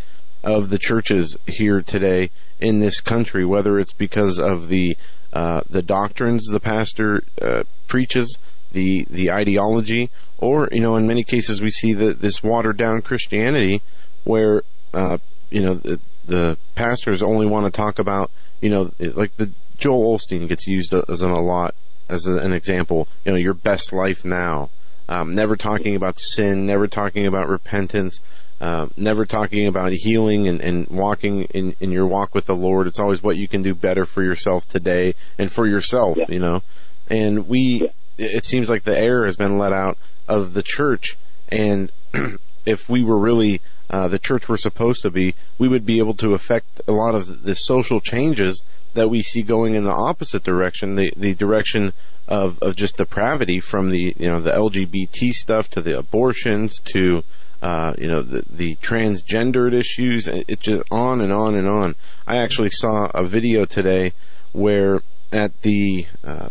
of the churches here today in this country, whether it's because of the, uh, the doctrines the pastor, uh, preaches, the, the ideology, or, you know, in many cases we see that this watered down Christianity where, uh, you know, the, the pastors only want to talk about, you know, like the Joel Osteen gets used as an a lot as an example, you know, your best life now. Um, never talking about sin, never talking about repentance, um, never talking about healing and, and walking in, in your walk with the Lord. It's always what you can do better for yourself today and for yourself, Yeah. you know. And we, it seems like the air has been let out of the church. And if we were really uh, the church we're supposed to be, we would be able to affect a lot of the social changes that we see going in the opposite direction, the the direction of of just depravity from the you know the LGBT stuff to the abortions to uh, you know the the transgendered issues. It just on and on and on. I actually saw a video today where at the uh,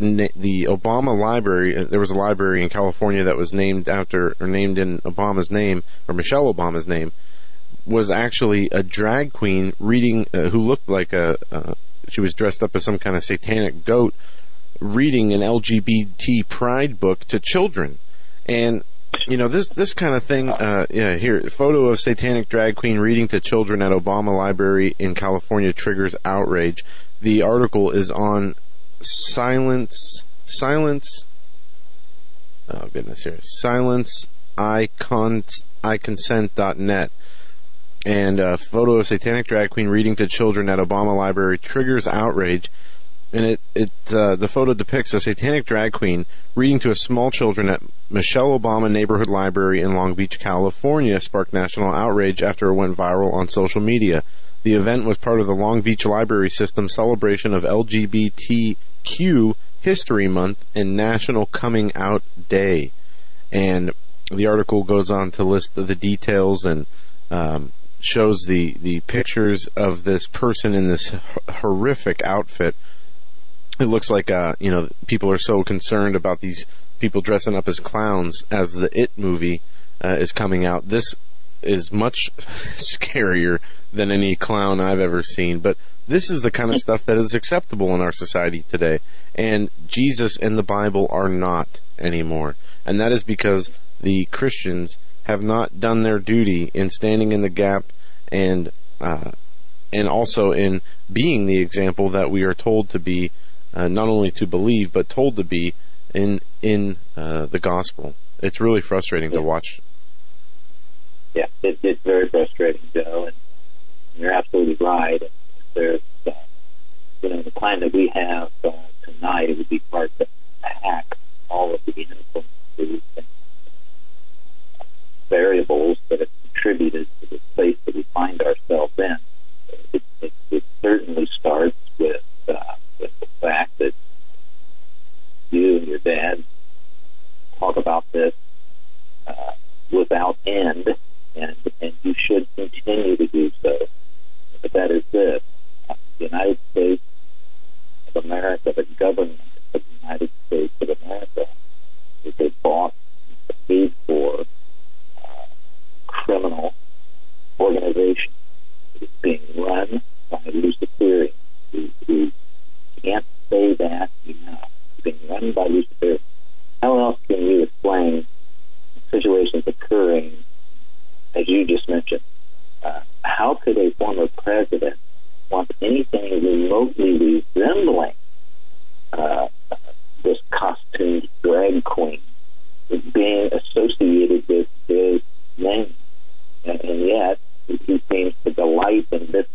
the Obama Library. uh, There was a library in California that was named after or named in Obama's name or Michelle Obama's name. Was actually a drag queen reading uh, who looked like a. Uh, she was dressed up as some kind of satanic goat, reading an LGBT pride book to children, and you know this this kind of thing. Uh, yeah, here photo of satanic drag queen reading to children at Obama Library in California triggers outrage. The article is on silence silence. Oh goodness, here silence icon iconsent.net. And a photo of satanic drag queen reading to children at Obama Library triggers outrage and it it uh, the photo depicts a satanic drag queen reading to a small children at Michelle Obama Neighborhood Library in Long Beach, California, sparked national outrage after it went viral on social media. The event was part of the Long Beach Library System celebration of LGBTQ History Month and National Coming Out Day. And the article goes on to list the details and um, shows the, the pictures of this person in this horrific outfit it looks like uh, you know people are so concerned about these people dressing up as clowns as the It movie uh, is coming out. This is much scarier than any clown I've ever seen. But this is the kind of stuff that is acceptable in our society today, and Jesus and the Bible are not anymore, and that is because the Christians have not done their duty in standing in the gap and uh, and also in being the example that we are told to be, uh, not only to believe but told to be in in uh, the gospel. It's really frustrating to watch yeah, it, it's very frustrating, Joe, and you're absolutely right. There's, uh, you know, the plan that we have uh, tonight would be part to hack all of the influences and variables that have contributed to the place that we find ourselves in. It, it, it certainly starts with, uh, with the fact that you and your dad talk about this uh, without end and, and you should continue to do so. But that is this. The United States of America, the government of the United States of America, is a bought and paid for uh, criminal organization. It is being run by Luciferian. We, can't say that enough. It's being run by Luciferian. How else can you explain situations occurring as you just mentioned, uh, how could a former president want anything remotely resembling uh, this costumed drag queen being associated with his name? And, and yet, he seems to delight in this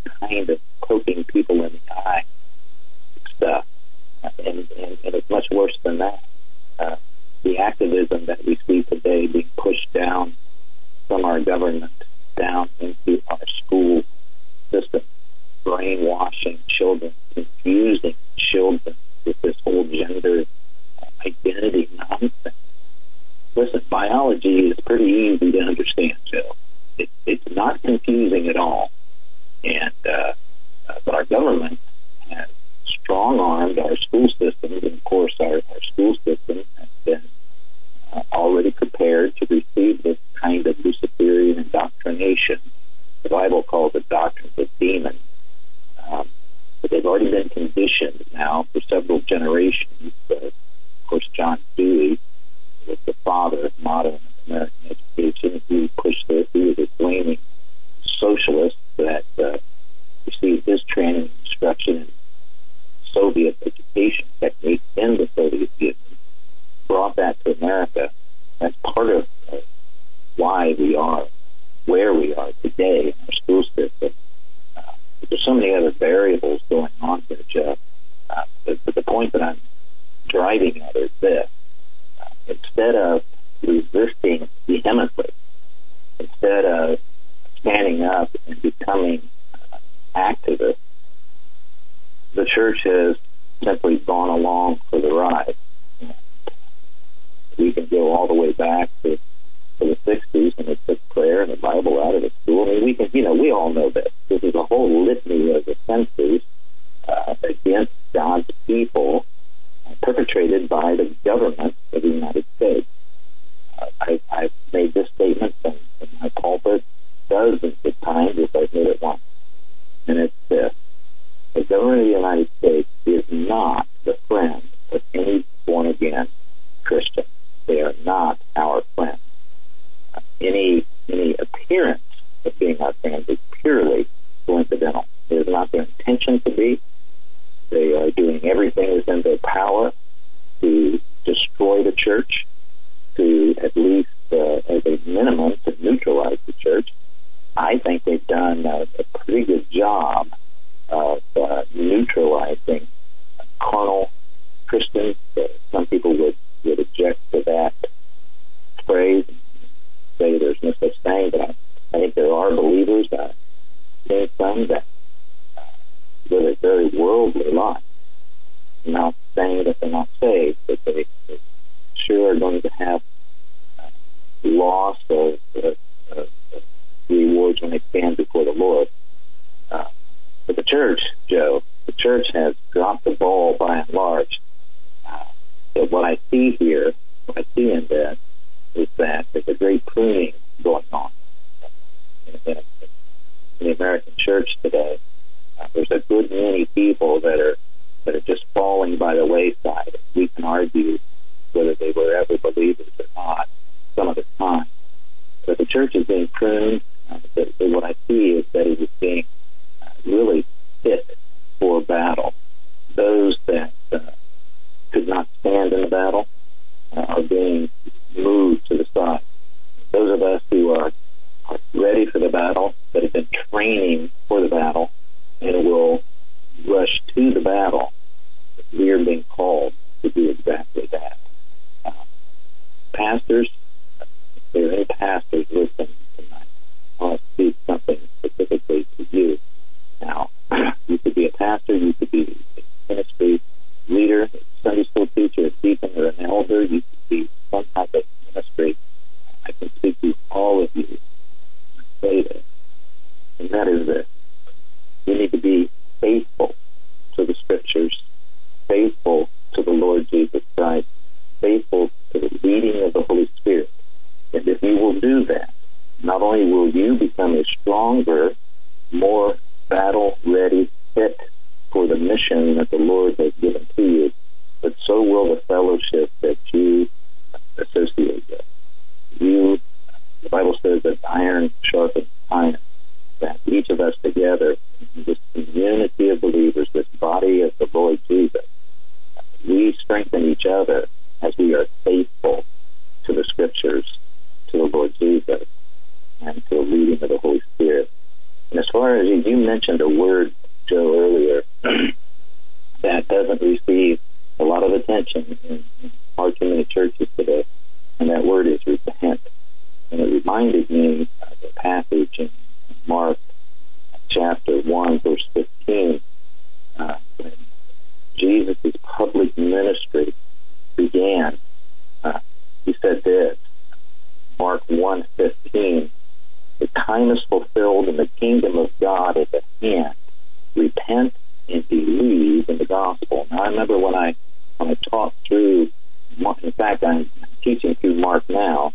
I'm teaching through Mark now.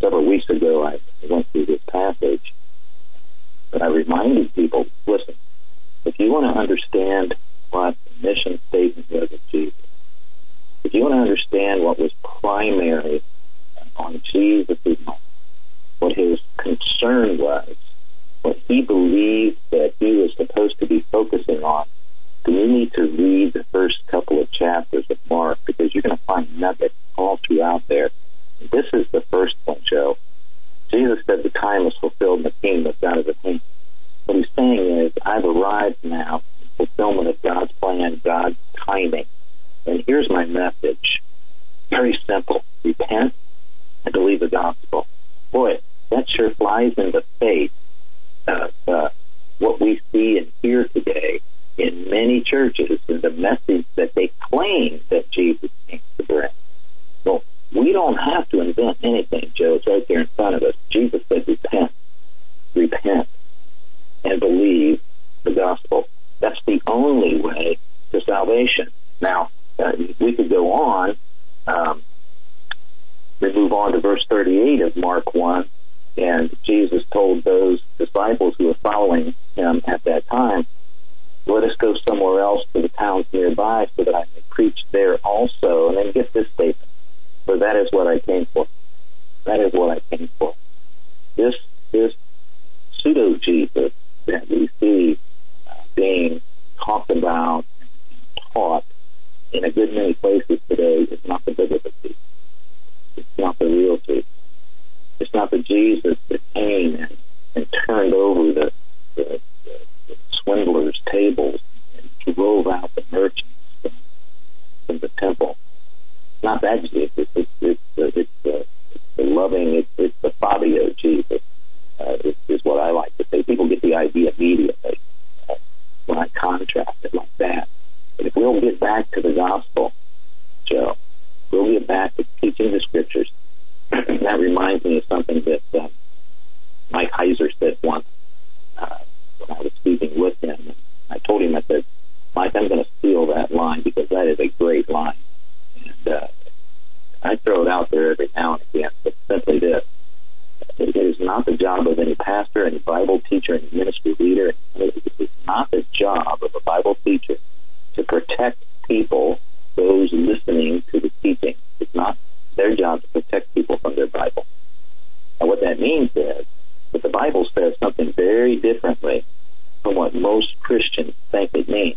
Several weeks ago I went through this passage, but I reminded people, listen, if you want to understand what the mission statement was of Jesus, if you want to understand what was primary on Jesus' mind, what his concern was, what he believed that he was supposed to be focusing on, then you need to read the first couple of chapters of Mark because you're going to find nuggets all throughout there. This is the first one, Joe. Jesus said the time is fulfilled and the kingdom of God is at hand. What he's saying is, I've arrived now fulfillment of God's plan, God's timing. And here's my message. Very simple. Repent and believe the gospel. Boy, that sure flies in the face of uh, what we see and hear today in many churches and the message that they claim that Jesus came to bring. Well, we don't have to invent anything, Joe. It's right there in front of us. Jesus said, repent, repent, and believe the gospel. That's the only way to salvation. Now, uh, we could go on. Um, we move on to verse 38 of Mark 1, and Jesus told those disciples who were following him at that time, let us go somewhere else to the towns nearby so that I may preach there also. And then get this statement, for that is what I came for. That is what I came for. This, this pseudo Jesus that we see uh, being talked about and taught in a good many places today is not the biblical Jesus. It's not the real Jesus. It's not the Jesus that came and, and turned over the, the, swindlers' tables and drove out the merchants from, from the temple. Not that Jesus. It's, it's, it's, it's, the, it's the loving, it's, it's the Fabio Jesus, uh, is, is what I like to say. People get the idea immediately uh, when I contrast it like that. But if we'll get back to the gospel, Joe, we'll get back to teaching the scriptures. that reminds me of something that uh, Mike Heiser said once uh, when I was speaking with him. I told him, I said, Mike, I'm going to steal that line because that is a great line. And uh, I throw it out there every now and again, but simply this. It is not the job of any pastor, any Bible teacher, any ministry leader. It is not the job of a Bible teacher to protect people, those listening to the teaching. It's not their job to protect people from their Bible. And what that means is that the Bible says something very differently what most Christians think it means.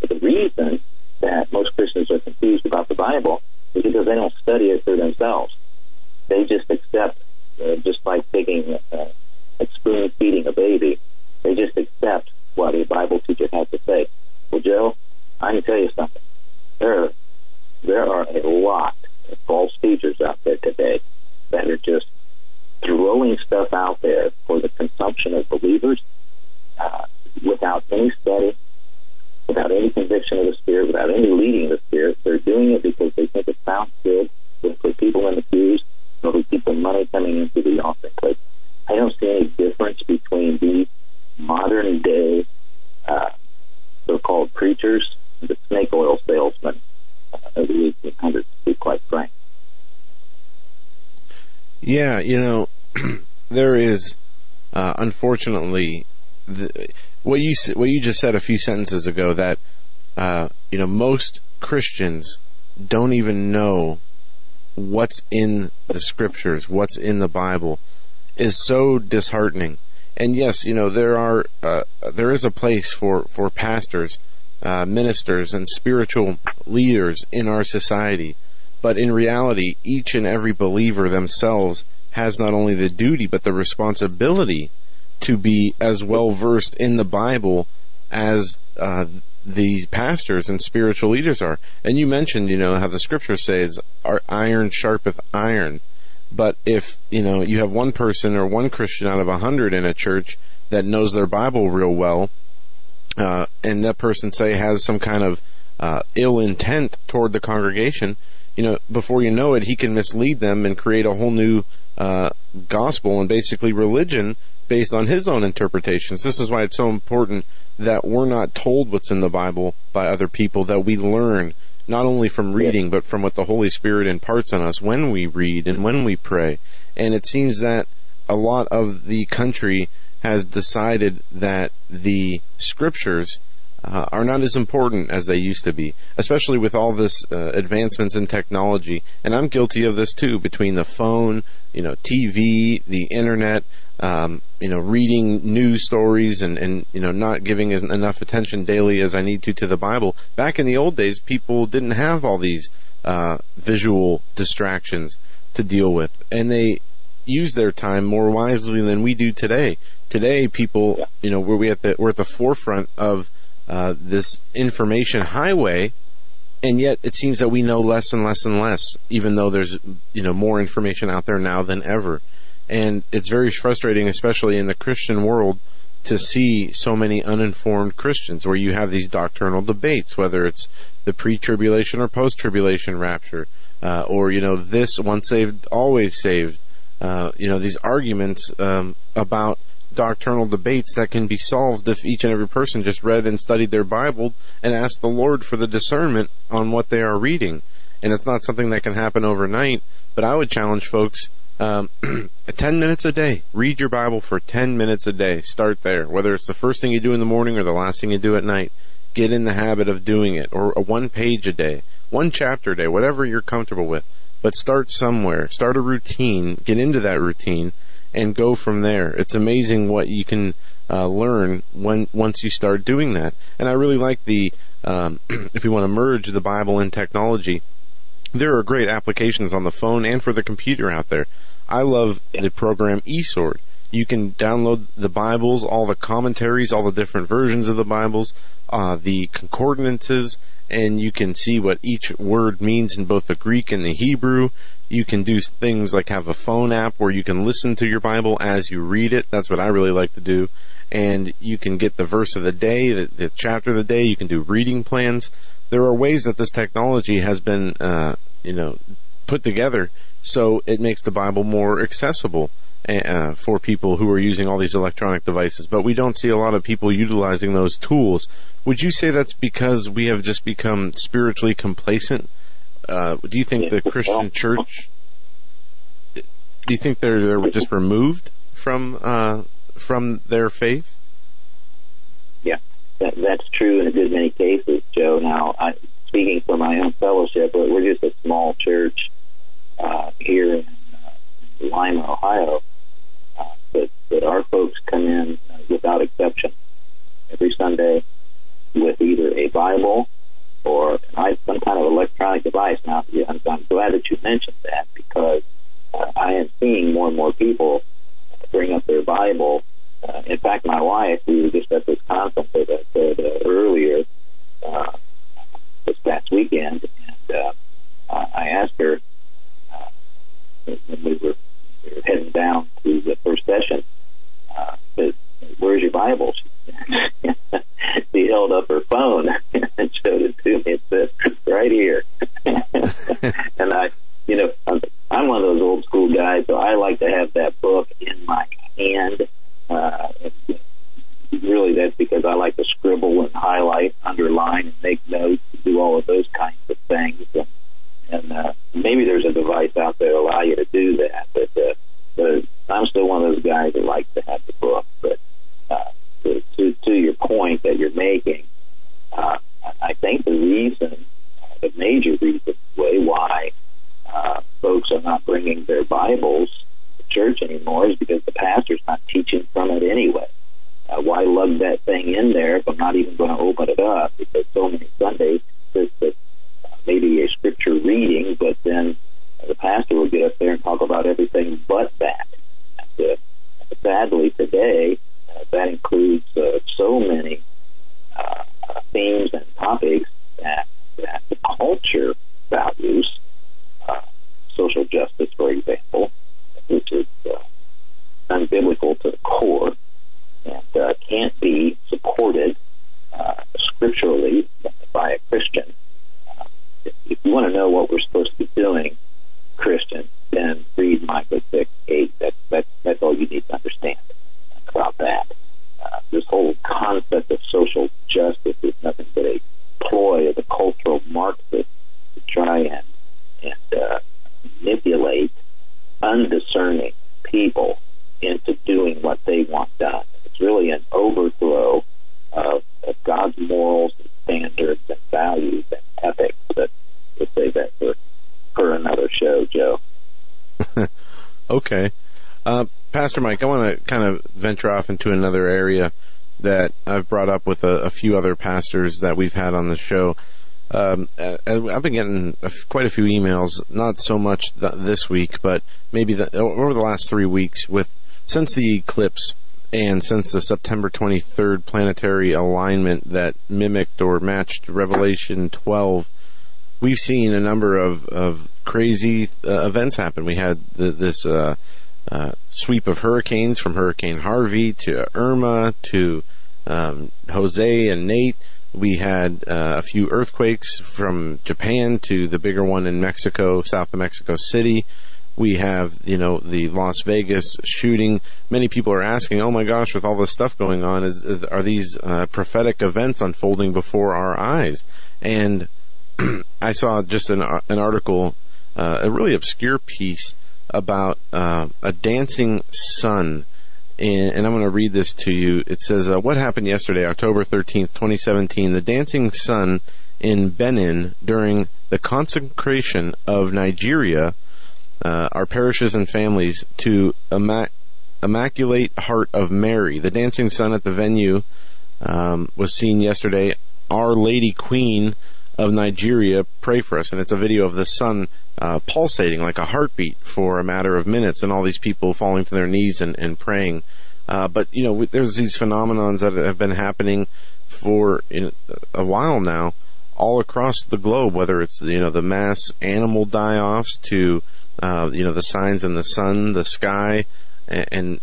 But the reason that most Christians are confused about the Bible is because they don't study it for themselves. They just accept, uh, just like taking, uh, spoon feeding a baby, they just accept what a Bible teacher has to say. Well, Joe, I can tell you something. There, there are a lot of false teachers out there today that are just throwing stuff out there for the consumption of believers uh, without any study, without any conviction of the Spirit, without any leading of the Spirit. They're doing it because they think it sounds good put people in the pews or to keep the money coming into the plate. I don't see any difference between these modern day uh, so-called preachers and the snake oil salesmen uh, of the 1800s, to be quite frank. Yeah, you know, there is uh, unfortunately, the, what you what you just said a few sentences ago that uh, you know most Christians don't even know what's in the scriptures, what's in the Bible, is so disheartening. And yes, you know there are uh, there is a place for for pastors, uh, ministers, and spiritual leaders in our society, but in reality, each and every believer themselves has not only the duty but the responsibility to be as well versed in the Bible as uh, the pastors and spiritual leaders are. And you mentioned, you know, how the scripture says, iron sharpeth iron. But if, you know, you have one person or one Christian out of a hundred in a church that knows their Bible real well, uh, and that person, say, has some kind of uh, ill intent toward the congregation, you know, before you know it, he can mislead them and create a whole new uh, gospel and basically religion based on his own interpretations. This is why it's so important that we're not told what's in the Bible by other people, that we learn not only from reading, but from what the Holy Spirit imparts on us when we read and when we pray. And it seems that a lot of the country has decided that the scriptures uh, are not as important as they used to be, especially with all this uh, advancements in technology. And I'm guilty of this too. Between the phone, you know, TV, the internet, um, you know, reading news stories, and and you know, not giving enough attention daily as I need to to the Bible. Back in the old days, people didn't have all these uh, visual distractions to deal with, and they use their time more wisely than we do today. Today, people, you know, we're we at the we're at the forefront of uh, this information highway, and yet it seems that we know less and less and less, even though there's you know more information out there now than ever, and it's very frustrating, especially in the Christian world, to see so many uninformed Christians, where you have these doctrinal debates, whether it's the pre-tribulation or post-tribulation rapture, uh, or you know this once saved, always saved. Uh, you know these arguments um, about doctrinal debates that can be solved if each and every person just read and studied their Bible and asked the Lord for the discernment on what they are reading. And it's not something that can happen overnight, but I would challenge folks um, 10 minutes a day. Read your Bible for 10 minutes a day. Start there. Whether it's the first thing you do in the morning or the last thing you do at night, get in the habit of doing it. Or a one page a day, one chapter a day, whatever you're comfortable with. But start somewhere. Start a routine. Get into that routine and go from there. It's amazing what you can uh, learn when once you start doing that. And I really like the um, if you want to merge the Bible and technology, there are great applications on the phone and for the computer out there. I love the program eSword. You can download the Bibles, all the commentaries, all the different versions of the Bibles, uh, the concordances, and you can see what each word means in both the Greek and the Hebrew. You can do things like have a phone app where you can listen to your Bible as you read it. That's what I really like to do. And you can get the verse of the day, the, the chapter of the day. You can do reading plans. There are ways that this technology has been, uh, you know, put together so it makes the Bible more accessible uh, for people who are using all these electronic devices. But we don't see a lot of people utilizing those tools. Would you say that's because we have just become spiritually complacent? Uh, do you think the Christian church? Do you think they're they're just removed from uh, from their faith? Yeah, that, that's true in a good many cases, Joe. Now, I, speaking for my own fellowship, we're just a small church uh, here in uh, Lima, Ohio, uh, but, but our folks come in uh, without exception every Sunday with either a Bible or some kind of electronic device. Now, I'm, I'm glad that you mentioned that because uh, I am seeing more and more people bring up their Bible. Uh, in fact, my wife, we were just at this conference that I said uh, earlier uh, this past weekend, and uh, I asked her when we were, we were heading down to the first session, uh, "Where's your Bible?" She, held up her phone and showed it to me. It said, right here. and I, you know, I'm, I'm one of those old school guys, so I like to have that book in my hand. Uh, really, that's because I like to scribble and highlight, underline, and make notes, and do all of those kinds of things. And, and uh, maybe there's a device out there that allow you to do that, but uh, but I'm still one of those guys that likes to have the book But uh, to, to, to your point that you're making. Uh, I think the reason, the major reason, way why uh, folks are not bringing their Bibles to church anymore is because the pastor's not teaching from it anyway. Uh, why lug that thing in there if I'm not even going to open it up? Because so many Sundays there's uh, maybe a scripture reading, but then the pastor will get up there and talk about everything but that. And, uh, sadly, today uh, that includes uh, so many uh, themes and topics that that the culture values. Uh, social justice, for example, which is uh, unbiblical to the core and uh, can't be supported uh, scripturally by a Christian. If, you want to know what we're supposed to be doing, Christian, then read Micah 6, 8. That, that, that's all you need to understand about that. Uh, this whole concept of social justice is nothing but a ploy of the cultural Marxists to try and, and uh, manipulate undiscerning people into doing what they want done. It's really an overthrow of, of God's morals and standards and values and ethics. But we'll save that for, for another show, Joe. okay. Uh, Pastor Mike, I want to kind of venture off into another area that I've brought up with a, a few other pastors that we've had on the show. Um, I've been getting quite a few emails, not so much th- this week, but maybe the, over the last three weeks with since the eclipse and since the September 23rd planetary alignment that mimicked or matched Revelation 12, we've seen a number of, of crazy uh, events happen. We had the, this uh, uh, sweep of hurricanes from Hurricane Harvey to Irma to um, Jose and Nate. We had uh, a few earthquakes from Japan to the bigger one in Mexico, south of Mexico City. We have, you know, the Las Vegas shooting. Many people are asking, "Oh my gosh, with all this stuff going on, is, is are these uh, prophetic events unfolding before our eyes?" And I saw just an an article, uh, a really obscure piece about uh, a dancing sun. And, and I'm going to read this to you. It says, uh, What happened yesterday, October 13th, 2017? The dancing sun in Benin during the consecration of Nigeria, uh, our parishes and families, to Immac- Immaculate Heart of Mary. The dancing sun at the venue um, was seen yesterday. Our Lady Queen of Nigeria, pray for us. And it's a video of the sun uh, pulsating like a heartbeat for a matter of minutes, and all these people falling to their knees and, and praying. Uh, but you know, there's these phenomenons that have been happening for a while now, all across the globe. Whether it's you know the mass animal die-offs to uh, you know the signs in the sun, the sky, and, and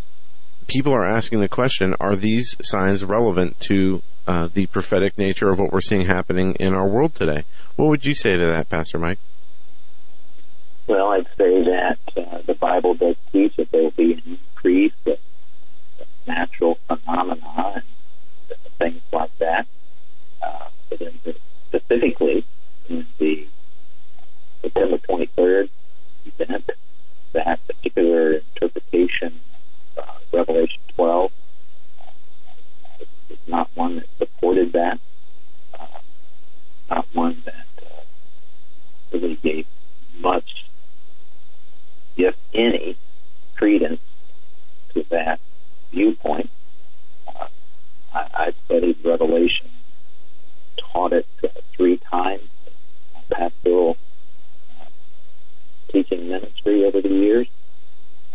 people are asking the question: Are these signs relevant to uh, the prophetic nature of what we're seeing happening in our world today? What would you say to that, Pastor Mike? Well, I'd say that uh, the Bible does teach that there will be an increase of natural phenomena and things like that. Uh, but specifically, in the September 23rd event, that particular interpretation uh, Revelation 12 uh, is not one that supported that, uh, not one that uh, really gave much if any, credence to that viewpoint. Uh, I, I studied Revelation, taught it uh, three times in pastoral uh, teaching ministry over the years.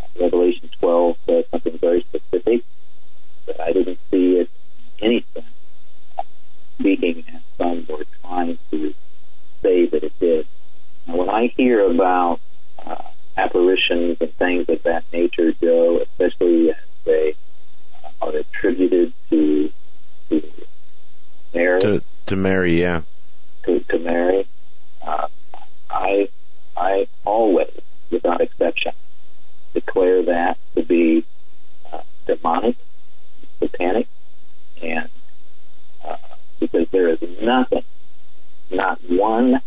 Uh, Revelation 12 says something very specific, but I didn't see it in any sense speaking as some were trying to say that it did. Now, when I hear about uh, apparitions and things of that nature, Joe, especially as they uh, are attributed to to Mary. To, to Mary, yeah. To, to Mary. Uh, I I always, without exception, declare that to be uh, demonic, satanic, and uh, because there is nothing, not one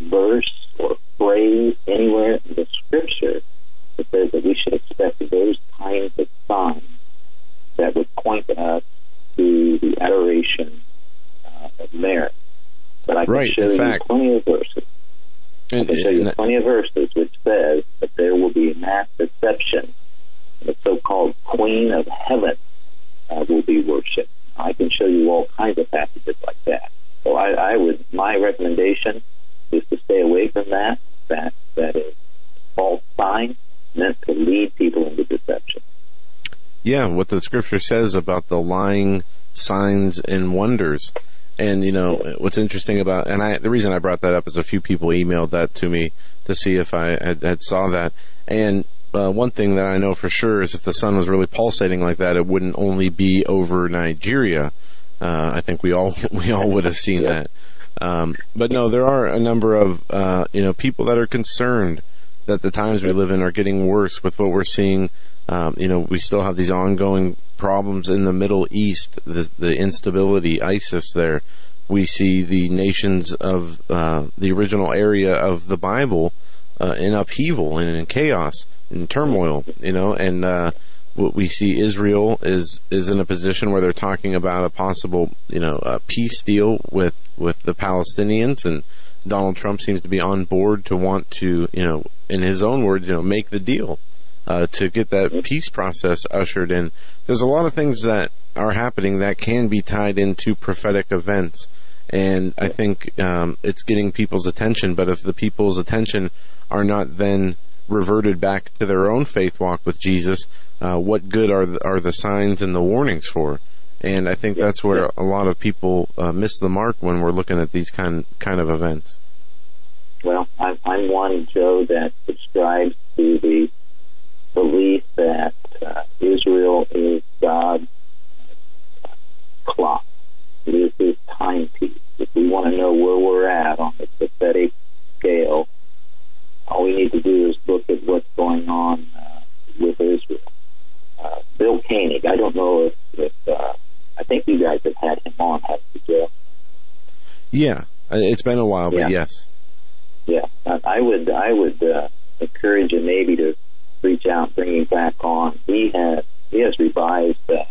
verse or phrase anywhere in the scripture that says that we should expect those kinds of signs that would point us to the adoration uh, of merit. But I can Right, show you fact. plenty of verses. I can show you and- plenty of verses which says that there will be a mass deception. The so-called Queen of Heaven uh, will be worshipped. I can show you all kinds of passages like that. So I, I would, my recommendation is to stay away from that. That that is false sign meant to lead people into deception. yeah, what the scripture says about the lying signs and wonders. And you know what's interesting about, and I the reason I brought that up is a few people emailed that to me to see if I had, had saw that. And uh, one thing that I know for sure is if the sun was really pulsating like that, it wouldn't only be over Nigeria. Uh, I think we all we all would have seen that. Um, but no, there are a number of uh, you know people that are concerned that the times we live in are getting worse with what we're seeing. Um, you know, we still have these ongoing problems in the Middle East, the, the instability, ISIS there. We see the nations of uh, the original area of the Bible uh, in upheaval and in chaos and turmoil, you know, and uh, what we see Israel is is in a position where they're talking about a possible, you know, peace deal with with the Palestinians, and Donald Trump seems to be on board to want to, you know, in his own words, you know, make the deal uh, to get that peace process ushered in. There's a lot of things that are happening that can be tied into prophetic events. And I think um, it's getting people's attention. But if the people's attention are not then reverted back to their own faith walk with Jesus, uh, what good are the, are the signs and the warnings for? And I think that's where a lot of people uh, miss the mark when we're looking at these kind kind of events. Well, I'm, I'm one, Joe, that subscribes to the belief that uh, Israel is God's clock. It is his timepiece. If we want to know where we're at on the prophetic scale, all we need to do is look at what's going on uh, with Israel. Uh, Bill Koenig, I don't know if, if uh, I think you guys have had him on, haven't you, Joe? Yeah, uh, it's been a while, but Yeah. yes. Yeah, I would I would uh, encourage you maybe to reach out, and bring him back on. He has he has revised uh,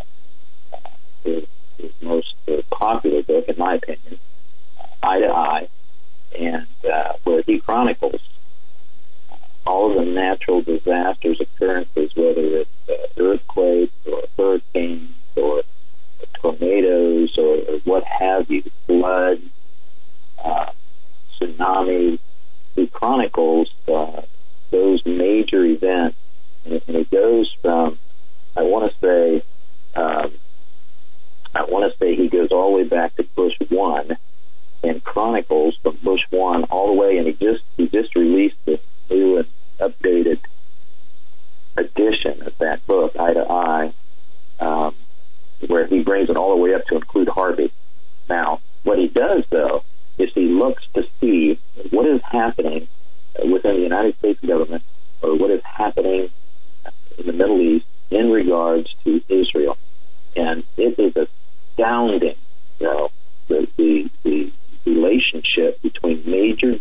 uh, his, his most uh, popular book, in my opinion, Eye to Eye, and uh, where he chronicles all the natural disasters, occurrences, whether it's uh, earthquakes or hurricanes or tornadoes or, or what have you, floods, uh, tsunamis. He chronicles uh, those major events, and and it goes from, I want to say, um, I want to say he goes all the way back to Bush one, and chronicles from Bush one all the way, and he just he just released this new and updated edition of that book, Eye to Eye, um, where he brings it all the way up to include Harvey. Now, what he does though is he looks to see what is happening within the United States government or what is happening in the Middle East in regards to Israel. And it is astounding, you know, the, the, the relationship between major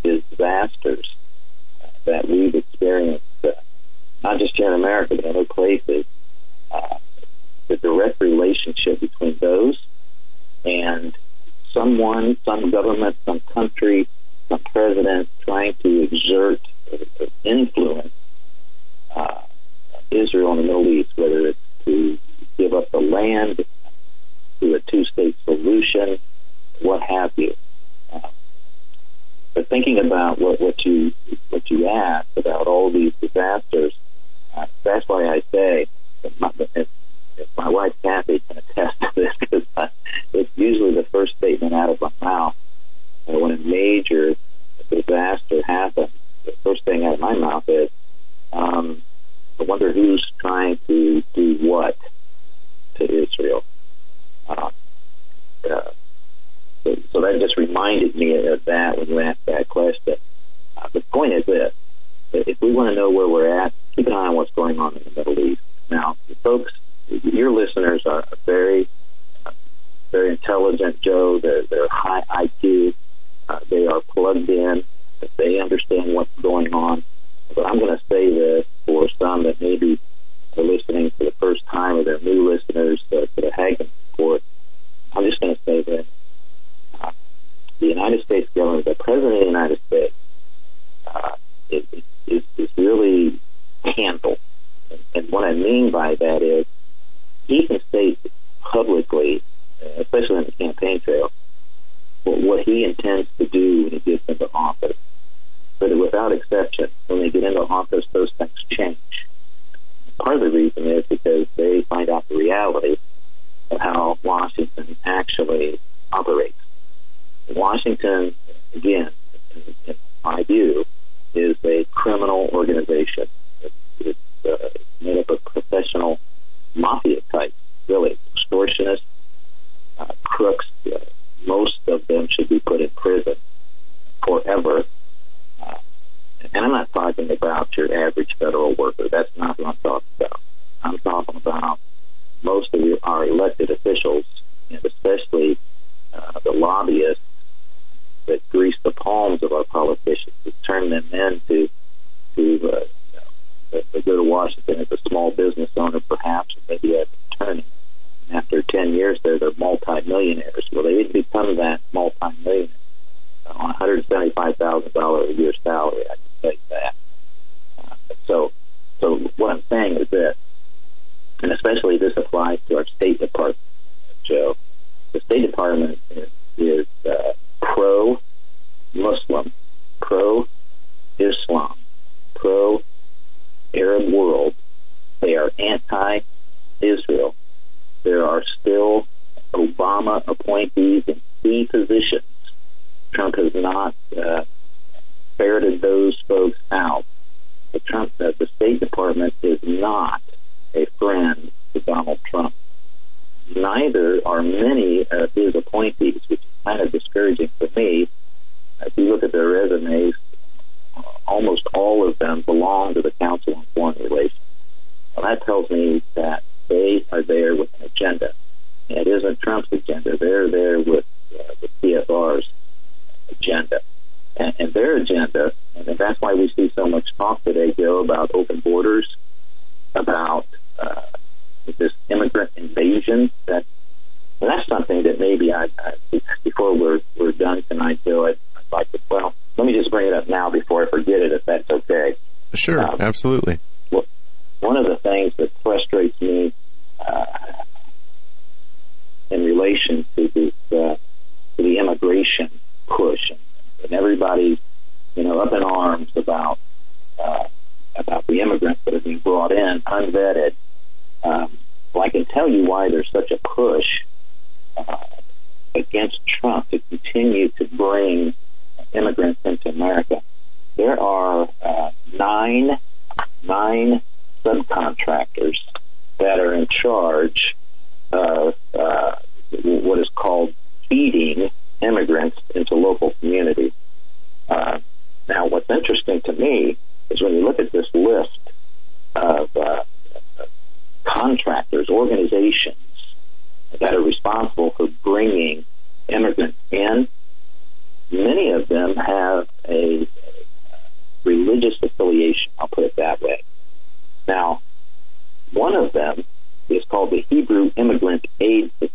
One of them is called the Hebrew Immigrant Aid Society.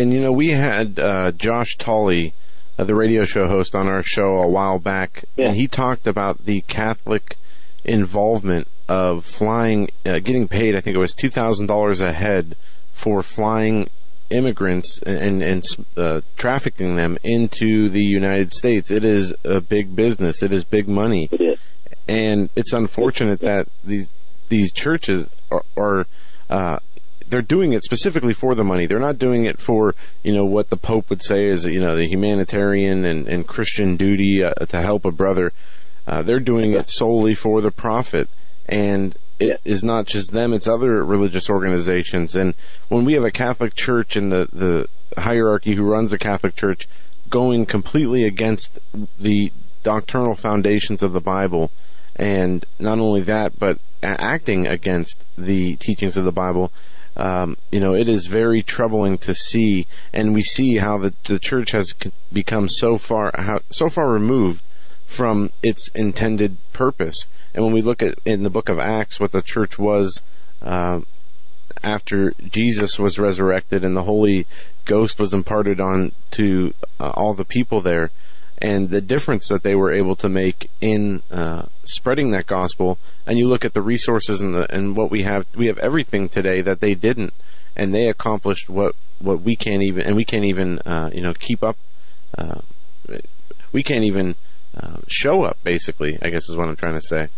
And you know, we had uh, Josh Tolley, uh, the radio show host, on our show a while back, yeah. and he talked about the Catholic involvement of flying, uh, getting paid. I think it was two thousand dollars a head for flying immigrants and and uh, trafficking them into the United States. It is a big business. It is big money. It is. And it's unfortunate that these these churches are, are they're doing it specifically for the money. They're not doing it for you know what the Pope would say is you know the humanitarian and, and Christian duty uh, to help a brother. Uh, they're doing it solely for the profit, and it yeah. is not just them; it's other religious organizations. And when we have a Catholic Church and the the hierarchy who runs the Catholic Church going completely against the doctrinal foundations of the Bible, and not only that, but acting against the teachings of the Bible, um, you know, it is very troubling to see, and we see how the, the church has become so far how, so far removed from its intended purpose. And when we look at in the book of Acts what the church was uh, after Jesus was resurrected and the Holy Ghost was imparted on to uh, all the people there, and the difference that they were able to make in uh, spreading that gospel. And you look at the resources and the and what we have. We have everything today that they didn't, and they accomplished what what we can't even and we can't even uh, you know keep up. Uh, we can't even uh, show up. Basically, I guess is what I'm trying to say.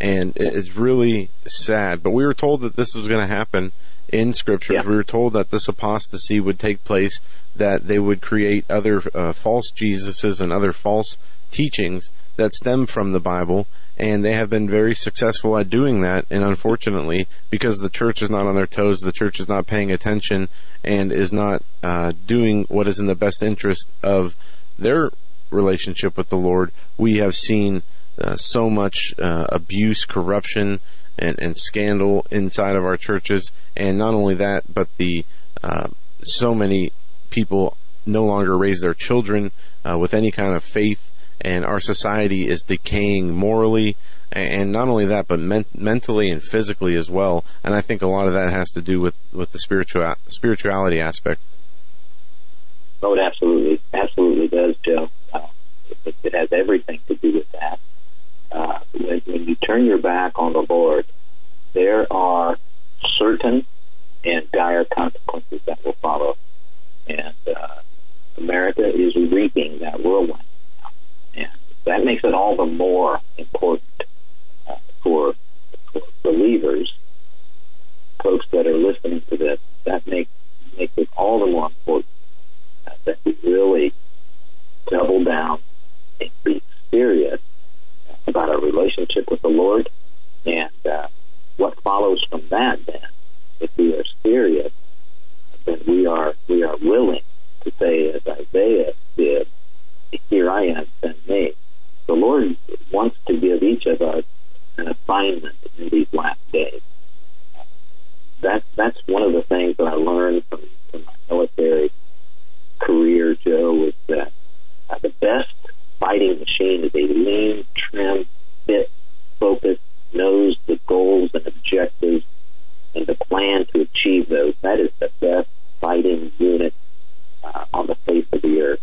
And it's really sad. But we were told that this was going to happen in scriptures. Yeah. We were told that this apostasy would take place that they would create other uh, false Jesuses and other false teachings that stem from the Bible, and they have been very successful at doing that. And unfortunately, because the church is not on their toes, the church is not paying attention and is not uh, doing what is in the best interest of their relationship with the Lord, we have seen uh, so much uh, abuse, corruption, and, and, scandal inside of our churches. And not only that, but the uh, so many people no longer raise their children uh, with any kind of faith, and our society is decaying morally, and not only that, but men- mentally and physically as well. And I think a lot of that has to do with with the spiritual spirituality aspect. Oh, it absolutely, absolutely does, Joe. Uh, it, it, has everything to do with that. Uh, when, when you turn your back on the Lord, there are certain and dire consequences that will follow and uh, America is reaping that whirlwind. And that makes it all the more important uh, for, for believers, folks that are listening to this. That makes makes it all the more important uh, that we really double down and be serious about our relationship with the Lord. And uh, what follows from that, then, if we are serious then we are we are willing to say, as Isaiah did, "Here I am, send me." The Lord wants to give each of us an assignment in these last days. That that's one of the things that I learned from, from my military career, Joe, is that uh, the best fighting machine is a lean, trim, fit, focused, knows the goals and objectives and the plan to achieve those. That is the best fighting unit uh, on the face of the earth.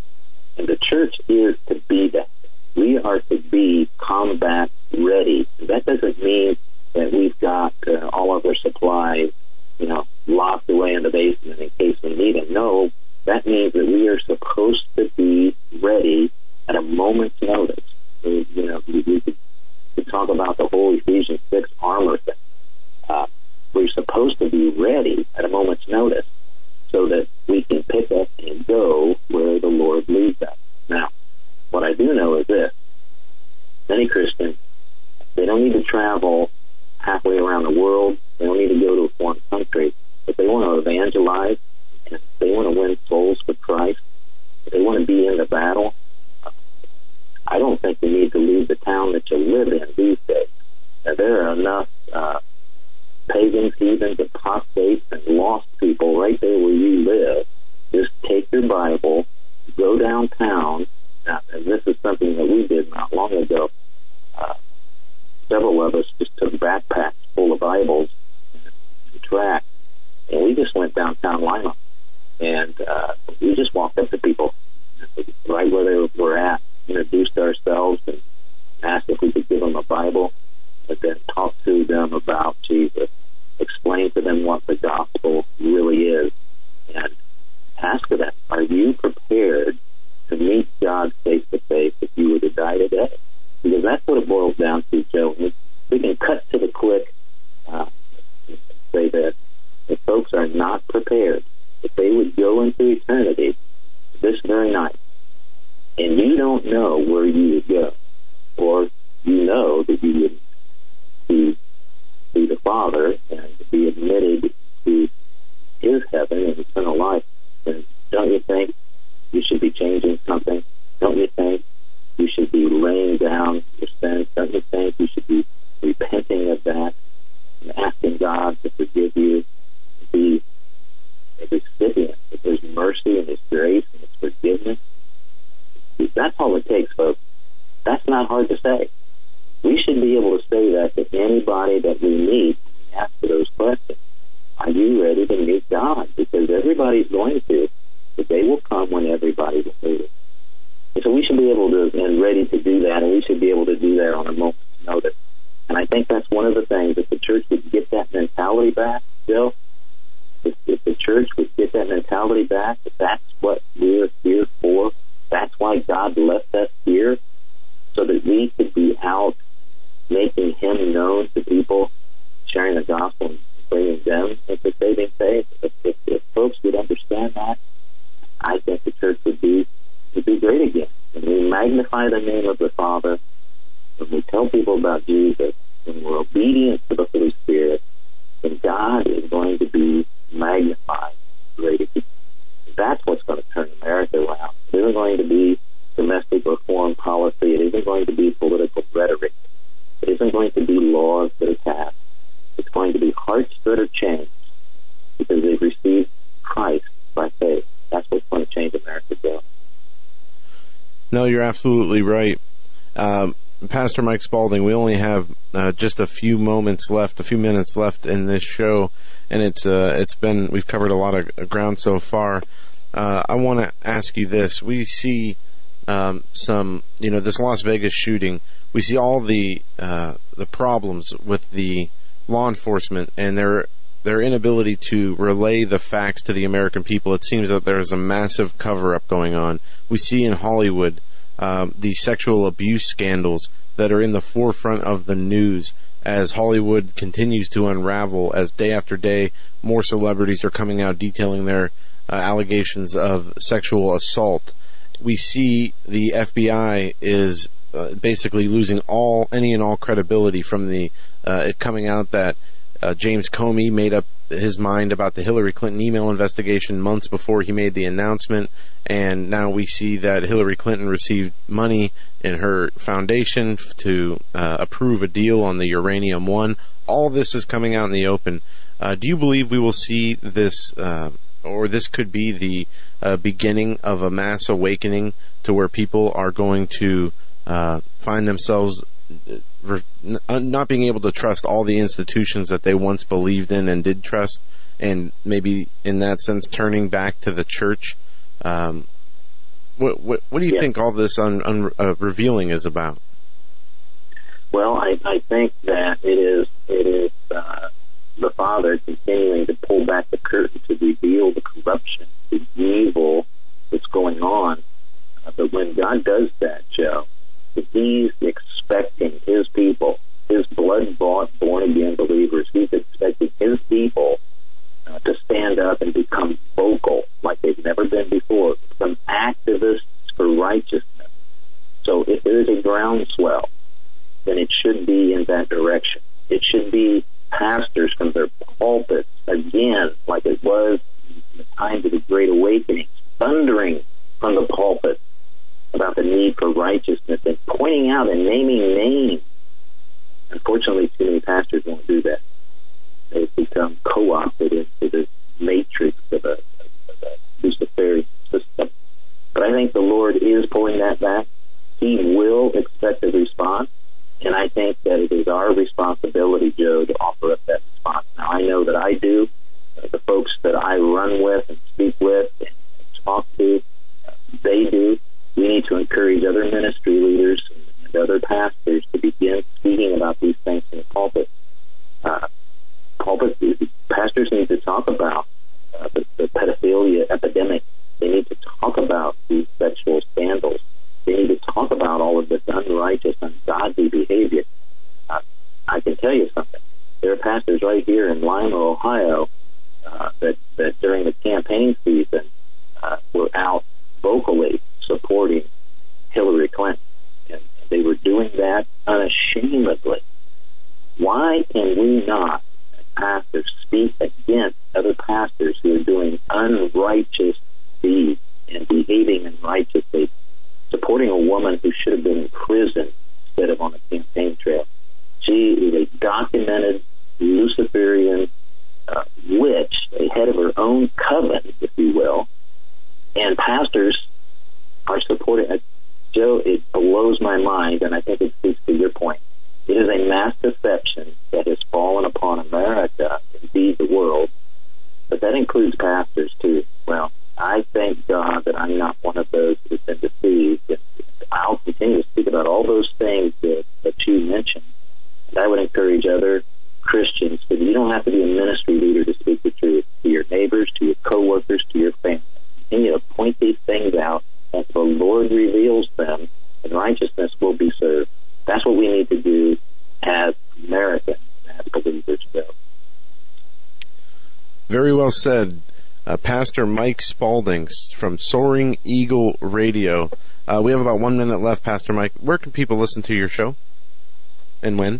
And the church is to be that. We are to be combat ready. That doesn't mean that we've got uh, all of our supplies, you know, locked away in the basement in case we need them. No, that means that we are supposed to be ready at a moment's notice. You know, we, we, we talk about the whole Ephesians 6 armor thing. Uh, we're supposed to be ready at a moment's notice so that we can pick up and go where the Lord leads us. Now, what I do know is this. Many Christians, they don't need to travel halfway around the world. They don't need to go to a foreign country. If they want to evangelize, if they want to win souls for Christ, if they want to be in town that you live in these days. Now, there are enough uh, pagans, heathens, apostates, and lost people right there where you live. Just take your Bible, go downtown. Now, and this is something that we did not long ago. Uh, several of us just took backpacks full of Bibles and tracts, and we just went downtown Lima, and uh, we just walked up to people. Eternity this very night, and you don't know where you would go, or you know that you would be, be the Father and be admitted to His heaven and eternal life, then don't you think you should be changing something? Don't you think you should be laying down your sins? Don't you think you should be repenting of that and asking God to forgive you, to be a recipient of His mercy and His grace and His forgiveness? That's all it takes, folks. That's not hard to say. We should be able to say that to anybody that we meet and ask those questions. Are you ready to meet God? Because everybody's going to. The day will come when everybody will meet. And so we should be able to and ready to do that, and we should be able to do that on a moment's notice. And I think that's one of the things. If the church would get that mentality back, Bill, if, if the church would get that mentality back, that's what we're here for, that's why God left us we could be out making Him known to people, sharing the gospel and bringing them into saving faith. If, if, if folks would understand that, I think the church would be would be great again. When we magnify the name of the Father, when we tell people about Jesus, when we're obedient to the Holy Spirit, then God is going to be magnified great again. That's what's going to turn America around. It isn't going to be domestic or foreign policy. It isn't going to be political rhetoric. It isn't going to be laws that are passed. It's going to be hearts that are changed because they've received Christ by faith. That's what's going to change America, Joe. No, you're absolutely right. Um, Pastor Mike Spaulding, we only have uh, just a few moments left, a few minutes left in this show, and it's uh, it's been we've covered a lot of ground so far. Uh, I want to ask you this: We see um, some, you know, this Las Vegas shooting. We see all the uh, the problems with the law enforcement and their their inability to relay the facts to the American people. It seems that there is a massive cover up going on. We see in Hollywood um, the sexual abuse scandals that are in the forefront of the news as Hollywood continues to unravel, as day after day more celebrities are coming out detailing their uh, allegations of sexual assault. We see the FBI is uh, basically losing all any and all credibility from the uh, it coming out that uh, James Comey made up his mind about the Hillary Clinton email investigation months before he made the announcement, and now we see that Hillary Clinton received money in her foundation to uh, approve a deal on the Uranium One. All this is coming out in the open. Uh, do you believe we will see this, uh, or this could be the uh, beginning of a mass awakening to where people are going to uh, find themselves not being able to trust all the institutions that they once believed in and did trust, and maybe in that sense turning back to the church. Um, what, what, what do you yeah. think all this un, un, uh, revealing is about? Well, I, I think that it is it is uh, the Father continuing to pull back the curtain to reveal the corruption, the evil that's going on. Uh, but when God does that, Joe, He's expecting His people, well said, uh, Pastor Mike Spaulding from Soaring Eagle Radio. Uh, we have about one minute left, Pastor Mike. Where can people listen to your show, and when?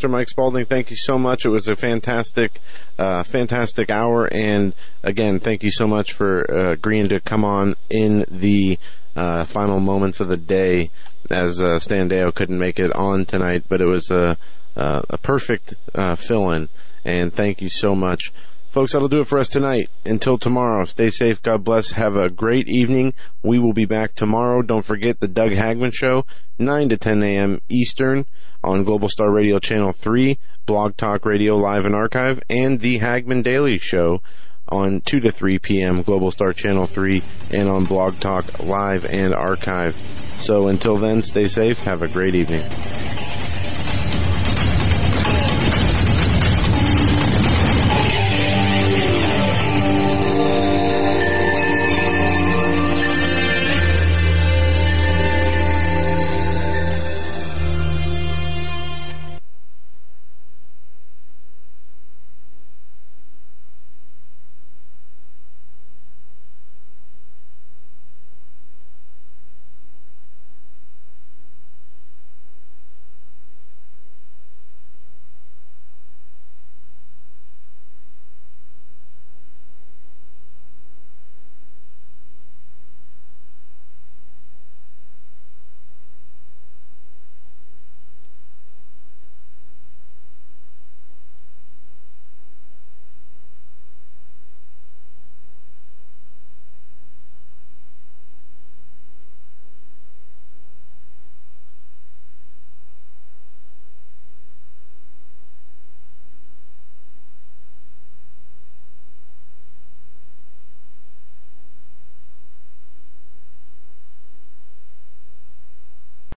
Mr. Mike Spaulding, thank you so much. It was a fantastic, uh, fantastic hour. And again, thank you so much for uh, agreeing to come on in the uh, final moments of the day as uh, Stan Deyo couldn't make it on tonight, but it was a, uh, a perfect uh, fill in. And thank you so much. Folks, that'll do it for us tonight. Until tomorrow, stay safe. God bless. Have a great evening. We will be back tomorrow. Don't forget the Doug Hagmann Show, 9 to 10 a.m. Eastern on Global Star Radio Channel 3, Blog Talk Radio Live and Archive, and the Hagmann Daily Show on 2 to 3 p.m. Global Star Channel 3 and on Blog Talk Live and Archive. So until then, stay safe. Have a great evening.